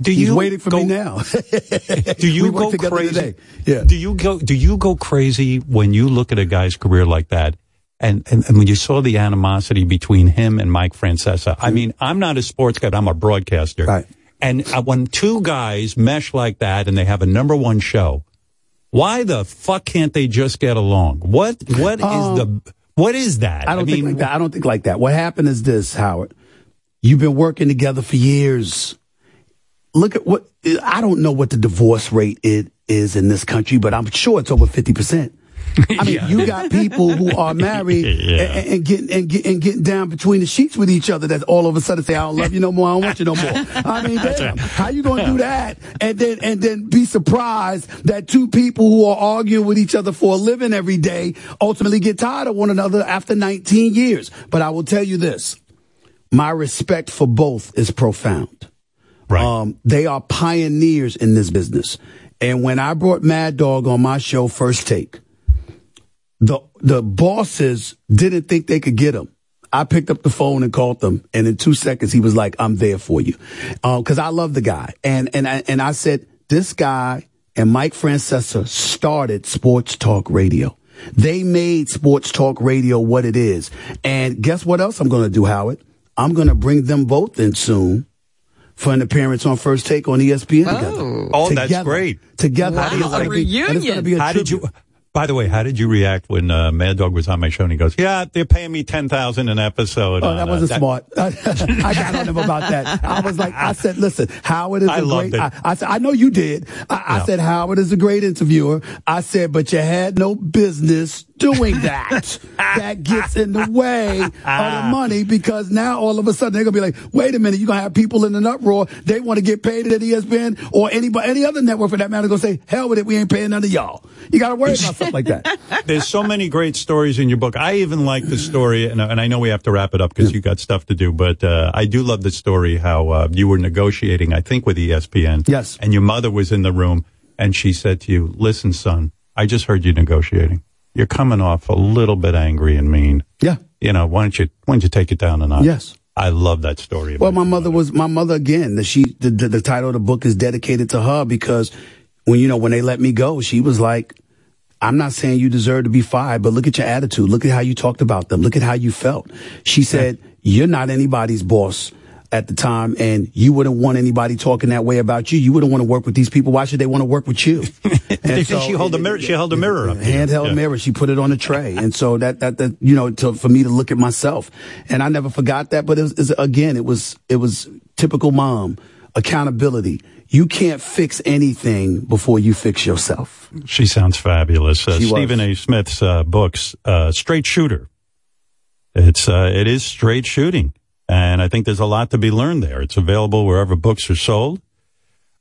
Do He's you waiting for go, me now. Do you go crazy? Yeah. Do you go? Do you go crazy when you look at a guy's career like that? And, and, and when you saw the animosity between him and Mike Francesa, I mean, I'm not a sports guy, I'm a broadcaster. Right. And uh, when two guys mesh like that and they have a number one show, why the fuck can't they just get along? What what is Um, the what is that? I don't mean, think like that. I don't think like that. What happened is this, Howard. You've been working together for years. Look at what I don't know what the divorce rate it is in this country, but I'm sure it's over fifty percent. I mean, you got people who are married Yeah. and, and getting and, get, and getting down between the sheets with each other. That all of a sudden say, "I don't love you no more. I don't want you no more." I mean, damn, how you going to do that and then and then be surprised that two people who are arguing with each other for a living every day ultimately get tired of one another after 19 years? But I will tell you this: my respect for both is profound. Right. Um, they are pioneers in this business. And when I brought Mad Dog on my show, First Take, the the bosses didn't think they could get him. I picked up the phone and called them, and in two seconds he was like, "I'm there for you," because I love the guy. And and I, and I said, "This guy and Mike Francesa started Sports Talk Radio. They made Sports Talk Radio what it is. And guess what else I'm going to do, Howard? I'm going to bring them both in soon." For an appearance on First Take on ESPN together. Oh, that's great. Together. Wow, And it's a gonna be- it's be a How did you? By the way, how did you react when uh, Mad Dog was on my show and he goes, "Yeah, they're paying me ten thousand an episode." Oh, on, that uh, wasn't smart. I got on him about that. I was like, I said, listen, Howard is I a loved great. it. I, I said, I know you did. I, I said Howard is a great interviewer. I said, but you had no business doing that. that gets in the way of the money because now all of a sudden they're gonna be like, wait a minute, you're gonna have people in an uproar. They want to get paid at ESPN or anybody, any other network for that matter, gonna say, hell with it, we ain't paying none of y'all. You gotta worry about stuff like that. There's so many great stories in your book. I even like the story, and, and I know we have to wrap it up because you got stuff to do, but uh, I do love the story how uh, you were negotiating, I think, with ESPN. Yes. And your mother was in the room, and she said to you, "Listen, son, I just heard you negotiating. You're coming off a little bit angry and mean. Yeah. You know, why don't you why don't you take it down a notch?" Yes. I love that story. Well, my mother was my mother again. The she the, the, the title of the book is dedicated to her because when you know when they let me go, she was like, "I'm not saying you deserve to be fired, but look at your attitude. Look at how you talked about them. Look at how you felt." She said, "You're not anybody's boss." At the time, and you wouldn't want anybody talking that way about you. You wouldn't want to work with these people. Why should they want to work with you? Did she hold a mirror? She held a mirror up. handheld Yeah. mirror. She put it on a tray, and so that that that you know, to, for me to look at myself, and I never forgot that. But it was, it was- again, it was it was typical mom accountability. You can't fix anything before you fix yourself. She sounds fabulous. Uh, She was. Stephen A. Smith's uh, books, uh, Straight Shooter. It's uh, it is straight shooting, and I think there's a lot to be learned there. It's available wherever books are sold.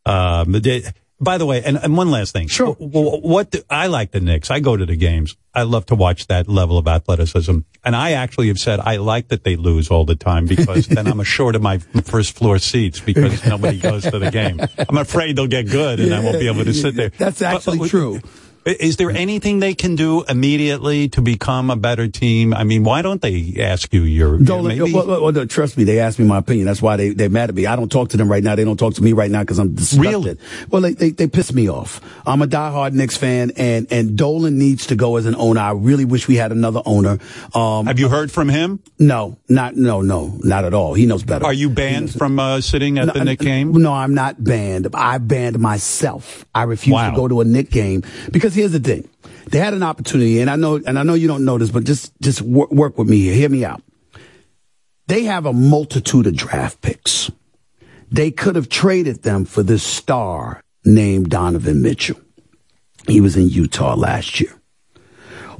Um, they- By the way, and, and one last thing. Sure. What do, I like the Knicks. I go to the games. I love to watch that level of athleticism. And I actually have said I like that they lose all the time because then I'm assured of my first floor seats because nobody goes to the game. I'm afraid they'll get good and I won't be able to sit there. That's But- actually but- true. Is there anything they can do immediately to become a better team? I mean, why don't they ask you your maybe? well, well, trust me. They asked me my opinion. That's why they they mad at me. I don't talk to them right now. They don't talk to me right now because I'm disgusted. Really? Well, they, they they piss me off. I'm a diehard Knicks fan, and and Dolan needs to go as an owner. I really wish we had another owner. Um, Have you heard from him? No, not no no not at all. He knows better. Are you banned from uh, sitting at the Knick game? No, I'm not banned. I banned myself. I refuse Wow. to go to a Knick game because here's the thing: they had an opportunity, and I know, and I know you don't know this, but just just wor- work with me here. Hear me out. They have a multitude of draft picks. They could have traded them for this star named Donovan Mitchell. He was in Utah last year.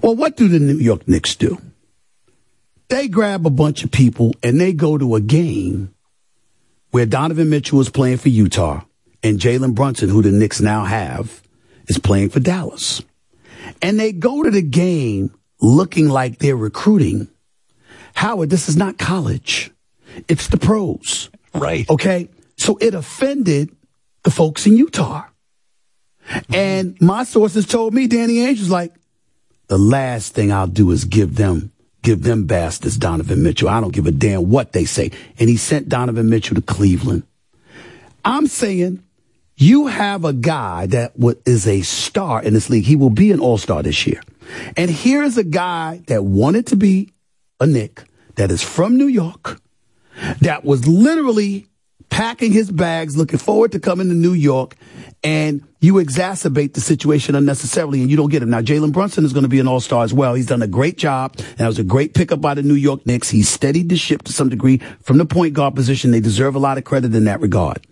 Well, what do the New York Knicks do? They grab a bunch of people and they go to a game where Donovan Mitchell is playing for Utah and Jalen Brunson, who the Knicks now have, is playing for Dallas. And they go to the game looking like they're recruiting. Howard, this is not college. It's the pros. Right. Okay. So it offended the folks in Utah. Mm-hmm. And my sources told me Danny Ainge was like, the last thing I'll do is give them give them bastards Donovan Mitchell. I don't give a damn what they say. And he sent Donovan Mitchell to Cleveland. I'm saying you have a guy that is a star in this league. He will be an all-star this year. And here's a guy that wanted to be a Knick that is from New York that was literally packing his bags, looking forward to coming to New York, and you exacerbate the situation unnecessarily and you don't get him. Now, Jalen Brunson is going to be an all star as well. He's done a great job, and that was a great pickup by the New York Knicks. He steadied the ship to some degree from the point guard position. They deserve a lot of credit in that regard.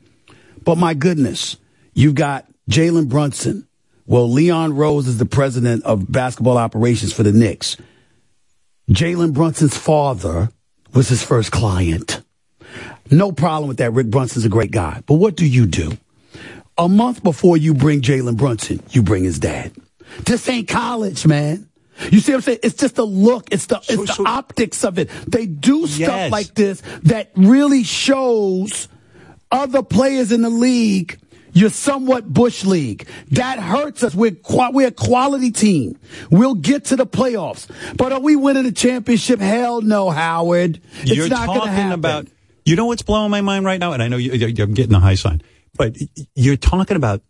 But my goodness, you've got Jalen Brunson. Well, Leon Rose is the president of basketball operations for the Knicks. Jalen Brunson's father was his first client. No problem with that. Rick Brunson's a great guy. But what do you do? A month before you bring Jalen Brunson, you bring his dad. This ain't college, man. You see what I'm saying? It's just the look. It's the it's the optics of it. They do stuff Yes. like this that really shows other players in the league. You're somewhat bush league. That hurts us. We're we're a quality team. We'll get to the playoffs. But are we winning a championship? Hell no, Howard. It's You're not going to talking happen. about. You know what's blowing my mind right now, and I know you, I'm getting a high sign, but you're talking about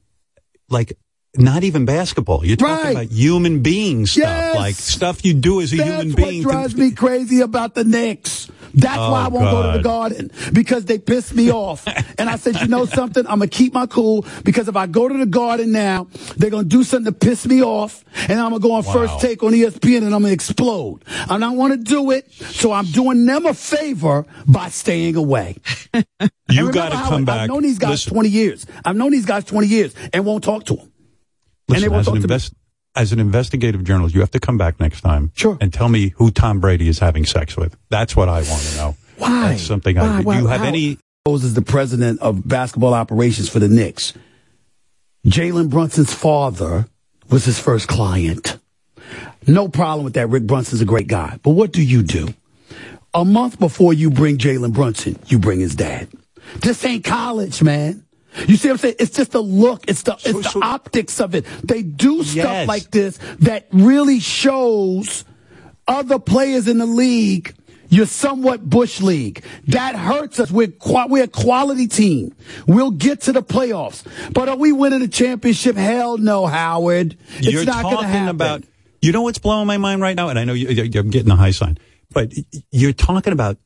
like not even basketball. You're talking Right. about human being stuff, Yes. like stuff you do as a That's human what being. to- drives me crazy about the Knicks. That's Oh, why I won't go to the Garden because they pissed me off. and I said, you know something? I'm gonna keep my cool because if I go to the Garden now, they're gonna do something to piss me off, and I'm gonna go on Wow. first take on ESPN and I'm gonna explode. And I want to do it, so I'm doing them a favor by staying away. you got to come back. I've known these guys Listen, 20 years. I've known these guys 20 years and won't talk to them. and they listen, won't talk to me. Invest, as an investigative journalist, you have to come back next time. Sure. And tell me who Tom Brady is having sex with. That's what I want to know. Why? That's something Why? I. Why? Do you have How- any? Rose is the president of basketball operations for the Knicks. Jalen Brunson's father was his first client. No problem with that. Rick Brunson's a great guy. But what do you do? A month before you bring Jalen Brunson, you bring his dad. This ain't college, man. You see what I'm saying? It's just the look. It's the it's the optics of it. They do stuff Yes. like this that really shows other players in the league. You're somewhat bush league. That hurts us. We're we're a quality team. We'll get to the playoffs. But are we winning a championship? Hell no, Howard. It's You're not going to talking happen. about. You know what's blowing my mind right now, and I know you, you- I'm getting a high sign, but you're talking about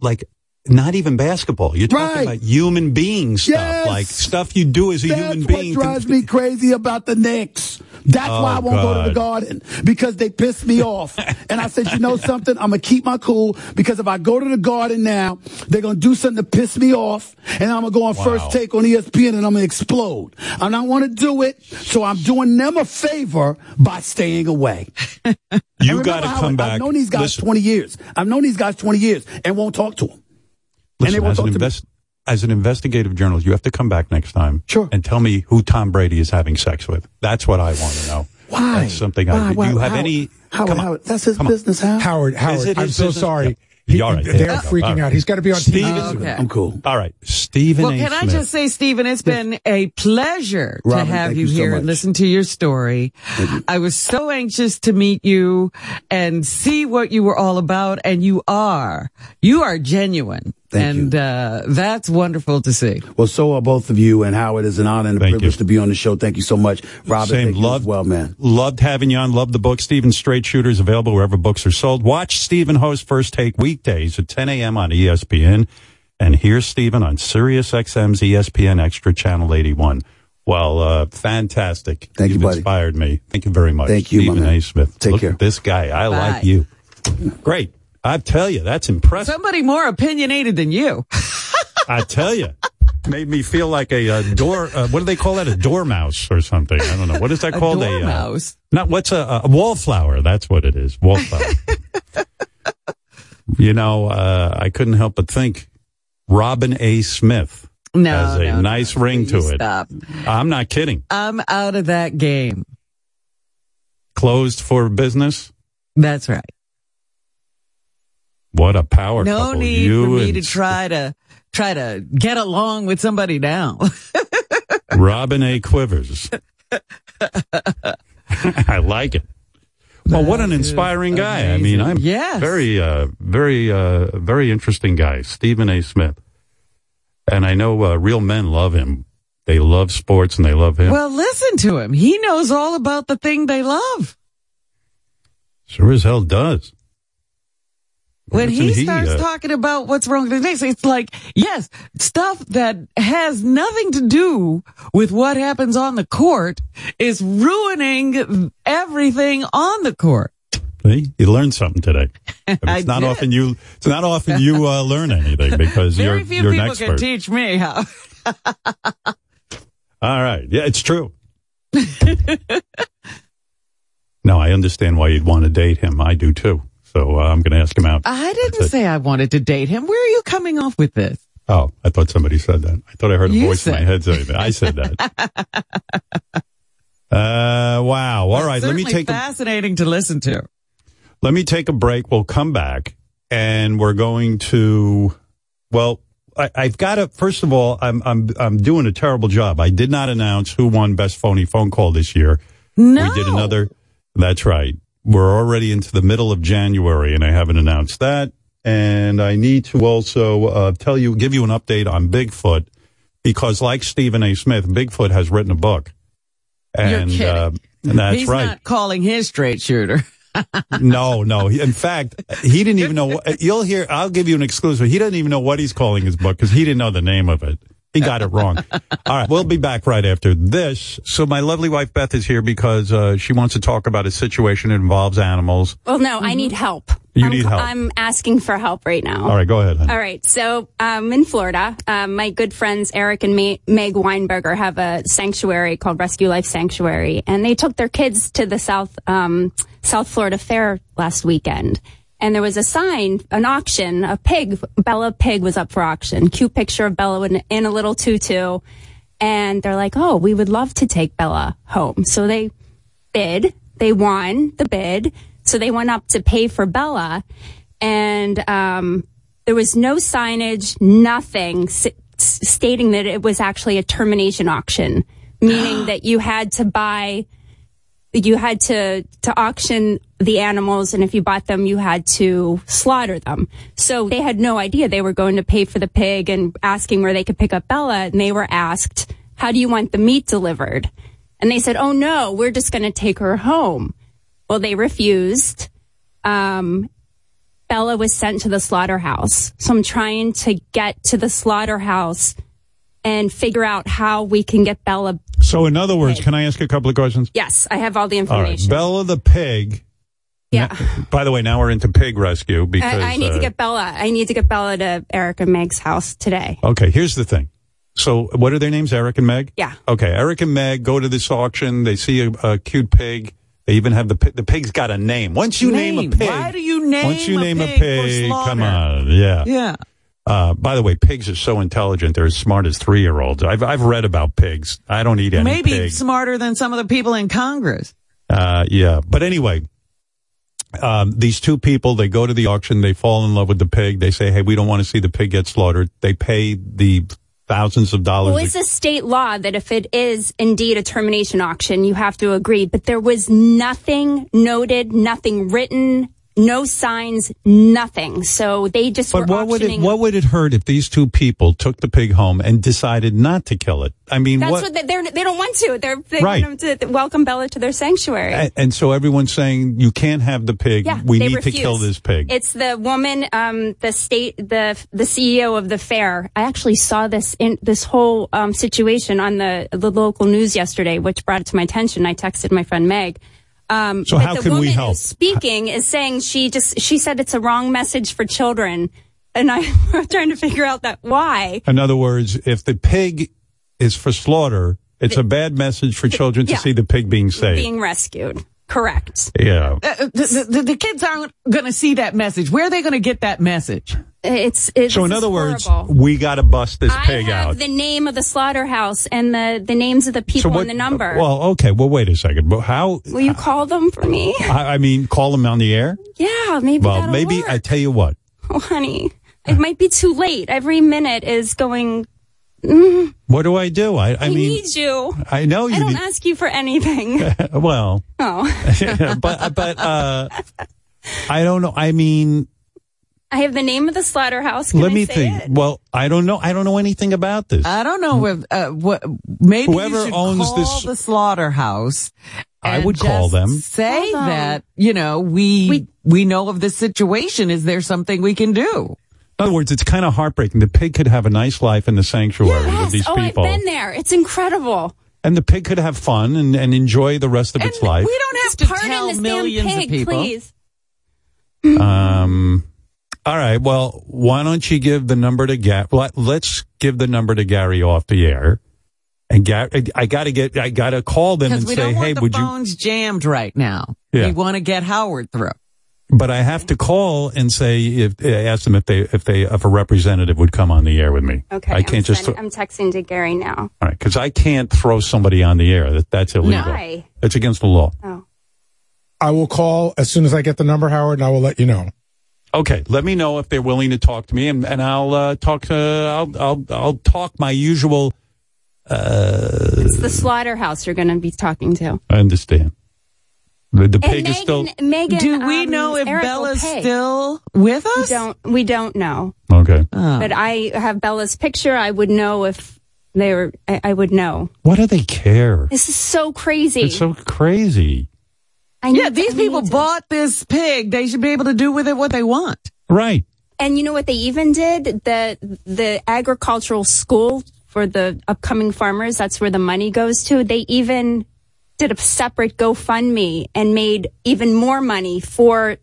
like not even basketball. You're talking Right. about human being stuff, Yes. like stuff you do as a That's human what being. to- drives me crazy about the Knicks. That's Oh, why I oh, won't go to the Garden because they pissed me off. and I said, you know something? I'm gonna keep my cool because if I go to the Garden now, they're gonna do something to piss me off, and I'm gonna go on Wow. first take on ESPN and I'm gonna explode. And I want to do it, so I'm doing them a favor by staying away. you got to come I've back. known these guys Listen, 20 years. I've known these guys 20 years and won't talk to them. Listen, they as, an talk to me. invest, as an investigative journalist, you have to come back next time. Sure. And tell me who Tom Brady is having sex with. That's what I want to know. Why? That's something Why? I. Why? Do you have Howard, any? Howard, come on. Howard, that's his Come on. business, Howard. Howard, Howard, I'm his so business? sorry. Yeah. He- All right, they're there you go. freaking All right. out. He's got to be on TV Stephen- soon. Okay. I'm cool. All right, Stephen. Well, A. can I just say, Stephen, it's been a pleasure Robin, to have you, you here much. and listen to your story. I was so anxious to meet you and see what you were all about, and you are. You are genuine. Thank and Uh, that's wonderful to see. Well, so are both of you, and Howard is an honor and a Thank privilege you. to be on the show. Thank you so much, Robin. Same. thank you Loved, as well, man. Loved having you on. Loved the book. Stephen Straight Shooters available wherever books are sold. Watch Stephen host First Take weekdays at 10 a.m. on ESPN. And here's Stephen on Sirius XM's ESPN Extra Channel 81. Well, uh, fantastic. Thank you, You've buddy. inspired me. Thank you very much. Thank you, Stephen. A. Smith. Take Look care. at this guy. I Bye. like you. Great. I tell you, that's impressive. Somebody more opinionated than you. I tell you. Made me feel like a, uh door. Uh, what do they call that? A dormouse or something? I don't know. What is that A called? dormouse? uh, not what's a, a wallflower. That's what it is. Wallflower. you know, uh, I couldn't help but think Robin A. Smith No, has a no, no. nice ring to it. Stop. I'm not kidding. I'm out of that game. Closed for business. That's right. What a power No couple. need you for me and to try to try to get along with somebody now. Robin A. Quivers. I like it. Well, what an inspiring guy. I mean, I'm Yes. very, uh, very, uh, very interesting guy, Stephen A. Smith. And I know uh, real men love him. They love sports and they love him. well, listen to him. He knows all about the thing they love. sure as hell does. When he Doesn't starts uh, talking about what's wrong with things, it's like, yes, stuff that has nothing to do with what happens on the court is ruining everything on the court. See, you learned something today. I it's not did. often you. It's not often you uh, learn anything because Very you're few you're an people expert. can teach me how. All right. Yeah, it's true. no, I understand why you'd want to date him. I do too. So uh, I'm going to ask him out. I didn't say I wanted to date him. Where are you coming off with this? Oh, I thought somebody said that. I thought I heard a You voice in my head say that. I said that. uh, wow. All right. Let me take a, fascinating to listen to. let me take a break. We'll come back and we're going to, well, I, I've got to, first of all, I'm, I'm, I'm doing a terrible job. I did not announce who won best phony phone call this year. No. We did another. That's right. We're already into the middle of January, and I haven't announced that. And I need to also uh, tell you, give you an update on Bigfoot, because like Stephen A. Smith, Bigfoot has written a book, and, kidding. Uh, and that's He's right. not calling his straight shooter. no, no. In fact, he didn't even know. What, you'll hear. I'll give you an exclusive. He doesn't even know what he's calling his book because he didn't know the name of it. He got it wrong. All right, we'll be back right after this. So my lovely wife Beth is here because uh, she wants to talk about a situation that involves animals. Well, no, I need help. You I'm, need help. I'm asking for help right now. All right, go ahead. honey. All right. So, um, in Florida, um, my good friends Eric and Meg Weinberger have a sanctuary called Rescue Life Sanctuary, and they took their kids to the South um, South Florida Fair last weekend. And there was a sign, an auction, a pig, Bella pig was up for auction. Cute picture of Bella in, in a little tutu. And they're like, oh, we would love to take Bella home. So they bid. They won the bid. So they went up to pay for Bella. And um, there was no signage, nothing s- stating that it was actually a termination auction, meaning that you had to buy, you had to, to auction the animals. And if you bought them, you had to slaughter them. So they had no idea they were going to pay for the pig and asking where they could pick up Bella. And they were asked, how do you want the meat delivered? And they said, oh no, we're just going to take her home. Well, they refused. Um, Bella was sent to the slaughterhouse. So I'm trying to get to the slaughterhouse and figure out how we can get Bella. So, in other words, can I ask a couple of questions? Yes, I have all the All right, information. Bella the pig. Yeah. By the way, now we're into pig rescue because I, I need uh, to get Bella. I need to get Bella to Eric and Meg's house today. Okay, here's the thing. So, what are their names? Eric and Meg. Yeah. Okay, Eric and Meg go to this auction. They see a, a cute pig. They even have the pi- the pig's got a name. Once you name, Name. a pig, Why do you name once you a name pig a pig, come on, yeah. Yeah. Uh, by the way, pigs are so intelligent; they're as smart as three-year-olds. I've I've read about pigs. I don't eat any Maybe pig. smarter than some of the people in Congress. Uh, yeah, but anyway, um, these two people they go to the auction. They fall in love with the pig. They say, "Hey, we don't want to see the pig get slaughtered." They pay the thousands of dollars. Well, it's a state law that if it is indeed a termination auction, you have to agree. But there was nothing noted, nothing written, no signs, nothing. So they just but what would it what would it hurt if these two people took the pig home and decided not to kill it? I mean, That's what? what, they, they're, don't want to. They're, they Right. want them to welcome Bella to their sanctuary. and, and so everyone's saying you can't have the pig. Yeah, we need refuse. to kill this pig. It's the woman, um, the state, the the CEO of the fair. I actually saw this in this whole um, situation on the the local news yesterday, which brought it to my attention. I texted my friend Meg. Um, So but how the can we help? Speaking is saying she just she said it's a wrong message for children, and I'm trying to figure out that why. In other words, if the pig is for slaughter, it's a bad message for children to yeah. see the pig being saved. Being rescued, correct? yeah. Uh, the, the, the kids aren't going to see that message. Where are they going to get that message? It's, it's So in other words, horrible. we got to bust this I pig have out. the name of the slaughterhouse and the the names of the people and the number. Well, okay. Well, wait a second. But how? Will you call them for me? I, I mean, call them on the air. Yeah, maybe well, maybe work. I tell you what. Oh, honey, it might be too late. Every minute is going. Mm, What do I do? I, I, I, mean, need you. I know you. I don't need- ask you for anything. well, oh, but but uh, I don't know. I mean, I have the name of the slaughterhouse. Can let I me say think. it? Well, I don't know. I don't know anything about this. I don't know if uh, what maybe Whoever you owns call this- the slaughterhouse. I would call them. Say Hold on. that you know we, we know of the situation. Is there something we can do? In other words, it's kind of heartbreaking. The pig could have a nice life in the sanctuary with Yes. these Oh, people, I've been there. It's incredible. and the pig could have fun and, and enjoy the rest of its life. We don't have Just to pardon tell this millions damn of pig, people. please. Um. All right. Well, why don't you give the number to Gary? Let's give the number to Gary off the air. And Gary, I got to get, I got to call them Because and we say, don't want hey, the would you? The phones jammed right now. Yeah. We want to get Howard through. But I have to call and say, if ask them if they, if they, if a representative would come on the air with me. Okay, I can't I'm just, sending- I'm texting to Gary now. all right, because I can't throw somebody on the air. That that's illegal. Why? It's against the law. Oh. I will call as soon as I get the number, Howard, and I will let you know. Okay, let me know if they're willing to talk to me, and, and I'll uh, talk to I'll I'll I'll talk my usual. Uh, It's the slaughterhouse you're going to be talking to. I understand. The, the pig Megan, is still Megan, Do we um, know if Eric Bella's pay. still with We us? don't. We don't know. okay. But I have Bella's picture. I would know if they were. I, I would know. What do they care? This is so crazy. It's so crazy, I yeah, need- these I people need to- bought this pig. They should be able to do with it what they want. right? And you know what they even did? The the agricultural school for the upcoming farmers, that's where the money goes to. They even did a separate GoFundMe and made even more money for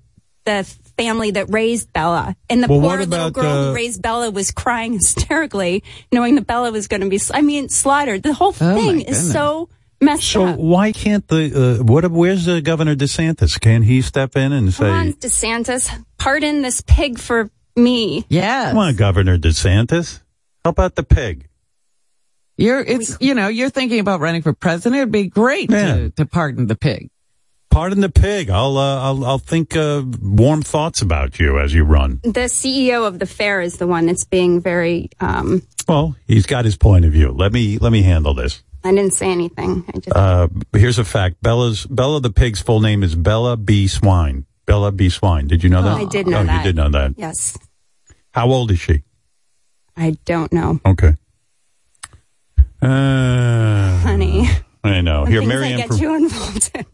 the family that raised Bella. And the Well, poor little girl uh, who raised Bella was crying hysterically, knowing that Bella was going to be, I mean, slaughtered. The whole Oh, thing is so messed So up. So why can't the uh, what? Where's uh, Governor DeSantis? Can he step in and Come on, say, DeSantis, pardon this pig for me. Yes. "Come on, Governor DeSantis, help out the pig"? You're it's you know, you're thinking about running for president. It'd be great Yeah. to, to pardon the pig. Pardon the pig. I'll uh, I'll I'll think uh, warm thoughts about you as you run. The CEO of the fair is the one that's being very, um, Well, he's got his point of view. Let me let me handle this. I didn't say anything. I just, Uh, here's a fact. Bella's Bella the pig's full name is Bella B. Swine. Bella B. Swine. Did you know that? I did know oh, that. you did know that. yes, How old is she? I don't know, Okay. Uh, honey. I know. The Here, things I Marianne. get From, you involved in.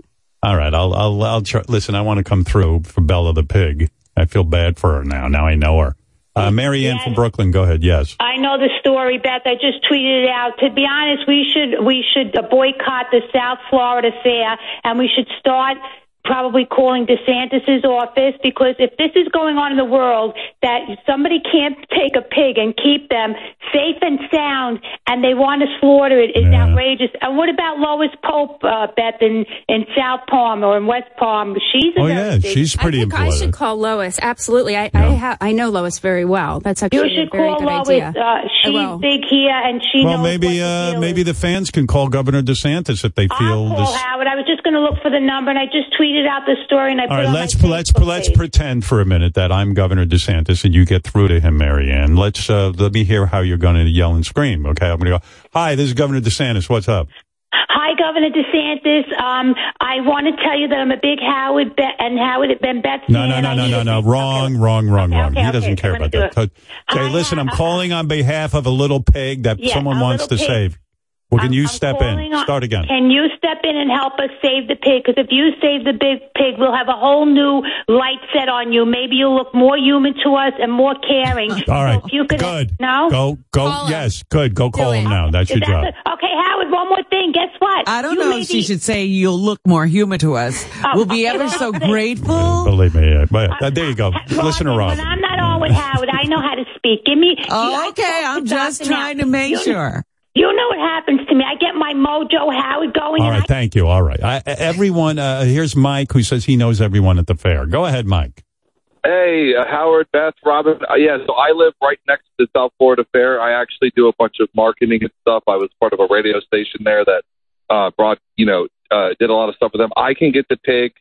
all right, I'll I'll I'll try, listen. I want to come through for Bella the pig. I feel bad for her now. Now I know her. Uh, Marianne from Brooklyn. Go ahead. Yes. I know the story, Beth. I just tweeted it out. To be honest, we should we should boycott the South Florida Fair, and we should start probably calling DeSantis's office because if this is going on in the world that somebody can't take a pig and keep them safe and sound and they want to slaughter it is outrageous. And what about Lois Pope, uh, Beth, in, in South Palm or in West Palm? She's Oh, yeah, big- she's pretty I think I should call Lois. Absolutely. I I, ha- I know Lois very well. That's You actually should a very call good Lois. idea. Uh, she's big here and she well, knows maybe uh, maybe the fans can call Governor DeSantis if they feel Call this. Howard. I was just going to look for the number, and I just tweeted out the story, and I put All it on let's let's Facebook let's pretend for a minute that I'm Governor DeSantis and you get through to him, Marianne. Let's uh, let me hear how you're going to yell and scream. Okay, I'm going to go. Hi, this is Governor DeSantis. What's up? Hi, Governor DeSantis. Um, I want to tell you that I'm a big Howard Be- and Howard Ben Betts No, no, no, no, no, no. Wrong, wrong, wrong, wrong. okay, he doesn't okay, care about that. Okay, listen, I'm calling on behalf of a little pig that Yeah, someone wants to pig. save. Well, can you step in? on- Start again. Can you step in and help us save the pig? Because if you save the big pig, we'll have a whole new light set on you. Maybe you'll look more human to us and more caring. All right, So if you could, good. No. Go, go. Yes, good. Go call him now. That's Is your that job. the- okay, Howard. One more thing. Guess what? I don't You know if she be- should say you'll look more human to us. we'll be ever so grateful. Believe me. Yeah. But, uh, there you go. Listen to Rob. When I'm not on with Howard, I know how to speak. Give me. Oh, okay, I'm just trying to make sure. You know what happens to me. I get my mojo Howard going. All right, and right, thank you. All right. I, everyone, uh, here's Mike who says he knows everyone at the fair. Go ahead, Mike. Hey, uh, Howard, Beth, Robin. Uh, yeah, so I live right next to the South Florida Fair. I actually do a bunch of marketing and stuff. I was part of a radio station there that uh, brought, you know, uh, did a lot of stuff with them. I can get the pig.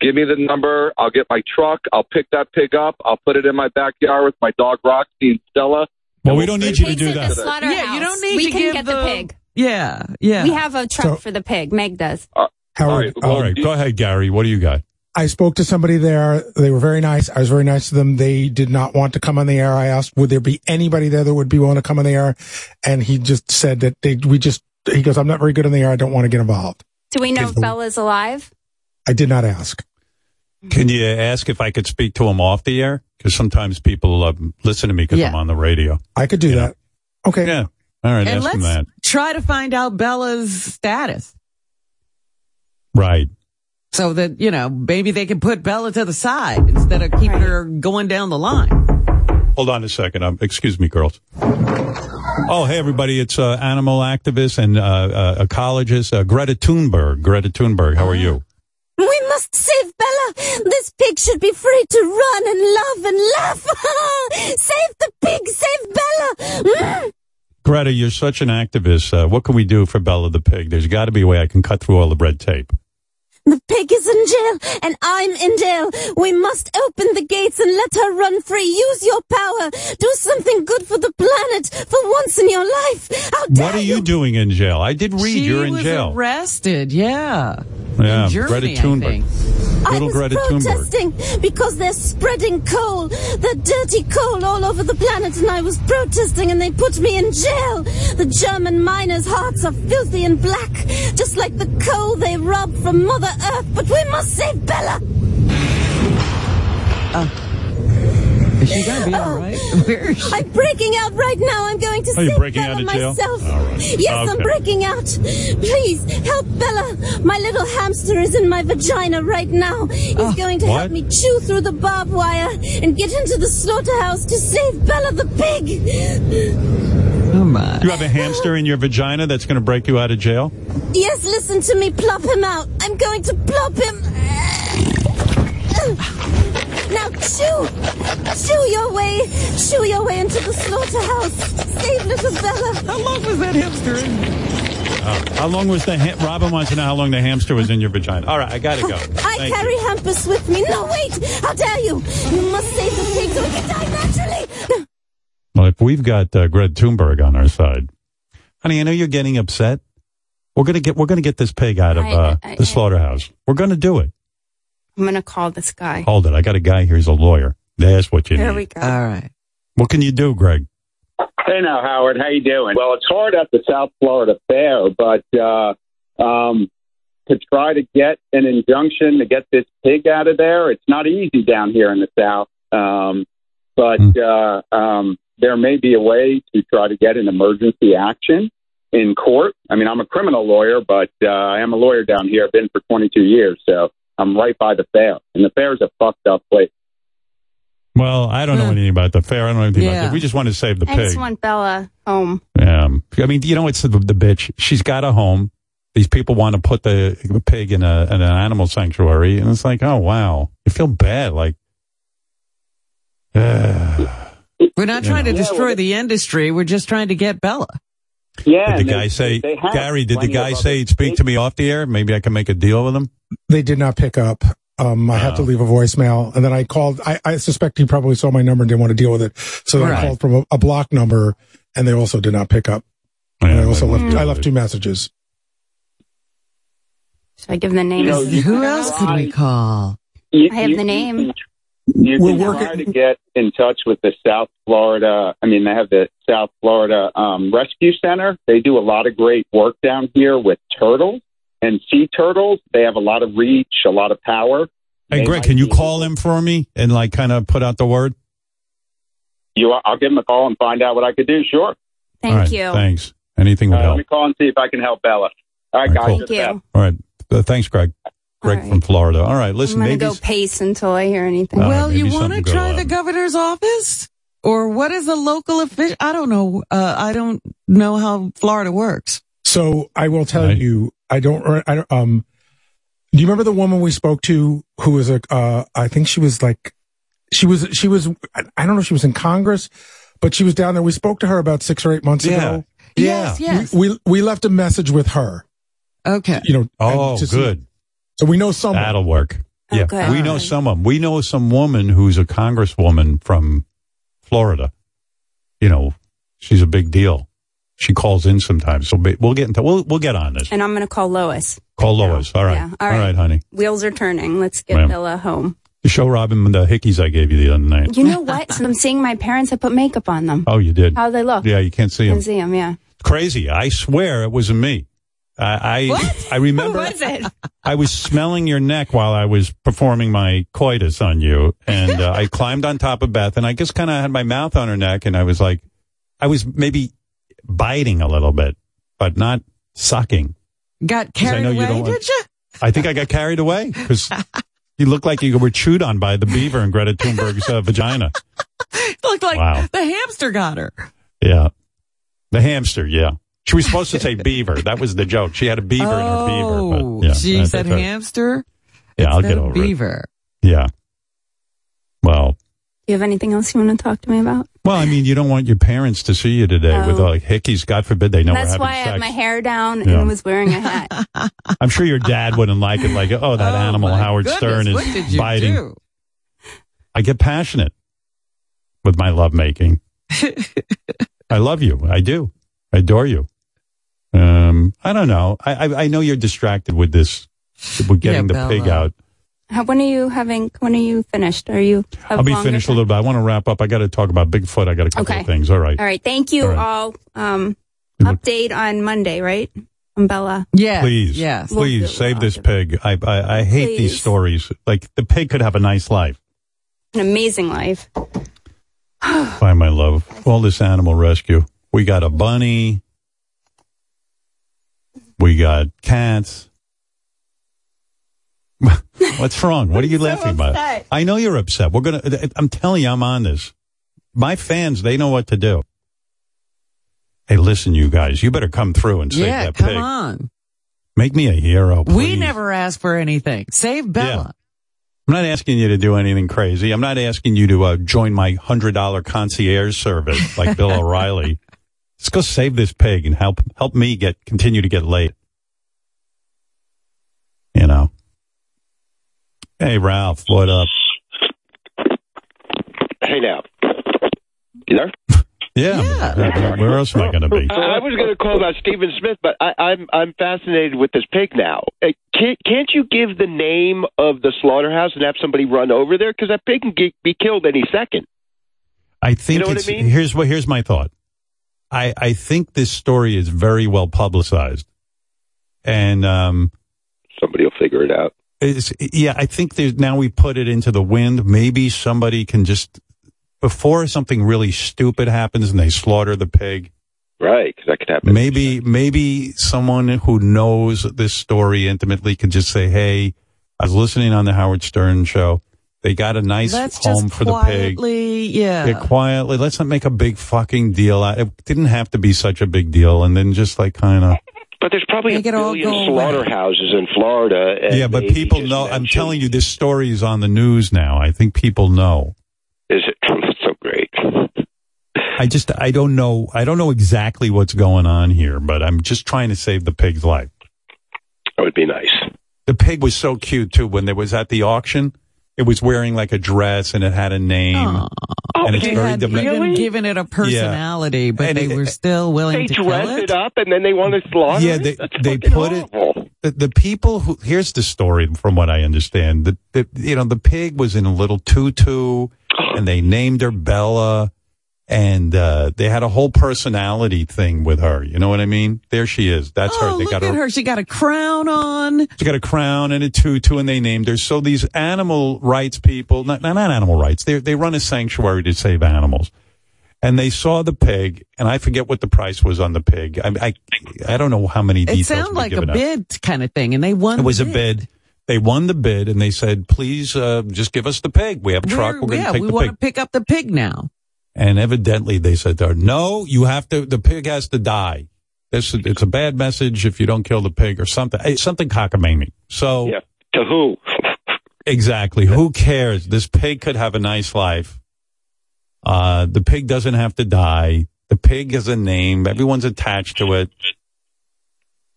Give me the number. I'll get my truck. I'll pick that pig up. I'll put it in my backyard with my dog Roxy and Stella. Well, we don't need you to do that. Yeah, you don't need we to can give get the, the- pig. Yeah, yeah. We have a truck So- for the pig. Meg does. Howard, All um, right, go ahead, Gary. What do you got? I spoke to somebody there. They were very nice. I was very nice to them. They did not want to come on the air. I asked, would there be anybody there that would be willing to come on the air? And he just said that they, we just, he goes, I'm not very good on the air. I don't want to get involved. Do we know if Bella's alive? I did not ask. Can you ask if I could speak to him off the air? Because sometimes people uh, listen to me because Yeah. I'm on the radio. I could do that. Okay. Yeah. All right, and ask let's that. try to find out Bella's status Right. so that, you know, maybe they can put Bella to the side instead of keeping her going down the line. Hold on a second. Um, excuse me, girls. Oh, hey, everybody. It's uh, animal activist and uh, uh, ecologist uh, Greta Thunberg. Greta Thunberg, how are you? We must save Bella. This pig should be free to run and love and laugh. save the pig, save Bella. Mm. Greta, you're such an activist. Uh, what can we do for Bella the pig? There's got to be a way I can cut through all the red tape. The pig is in jail and I'm in jail. We must open the gates and let her run free. Use your power. Do something good for the planet for once in your life. How dare What are you doing in jail? I did read she you're in jail. She was arrested, yeah. yeah, in Germany, Greta I Thunberg. think. I Little was Greta Thunberg. protesting because they're spreading coal, the dirty coal all over the planet, and I was protesting and they put me in jail. The German miners' hearts are filthy and black, just like the coal they robbed from Mother Earth, but we must save Bella! Is she gonna be oh. all right? Where is she? I'm breaking out right now. I'm going to Are you save breaking Bella out of jail? myself. All right. Yes, I'm breaking out. Please help Bella. My little hamster is in my vagina right now. He's ah, going to Oh, What? help me chew through the barbed wire and get into the slaughterhouse to save Bella the pig. Oh my. Do you have a hamster in your vagina that's going to break you out of jail? Yes, listen to me. Plop him out. I'm going to plop him. Now chew, chew your way, chew your way into the slaughterhouse. Save little Bella. How long was that hamster in? Oh. How long was the ha- Robin wants to know how long the hamster was in your vagina. All right, I got to go. I Thank carry you. Hampus with me. No, wait! How dare you! You must save the pig so he can die naturally! Well, if we've got uh, Greta Thunberg on our side, honey, I know you're getting upset. We're gonna get we're gonna get this pig out of I- uh, I- the slaughterhouse. We're gonna do it. I'm going to call this guy. Hold it. I got a guy here. He's a lawyer. That's what you Here need. we go. All right. What can you do, Greg? Hey now, Howard, how you doing? Well, it's hard at the South Florida Fair, but uh, um, to try to get an injunction to get this pig out of there, it's not easy down here in the South. Um, but uh, um, there may be a way to try to get an emergency action in court. I mean, I'm a criminal lawyer, but uh, I am a lawyer down here. I've been for 22 years, so I'm right by the fair, and the fair is a fucked up place. Well, I don't know anything about the fair. I don't know anything about Yeah. that. We just want to save the I just pig. want Bella home. Um, I mean, you know, it's the, the bitch. She's got a home. These people want to put the pig in a in an animal sanctuary, and it's like, oh wow, you feel bad. Like, uh, We're not You trying know. to destroy the industry. We're just trying to get Bella. Yeah. did the guy say, Gary? Did the guy say he'd speak to me off the air? Maybe I can make a deal with him. They did not pick up. Um, I had to Oh. leave a voicemail, and then I called. I, I suspect he probably saw my number and didn't want to deal with it, so then I called from a, a block number, and they also did not pick up. and I also left. I left two messages. Should I give them the name? You know, you Who else could we call? You, I have you- the name. You We're can try to get in touch with the South Florida. I mean, they have the South Florida um, Rescue Center. They do a lot of great work down here with turtles and sea turtles. They have a lot of reach, a lot of power. Hey, They Greg, can you call them for me and like kind of put out the word? You, I'll give them a call and find out what I could do. Sure. Thank All right, you. Thanks. Anything would Uh, let me call and see if I can help Bella. All right, All right, guys. cool. Thank you. All right. Uh, thanks, Greg. Greg All right. from Florida. All right. I'm Listen, gonna maybe go pace until I hear anything. All right, well, you want to try the governor's office? Or what is a local official? I don't know. Uh, I don't know how Florida works. So I will tell Right. you, I don't. I don't. Um, do you remember the woman we spoke to who was a? Uh, I think she was like, she was. She was. I I don't know. if She was in Congress, but she was down there. We spoke to her about six or eight months Yeah. ago. Yes, yes. We, we we left a message with her. Okay. You know. Oh, and see- good. So we know some. That'll work. Oh, yeah. good. We know someone. We know some woman who's a congresswoman from Florida. You know, she's a big deal. She calls in sometimes. So we'll get into, we'll, we'll get on this. And I'm gonna call Lois. Call Lois. All right. Yeah. All right, honey. Wheels are turning. Let's get Ma'am. Bella home. Show Robin the hickeys I gave you the other night. You know what? So I'm seeing my parents. I put makeup on them. Oh, you did? How they look? Yeah, you can't see I them. can see them. Yeah. Crazy. I swear it wasn't me. I, I, I remember was it? I was smelling your neck while I was performing my coitus on you, and uh, I climbed on top of Beth, and I just kind of had my mouth on her neck, and I was like, I was maybe biting a little bit, but not sucking. Got carried you away, don't want- did you? I think I got carried away because you looked like you were chewed on by the beaver in Greta Thunberg's uh, vagina. Looked like Wow. the hamster got her. Yeah, the hamster. Yeah, she was supposed to say beaver. That was the joke. She had a beaver in her beaver. Oh, But yeah, she that's said okay. hamster. Yeah, I'll get of over it. beaver. Yeah. Well, Do you have anything else you want to talk to me about? Well, I mean, you don't want your parents to see you today with Oh. like hickeys. God forbid they know That's we're why I having had my hair down Yeah. and was wearing a hat. I'm sure your dad wouldn't like it. Like, oh, that Oh, animal Howard goodness, Stern is biting. do? I get passionate with my lovemaking. I love you. I do. I adore you. Um, I don't know. I, I I know you're distracted with this, with getting Yeah, the pig out. How, when are you having? When are you finished? Are you? Have I'll be longer finished a little bit. I want to wrap up. I got to talk about Bigfoot. I got a couple Okay. of things. All right. All right. Thank you All right. all. Um, update on Monday, right? From Bella. Yeah. Please, Yes. please save this pig. I, I, I hate these stories. Like the pig could have a nice life. An amazing life. By my love, all this animal rescue. We got a bunny. We got cats. What's wrong? What are you laughing about? I know you're upset. We're gonna. I'm telling you, I'm on this. My fans, they know what to do. Hey, listen, you guys, you better come through and save Yeah, that come pig. on. Make me a hero. We never ask for anything. Save Bella. I'm not asking you to do anything crazy. I'm not asking you to uh, join my hundred dollar concierge service like Bill O'Reilly. Let's go save this pig and help help me get continue to get laid. You know. Hey Ralph, what up? Hey now. You there? Yeah. Where else am I going to be? I was going to call about Stephen Smith, but I, I'm I'm fascinated with this pig now. Uh, Can't, can't you give the name of the slaughterhouse and have somebody run over there? Because that pig can get, be killed any second. I think you know what I mean? here's what here's my thought. I I think this story is very well publicized, and um, Somebody will figure it out. It's, yeah, I think there's now we put it into the wind. Maybe somebody can just before something really stupid happens and they slaughter the pig. Right, because that could happen. Maybe maybe someone who knows this story intimately can just say, "Hey, I was listening on the Howard Stern show. They got a nice Let's home just for the pig. quietly, yeah. Yeah, quietly. Let's not make a big fucking deal. out It didn't have to be such a big deal, and then just like kind of. But there's probably Make a it billion slaughterhouses in Florida. and Yeah, but people just know. I'm telling you, this story is on the news now. I think people know. Is it so great? I just, I don't know. I don't know exactly what's going on here, but I'm just trying to save the pig's life. That would be nice. The pig was so cute too. When there was at the auction, it was wearing like a dress and it had a name. and it's they very had doma- even given it a personality, but And they it- were still willing They to kill dress it. it up and then they want to slaughter Yeah, it? they That's they fucking put it. The, the people who here's the story from what I understand. The, the you know the pig was in a little tutu, and they named her Bella, and uh, they had a whole personality thing with her. You know what I mean? There she is. That's oh, her. They look got at her. her. She got a crown on. She got a crown and a tutu, and they named her. So these animal rights people, not, not animal rights, they they run a sanctuary to save animals. And they saw the pig, and I forget what the price was on the pig. I I, I don't know how many It details. sounded were like a out. bid kind of thing, and they won. It was a bid. They won the bid, and they said, "Please, uh, just give us the pig. We have a truck. We're, going to yeah, take we the want pig." to pick up the pig now. And evidently, they said, to her, "No, you have to. The pig has to die. This it's a bad message if you don't kill the pig or something. eh, Something cockamamie." So Yeah. To who? exactly, who cares? This pig could have a nice life. Uh, the pig doesn't have to die. The pig has a name. Everyone's attached to it.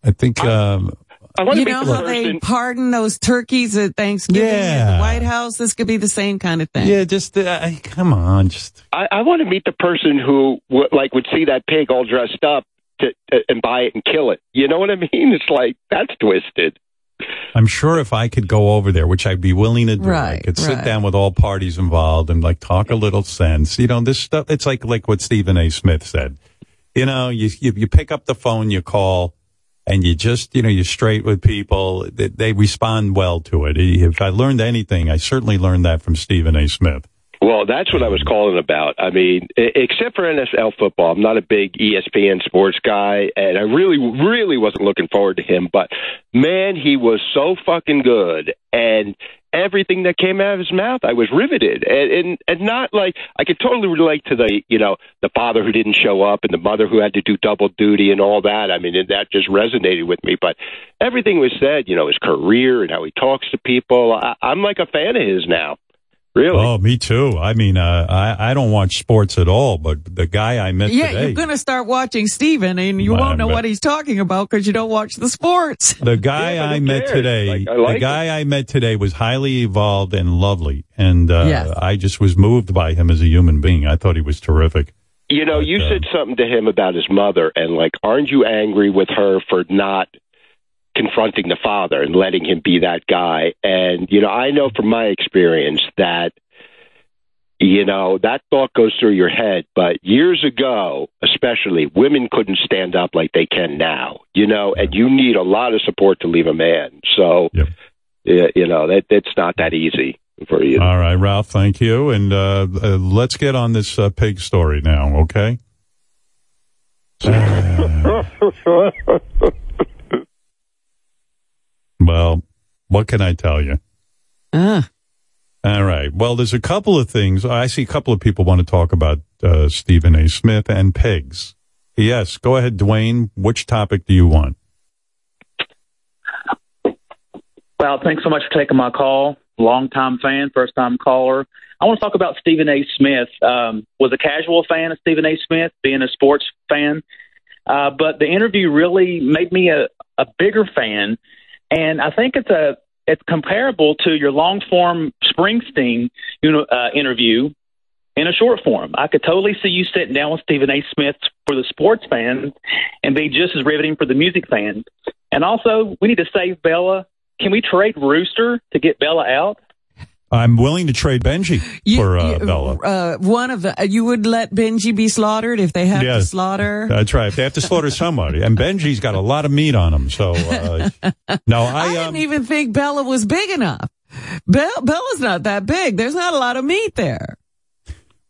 I think. Um, I want You to know meet the how they pardon those turkeys at Thanksgiving at the White House? This could be the same kind of thing. yeah, just uh, come on, just I, I want to meet the person who w- like would see that pig all dressed up to, uh, and buy it and kill it. You know what I mean? It's like that's twisted. I'm sure if I could go over there, which I'd be willing to do, I could sit right. down with all parties involved and like talk a little sense. You know, this stuff, it's like, like what Stephen A. Smith said. You know, you, you, you pick up the phone, you call, and you just, you know, you're straight with people. They, they respond well to it. If I learned anything, I certainly learned that from Stephen A. Smith. Well, that's what I was calling about. I mean, except for NFL football, I'm not a big ESPN sports guy, and I really, really wasn't looking forward to him. But man, he was so fucking good, and everything that came out of his mouth, I was riveted, and and, and not like I could totally relate to the, you know, the father who didn't show up and the mother who had to do double duty and all that. I mean, that just resonated with me. But everything was said, you know, his career and how he talks to people. I, I'm like a fan of his now. Really? Oh, me too. I mean, uh, I, I don't watch sports at all, but the guy I met Yeah, today. you're going to start watching Stephen and you won't know but- what he's talking about because you don't watch the sports. The guy Yeah, I met cares? today, Like, I like the guy I met today was highly evolved and lovely, and uh, Yes. I just was moved by him as a human being. I thought he was terrific. You know, you uh, said something to him about his mother, and like, aren't you angry with her for not confronting the father and letting him be that guy? And you know, I know from my experience that you know that thought goes through your head, but years ago, especially, women couldn't stand up like they can now. You know, and you need a lot of support to leave a man. So, Yep. you know, that it's not that easy for you. All right, Ralph, thank you, and uh, uh, let's get on this uh, pig story now, okay? Well, what can I tell you? Ah, All right. Well, there's a couple of things. I see a couple of people want to talk about uh, Stephen A. Smith and pigs. Yes, go ahead, Dwayne. Which topic do you want? Well, thanks so much for taking my call. Long time fan, first time caller. I want to talk about Stephen A. Smith. Um, was a casual fan of Stephen A. Smith, being a sports fan, uh, but the interview really made me a, a bigger fan, and I think it's a it's comparable to your long form Springsteen you know, uh, interview in a short form. I could totally see you sitting down with Stephen A. Smith for the sports fans and be just as riveting for the music fans. And also, we need to save Bella. Can we trade Rooster to get Bella out? I'm willing to trade Benji you, for uh, you- Bella. uh, one of the, you would let Benji be slaughtered if they have to slaughter. That's right. If they have to slaughter somebody, and Benji's got a lot of meat on him. So, uh, no, I I didn't um, even think Bella was big enough. Bella, Bella's not that big. There's not a lot of meat there.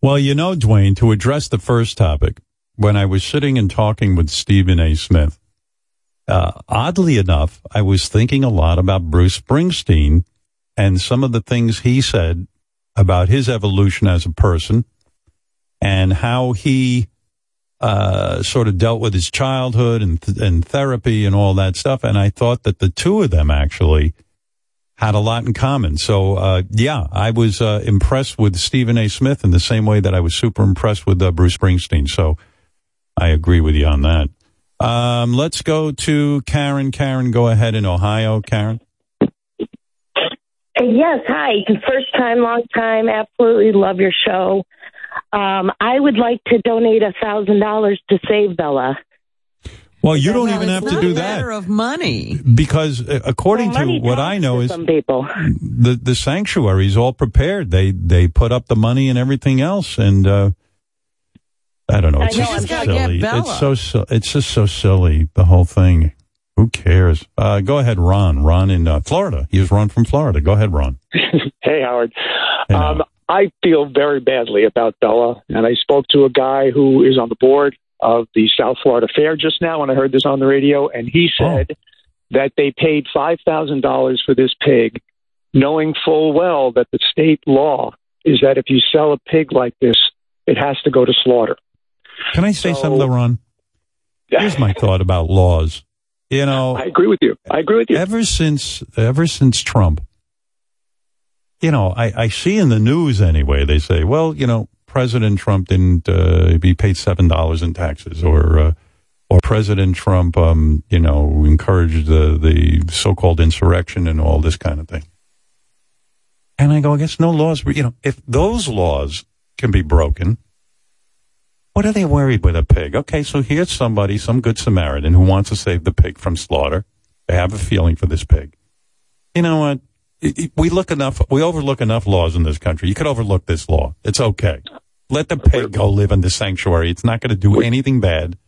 Well, you know, Dwayne, to address the first topic, when I was sitting and talking with Stephen A. Smith, uh, oddly enough, I was thinking a lot about Bruce Springsteen and some of the things he said about his evolution as a person and how he uh, sort of dealt with his childhood and, th- and therapy and all that stuff. And I thought that the two of them actually had a lot in common. So, uh, yeah, I was uh, impressed with Stephen A. Smith in the same way that I was super impressed with uh, Bruce Springsteen. So I agree with you on that. Um, let's go to Karen. Karen, go ahead in Ohio. Karen. Uh, Yes, hi. First time, long time. Absolutely love your show. Um, I would like to donate a thousand dollars to save Bella. Well, you don't Well, even have to do a that matter of money because uh, according Well, money to what I know is some people. the the sanctuary is all prepared. They they put up the money and everything else, and uh, I don't know. I It's know, just I'm gotta get silly. Bella. It's so si- it's just so silly. The whole thing. Who cares? Uh, go ahead, Ron. Ron in uh, Florida. He was Ron from Florida. Go ahead, Ron. Hey, Howard. Um, I feel very badly about Bella, and I spoke to a guy who is on the board of the South Florida Fair just now when I heard this on the radio, and he said that they paid $5,000 for this pig, knowing full well that the state law is that if you sell a pig like this, it has to go to slaughter. Can I say something, to Ron? Here's my thought about laws. You know, I agree with you. I agree with you. Ever since, ever since Trump, you know, I, I see in the news anyway. They say, well, you know, President Trump didn't uh, be paid seven dollars in taxes, or uh, or President Trump, um, you know, encouraged the the so-called insurrection and all this kind of thing. And I go, I guess no laws, you know, if those laws can be broken, what are they worried with a pig? Okay, so here's somebody, some good Samaritan who wants to save the pig from slaughter. They have a feeling for this pig. You know what? It- it- We look enough, we overlook enough laws in this country. You could overlook this law. It's okay. Let the pig go live in the sanctuary. It's not going to do anything bad.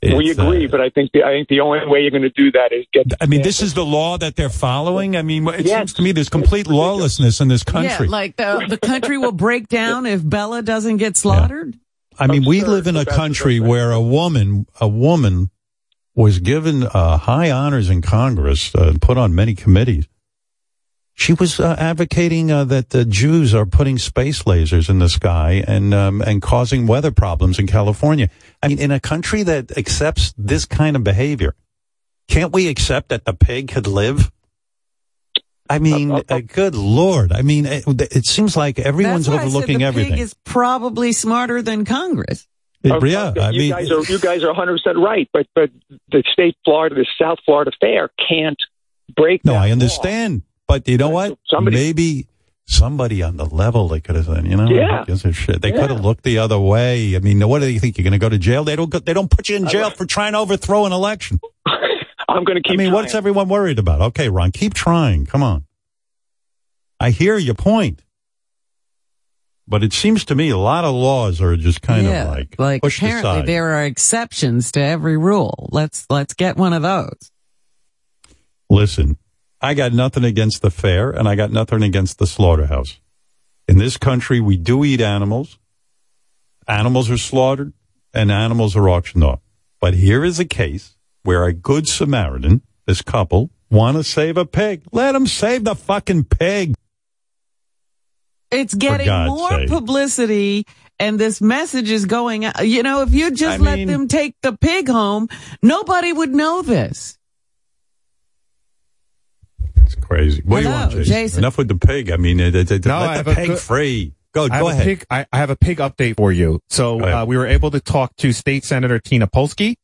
we It's, uh, agree, but I think the, I think the only way you're going to do that is get. I mean, this is the law that they're following. I mean, it Yes. seems to me there's complete lawlessness in this country. Yeah, like the, the country will break down if Bella doesn't get slaughtered. I mean, we live in a country where a woman, a woman was given uh, high honors in Congress, uh, put on many committees. She was uh, advocating uh, that the Jews are putting space lasers in the sky and um, and causing weather problems in California. I mean, in a country that accepts this kind of behavior, can't we accept that the pig could live? I mean, uh, good lord! I mean, it, it seems like everyone's That's why I said overlooking the everything. Pig is probably smarter than Congress. It- Okay, yeah, I you mean, guys are you guys are 100 percent right, but but the state Florida, the South Florida Fair can't break. No, that I law. understand. But you know what? somebody- Maybe somebody on the level they could have said, you know, Yeah. gives a shit. They Yeah. could have looked the other way. I mean, what do you think? You're going to go to jail? They don't. Go, they don't put you in jail for trying to overthrow an election. I'm going to keep. I mean, what's everyone worried about? Okay, Ron, keep trying. Come on. I hear your point, but it seems to me a lot of laws are just kind yeah, of like, like pushed apparently aside. there are exceptions to every rule. Let's let's get one of those. Listen, I got nothing against the fair and I got nothing against the slaughterhouse. In this country, we do eat animals. Animals are slaughtered and animals are auctioned off. But here is a case where a good Samaritan, this couple, want to save a pig. Let them save the fucking pig. It's getting more sake. publicity and this message is going out. You know, if you just I let mean- them take the pig home, nobody would know this. It's crazy. What do you want, Jason? Jason. Enough with the pig. I mean, it, it, it- No, let have the a pig good- free. Go, I go ahead. Pig, I, I have a pig update for you. So uh, we were able to talk to State Senator Tina Polsky.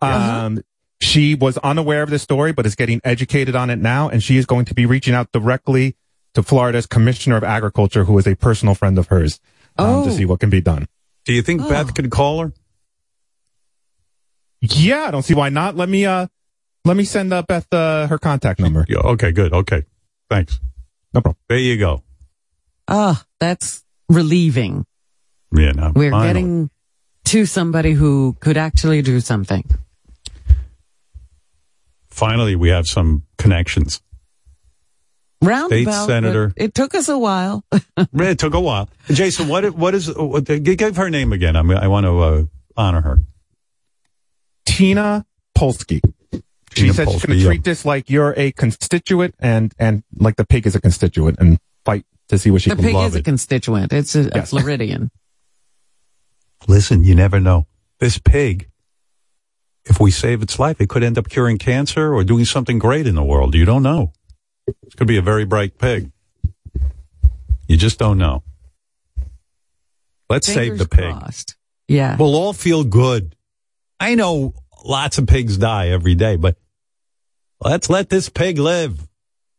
Uh-huh. Um, She was unaware of this story, but is getting educated on it now, and she is going to be reaching out directly to Florida's Commissioner of Agriculture, who is a personal friend of hers, um, to Oh. see what can be done. Do you think Oh. Beth could call her? Yeah, I don't see why not. Let me uh, let me send uh, Beth uh, her contact number. Yeah, okay, good. Okay. Thanks. No problem. There you go. Ah, that's relieving. Yeah, no, We're finally. getting to somebody who could actually do something. Finally, we have some connections. Roundabout. senator. It took us a while. it took a while. Jason, what what is what, give her name again? I mean, I want to uh, honor her. Tina Polsky. She Tina said she's going Polsky, to yeah. treat this like you're a constituent and, and like the pig is a constituent and fight to see what she The can pig love is a constituent. It's a, a Floridian. Listen, you never know. This pig, if we save its life, it could end up curing cancer or doing something great in the world. You don't know. This could be a very bright pig. You just don't know. Let's save the pig. crossed. Yeah. We'll all feel good. I know lots of pigs die every day, but let's let this pig live.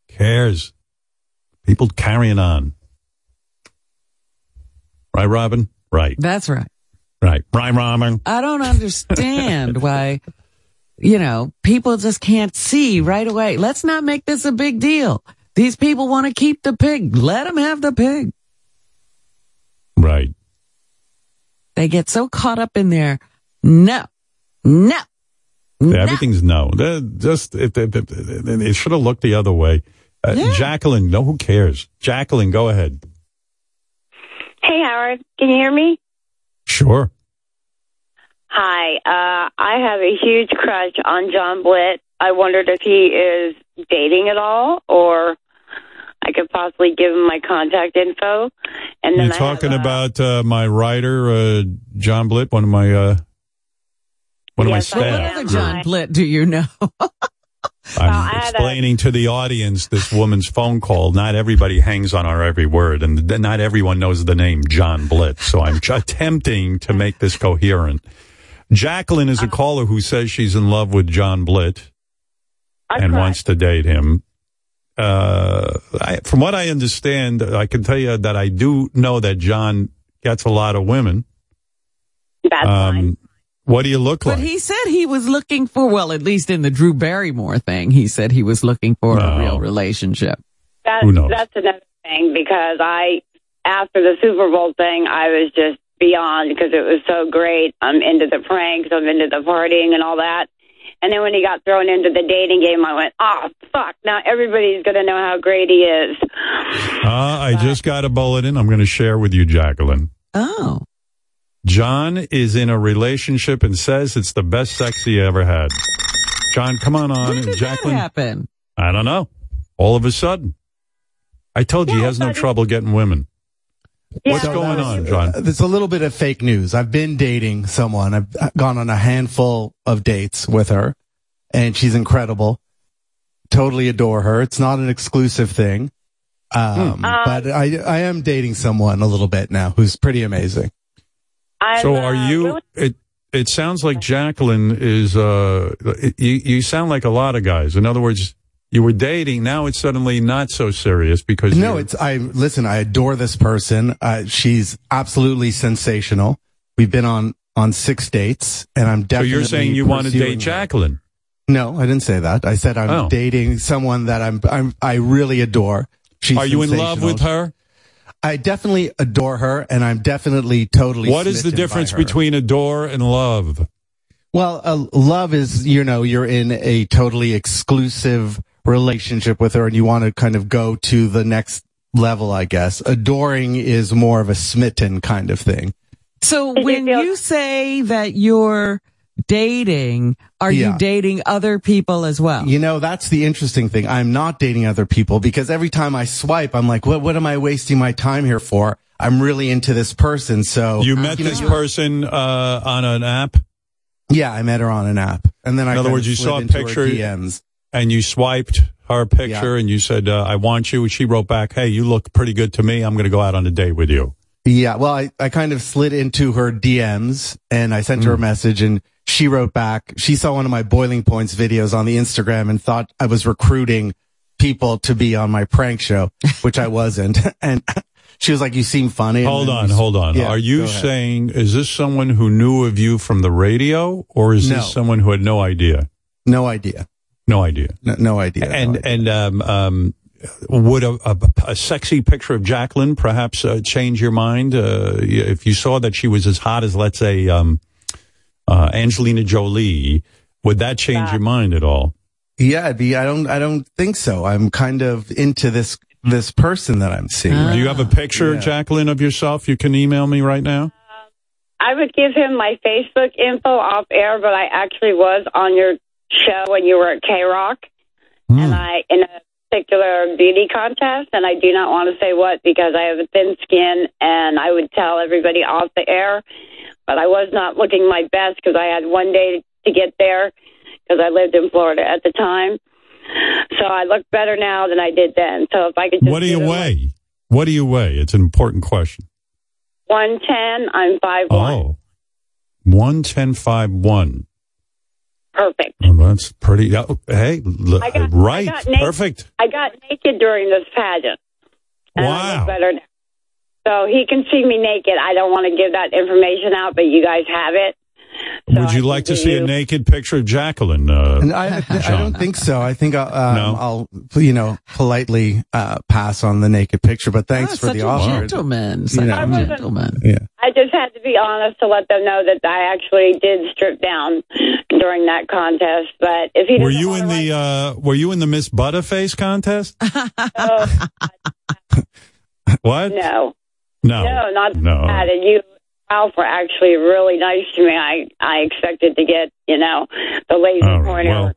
Cares? People carrying on. Right, Robin? Right. That's right. Right. Right, Robin. I don't understand why, you know, people just can't see right away. Let's not make this a big deal. These people want to keep the pig. Let them have the pig. Right. They get so caught up in their no, no, no. Everything's no. They're just it, they, if they, they should have looked the other way. Uh, Jacqueline, no, who cares? Jacqueline, go ahead. Hey, Howard. Can you hear me? Sure. Hi. Uh, I have a huge crush on John Blitt. I wondered if he is dating at all, or I could possibly give him my contact info. And then You're talking have, uh, about uh, my writer, uh, John Blitt, one of my uh, one Yes, of my I staff. What other John Blitt do you know? I'm explaining to the audience this woman's phone call. Not everybody hangs on our every word, and th- not everyone knows the name John Blitt. So I'm ch- attempting to make this coherent. Jacqueline is a caller who says she's in love with John Blitt and wants to date him. Uh, I, from what I understand, I can tell you that I do know that John gets a lot of women. That's um, What do you look like? But he said he was looking for, well, at least in the Drew Barrymore thing, he said he was looking for a real relationship. That, Who knows? That's another thing because I, after the Super Bowl thing, I was just beyond because it was so great. I'm into the pranks, I'm into the partying and all that. And then when he got thrown into the dating game, I went, oh, fuck, now everybody's going to know how great he is. Uh, I just got a bulletin I'm going to share with you, Jacqueline. Oh. John is in a relationship and says it's the best sex he ever had. John, come on on. When did Jacqueline. that happen? I don't know. All of a sudden. I told you he has no trouble getting women. What's going on, John? Uh, There's a little bit of fake news. I've been dating someone. I've gone on a handful of dates with her, and she's incredible. Totally adore her. It's not an exclusive thing, um, Hmm. but I I am dating someone a little bit now who's pretty amazing. So are you? It it sounds like Jacqueline is. Uh, it, you you sound like a lot of guys. In other words, you were dating. Now it's suddenly not so serious because No, you're- it's I listen. I adore this person. Uh, she's absolutely sensational. We've been on on six dates, and I'm definitely. So you're saying you want to pursuing date her. Jacqueline? No, I didn't say that. I said I'm Oh. dating someone that I'm I'm I really adore. She's Are you in love with her? I definitely adore her, and I'm definitely totally. What is the difference between adore and love? Well, uh, love is you know you're in a totally exclusive relationship with her, and you want to kind of go to the next level. I guess adoring is more of a smitten kind of thing. So when you say that you're dating, are you dating other people as well? You know, that's the interesting thing. I'm not dating other people because every time I swipe, I'm like, what, what am I wasting my time here for? I'm really into this person. So You met know, this you- person uh, on an app. Yeah, I met her on an app, and then I In other words, you saw a picture DMs. and you swiped her picture and you said, uh, "I want you." She wrote back, "Hey, you look pretty good to me. I'm going to go out on a date with you." Yeah, well, I, I kind of slid into her DMs and I sent her Mm. a message and she wrote back. She saw one of my boiling points videos on the Instagram and thought I was recruiting people to be on my prank show, which I wasn't. and she was like, you seem funny. Hold on, we- hold on. Yeah, Are you saying is this someone who knew of you from the radio, or is No. this someone who had no idea? No idea. No idea. No, no idea. And and um, um, would a, a, a sexy picture of Jacqueline perhaps uh, change your mind uh, if you saw that she was as hot as, let's say, um, uh, Angelina Jolie? Would that change your mind at all? Yeah, it'd be, I don't, I don't think so. I'm kind of into this, this person that I'm seeing. Do you have a picture, Yeah. Jacqueline, of yourself? You can email me right now. I would give him my Facebook info off air, but I actually was on your show when you were at K Rock, and I in a particular beauty contest, and I do not want to say what because I have a thin skin, and I would tell everybody off the air, but I was not looking my best because I had one day to get there because I lived in Florida at the time. So I look better now than I did then. So if I could just What do you weigh? What do you weigh? It's an important question. 110, I'm 5'1. Oh, one ten five one. Perfect. Oh, that's pretty. oh, Hey, l- I got- right, I got naked- perfect. I got naked during this pageant. And I Wow. look better now. So he can see me naked. I don't want to give that information out, but you guys have it. Would you like to see a naked picture of Jacqueline? Uh, I, I, I don't think so. I think I'll, um, No? I'll, you know, politely uh, pass on the naked picture. But thanks Ah, for such the a offer. gentleman, You such know, a gentleman. Yeah. I just had to be honest to let them know that I actually did strip down during that contest. But if he were you in the uh, Were you in the Miss Butterface contest? what? No. No. No, not No. that. And you, Ralph, were actually really nice to me. I, I expected to get, you know, the lazy All right, corner. well,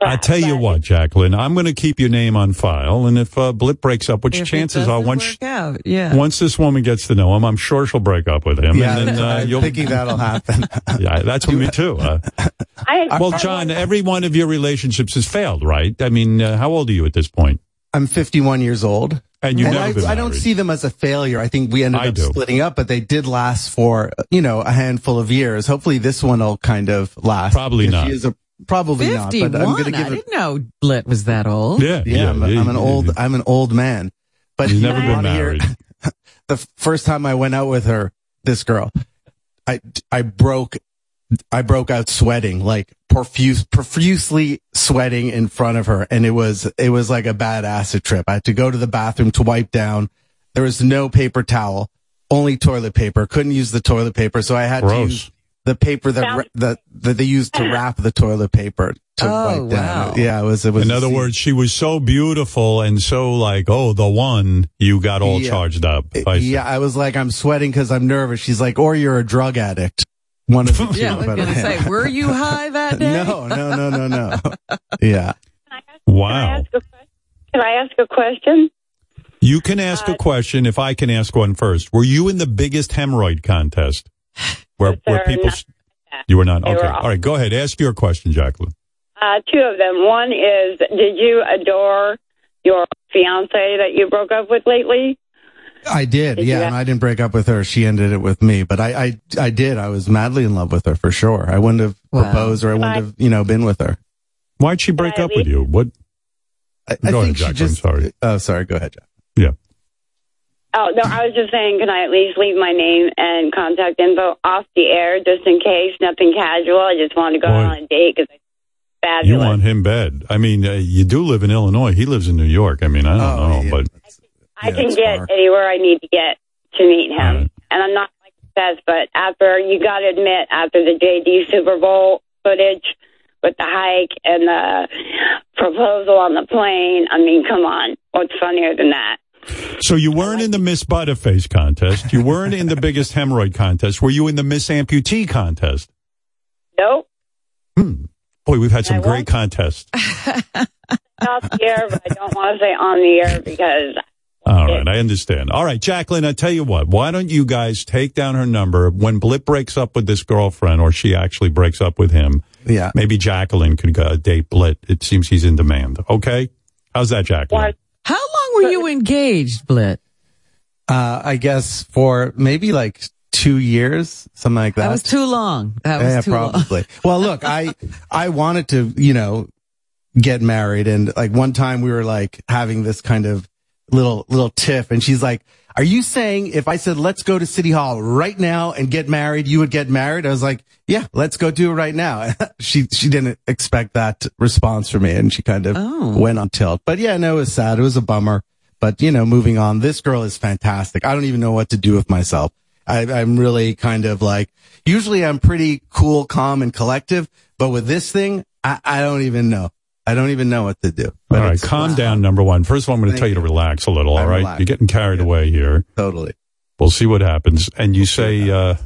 I tell you what, Jacqueline, I'm going to keep your name on file, and if uh, Blitt breaks up, which If chances are once work out, yeah. once this woman gets to know him, I'm sure she'll break up with him, Yeah, and then uh, I'm you'll thinking that'll happen. yeah, that's with me too. Uh, well, John, every one of your relationships has failed, right? I mean, uh, how old are you at this point? I'm 51 years old. And you've never I, been I don't see them as a failure. I think we ended I up do. splitting up, but they did last for, you know, a handful of years. Hopefully this one will kind of last. Probably not. She is a, probably not, but I'm going to 51. give I didn't know Blitt was that old. Yeah, Yeah, I'm, I'm an old, I'm an old man. But You've never been wanna hear- married. the first time I went out with her, this girl, I, I broke, I broke out sweating, like profuse, profusely sweating in front of her. And it was, it was like a bad acid trip. I had to go to the bathroom to wipe down. There was no paper towel, only toilet paper. Couldn't use the toilet paper. So I had to use the paper that, that, that they used to wrap the toilet paper to Oh, wipe down. wow. Yeah, it was, it was. In other words, she was so beautiful and so like, oh, the one you got all Yeah. charged up. I yeah, I was like, I'm sweating because I'm nervous. She's like, or you're a drug addict. One of the two. Yeah, I was going to say, were you high that day? no, no, no, no, no. Yeah. Wow. Can I ask a question? You can ask a question if I can ask one first. Were you in the biggest hemorrhoid contest? Where where people not You were not. Okay. were all- All right, go ahead. Ask your question, Jacqueline. Uh, two of them. One is, did you adore your fiance that you broke up with lately? I did. Did yeah. And I didn't break up with her. She ended it with me, but I, I, I did. I was madly in love with her for sure. I wouldn't have Wow. proposed or I wouldn't I- have, you know, been with her. Why'd she break I up with you? What? I, I Go ahead, think she Jacqueline. just, Sorry. Oh, sorry. Go ahead, Jack. Yeah. Oh, no, I was just saying, can I at least leave my name and contact info off the air just in case? Nothing casual. I just want to go Boy. on a date because it's You want him bad. I mean, uh, you do live in Illinois. He lives in New York. I mean, I don't Oh, know, yeah. but I Yeah, can get far. anywhere I need to get to meet him. Right. And I'm not like obsessed, but after, you got to admit, after the JD Super Bowl footage with the hike and the proposal on the plane, I mean, come on. What's funnier than that? So you weren't in the Miss Butterface contest. You weren't in the biggest hemorrhoid contest. Were you in the Miss Amputee contest? Nope. Hmm. Boy, we've had some I great contests. Off the air, but I don't want to say on the air because All right, I understand. All right, Jacqueline, I tell you what, why don't you guys take down her number when Blitt breaks up with this girlfriend or she actually breaks up with him? Yeah. Maybe Jacqueline could go date Blitt. It seems he's in demand. Okay? How's that, Jacqueline? What? How long were you engaged, Blitt? Uh, I guess for maybe like two years, something like that. That was too long. That was yeah, too long. probably. well, look, I I wanted to, you know, get married, and like one time we were like having this kind of little little tiff, and she's like, "Are you saying if I said let's go to City Hall right now and get married, you would get married?" I was like, "Yeah, let's go do it right now." she she didn't expect that response from me, and she kind of Oh. went on tilt. But yeah, no, it was sad. It was a bummer. But you know, moving on. This girl is fantastic. I don't even know what to do with myself. I, I'm really kind of like, usually I'm pretty cool, calm, and collective, but with this thing, I, I don't even know. I don't even know what to do. But all right, it's- calm down, number one. First of all, I'm going to tell you to relax a little, all I'm right? You're getting carried away here. Totally. We'll see what happens. And you say, uh,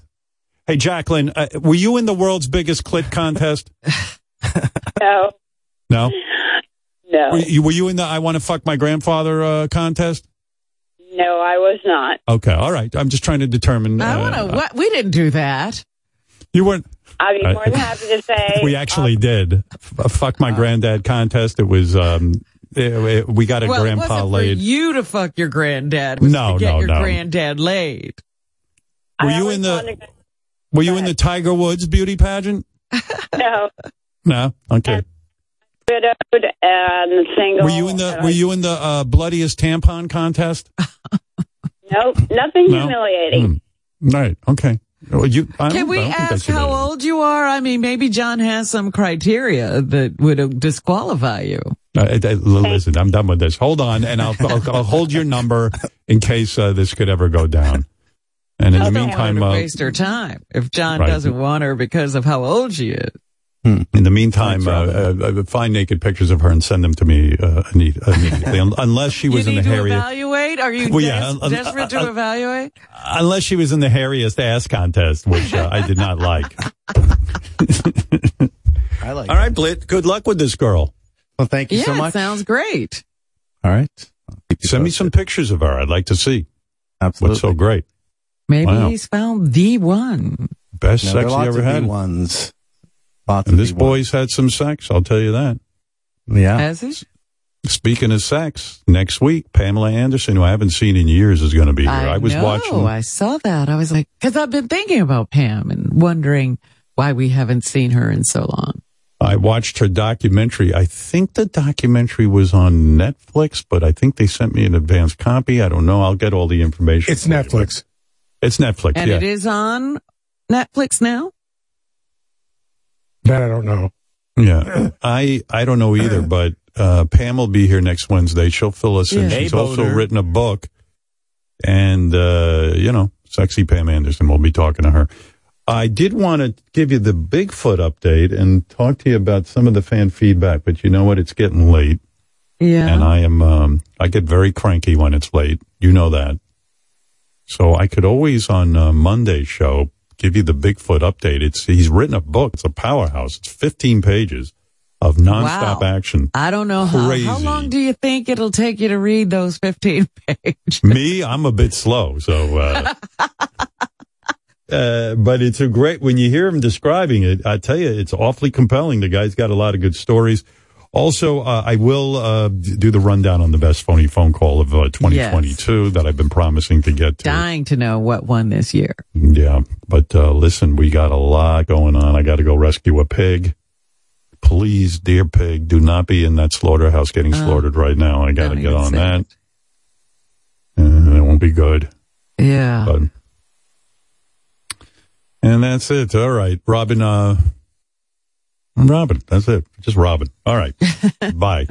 hey, Jacqueline, uh, were you in the world's biggest clit contest? No, No. no, Were you, were you in the I want to fuck my grandfather uh, contest? no. I was not. Okay, all right. I'm just trying to determine. I uh, want to. What? We didn't do that. You weren't. I'd be Uh, more than happy to say. We actually did. F- fuck my granddad contest. It was. um it- it- We got a well, it grandpa wasn't laid. for you to fuck your granddad. It was No, to get no, your no. granddad laid. Were you in the? Were you in the Tiger Woods beauty pageant? No, No. Okay. widowed and single. Were you in the? Were you in the uh, bloodiest tampon contest? Nope, nothing No? humiliating. Right. Okay. Well, you. I Can we I don't think ask how old you are? I mean, maybe John has some criteria that would disqualify you. Uh, uh, uh, listen, I'm done with this. Hold on, and I'll I'll, I'll hold your number in case uh, this could ever go down. And in I the don't meantime, uh, waste her time if John Right. doesn't want her because of how old she is. In the meantime, uh, uh, uh, find naked pictures of her and send them to me uh, imme- immediately. Unless she was you in need the to hairiest, evaluate? Are you Well, des- yeah, uh, uh, desperate to uh, evaluate? unless she was in the hairiest ass contest, which uh, I did not like. I like. All right, Blitt. Good luck with this girl. Well, thank you yeah, so much. sounds great. All right. Send me some pictures of her. I'd like to see. Absolutely. What's so great? Maybe Wow. he's found the one. Best No, sex he ever had. ones. Lots And this B1s. boy's had some sex. I'll tell you that. Yeah. Has he? Speaking of sex, next week Pamela Anderson, who I haven't seen in years, is going to be here. I, was know, watching. I saw that. I was like, because I've been thinking about Pam and wondering why we haven't seen her in so long. I watched her documentary. I think the documentary was on Netflix, but I think they sent me an advance copy. I don't know. I'll get all the information. It's Netflix. It's Netflix. And yeah. it is on Netflix now? That I don't know. Yeah, I I don't know either, but uh, Pam will be here next Wednesday. She'll fill us in. Yeah. She's Hey, also written a book, and uh, you know, sexy Pam Anderson. We'll be talking to her. I did want to give you the Bigfoot update and talk to you about some of the fan feedback, but you know what? It's getting late, Yeah. and I am um, I get very cranky when it's late. You know that. So I could always on uh, Monday's show give you the Bigfoot update. It's he's written a book. It's a powerhouse. It's 15 pages of nonstop Wow. action. I don't know how, how long do you think it'll take you to read those 15 pages? Me, I'm a bit slow, so. Uh, uh, but it's a great when you hear him describing it. I tell you, it's awfully compelling. The guy's got a lot of good stories. Also, uh, I will uh, do the rundown on the best phony phone call of uh, 2022 that I've been promising to get to. Dying to know what won this year. Yeah, but uh, listen, we got a lot going on. I got to go rescue a pig. Please, dear pig, do not be in that slaughterhouse getting Uh, slaughtered right now. I got to get on that. Uh, it won't be good. Yeah. But, and that's it. All right, Robin. Uh, Robin. That's it. Just Robin. All right. Bye.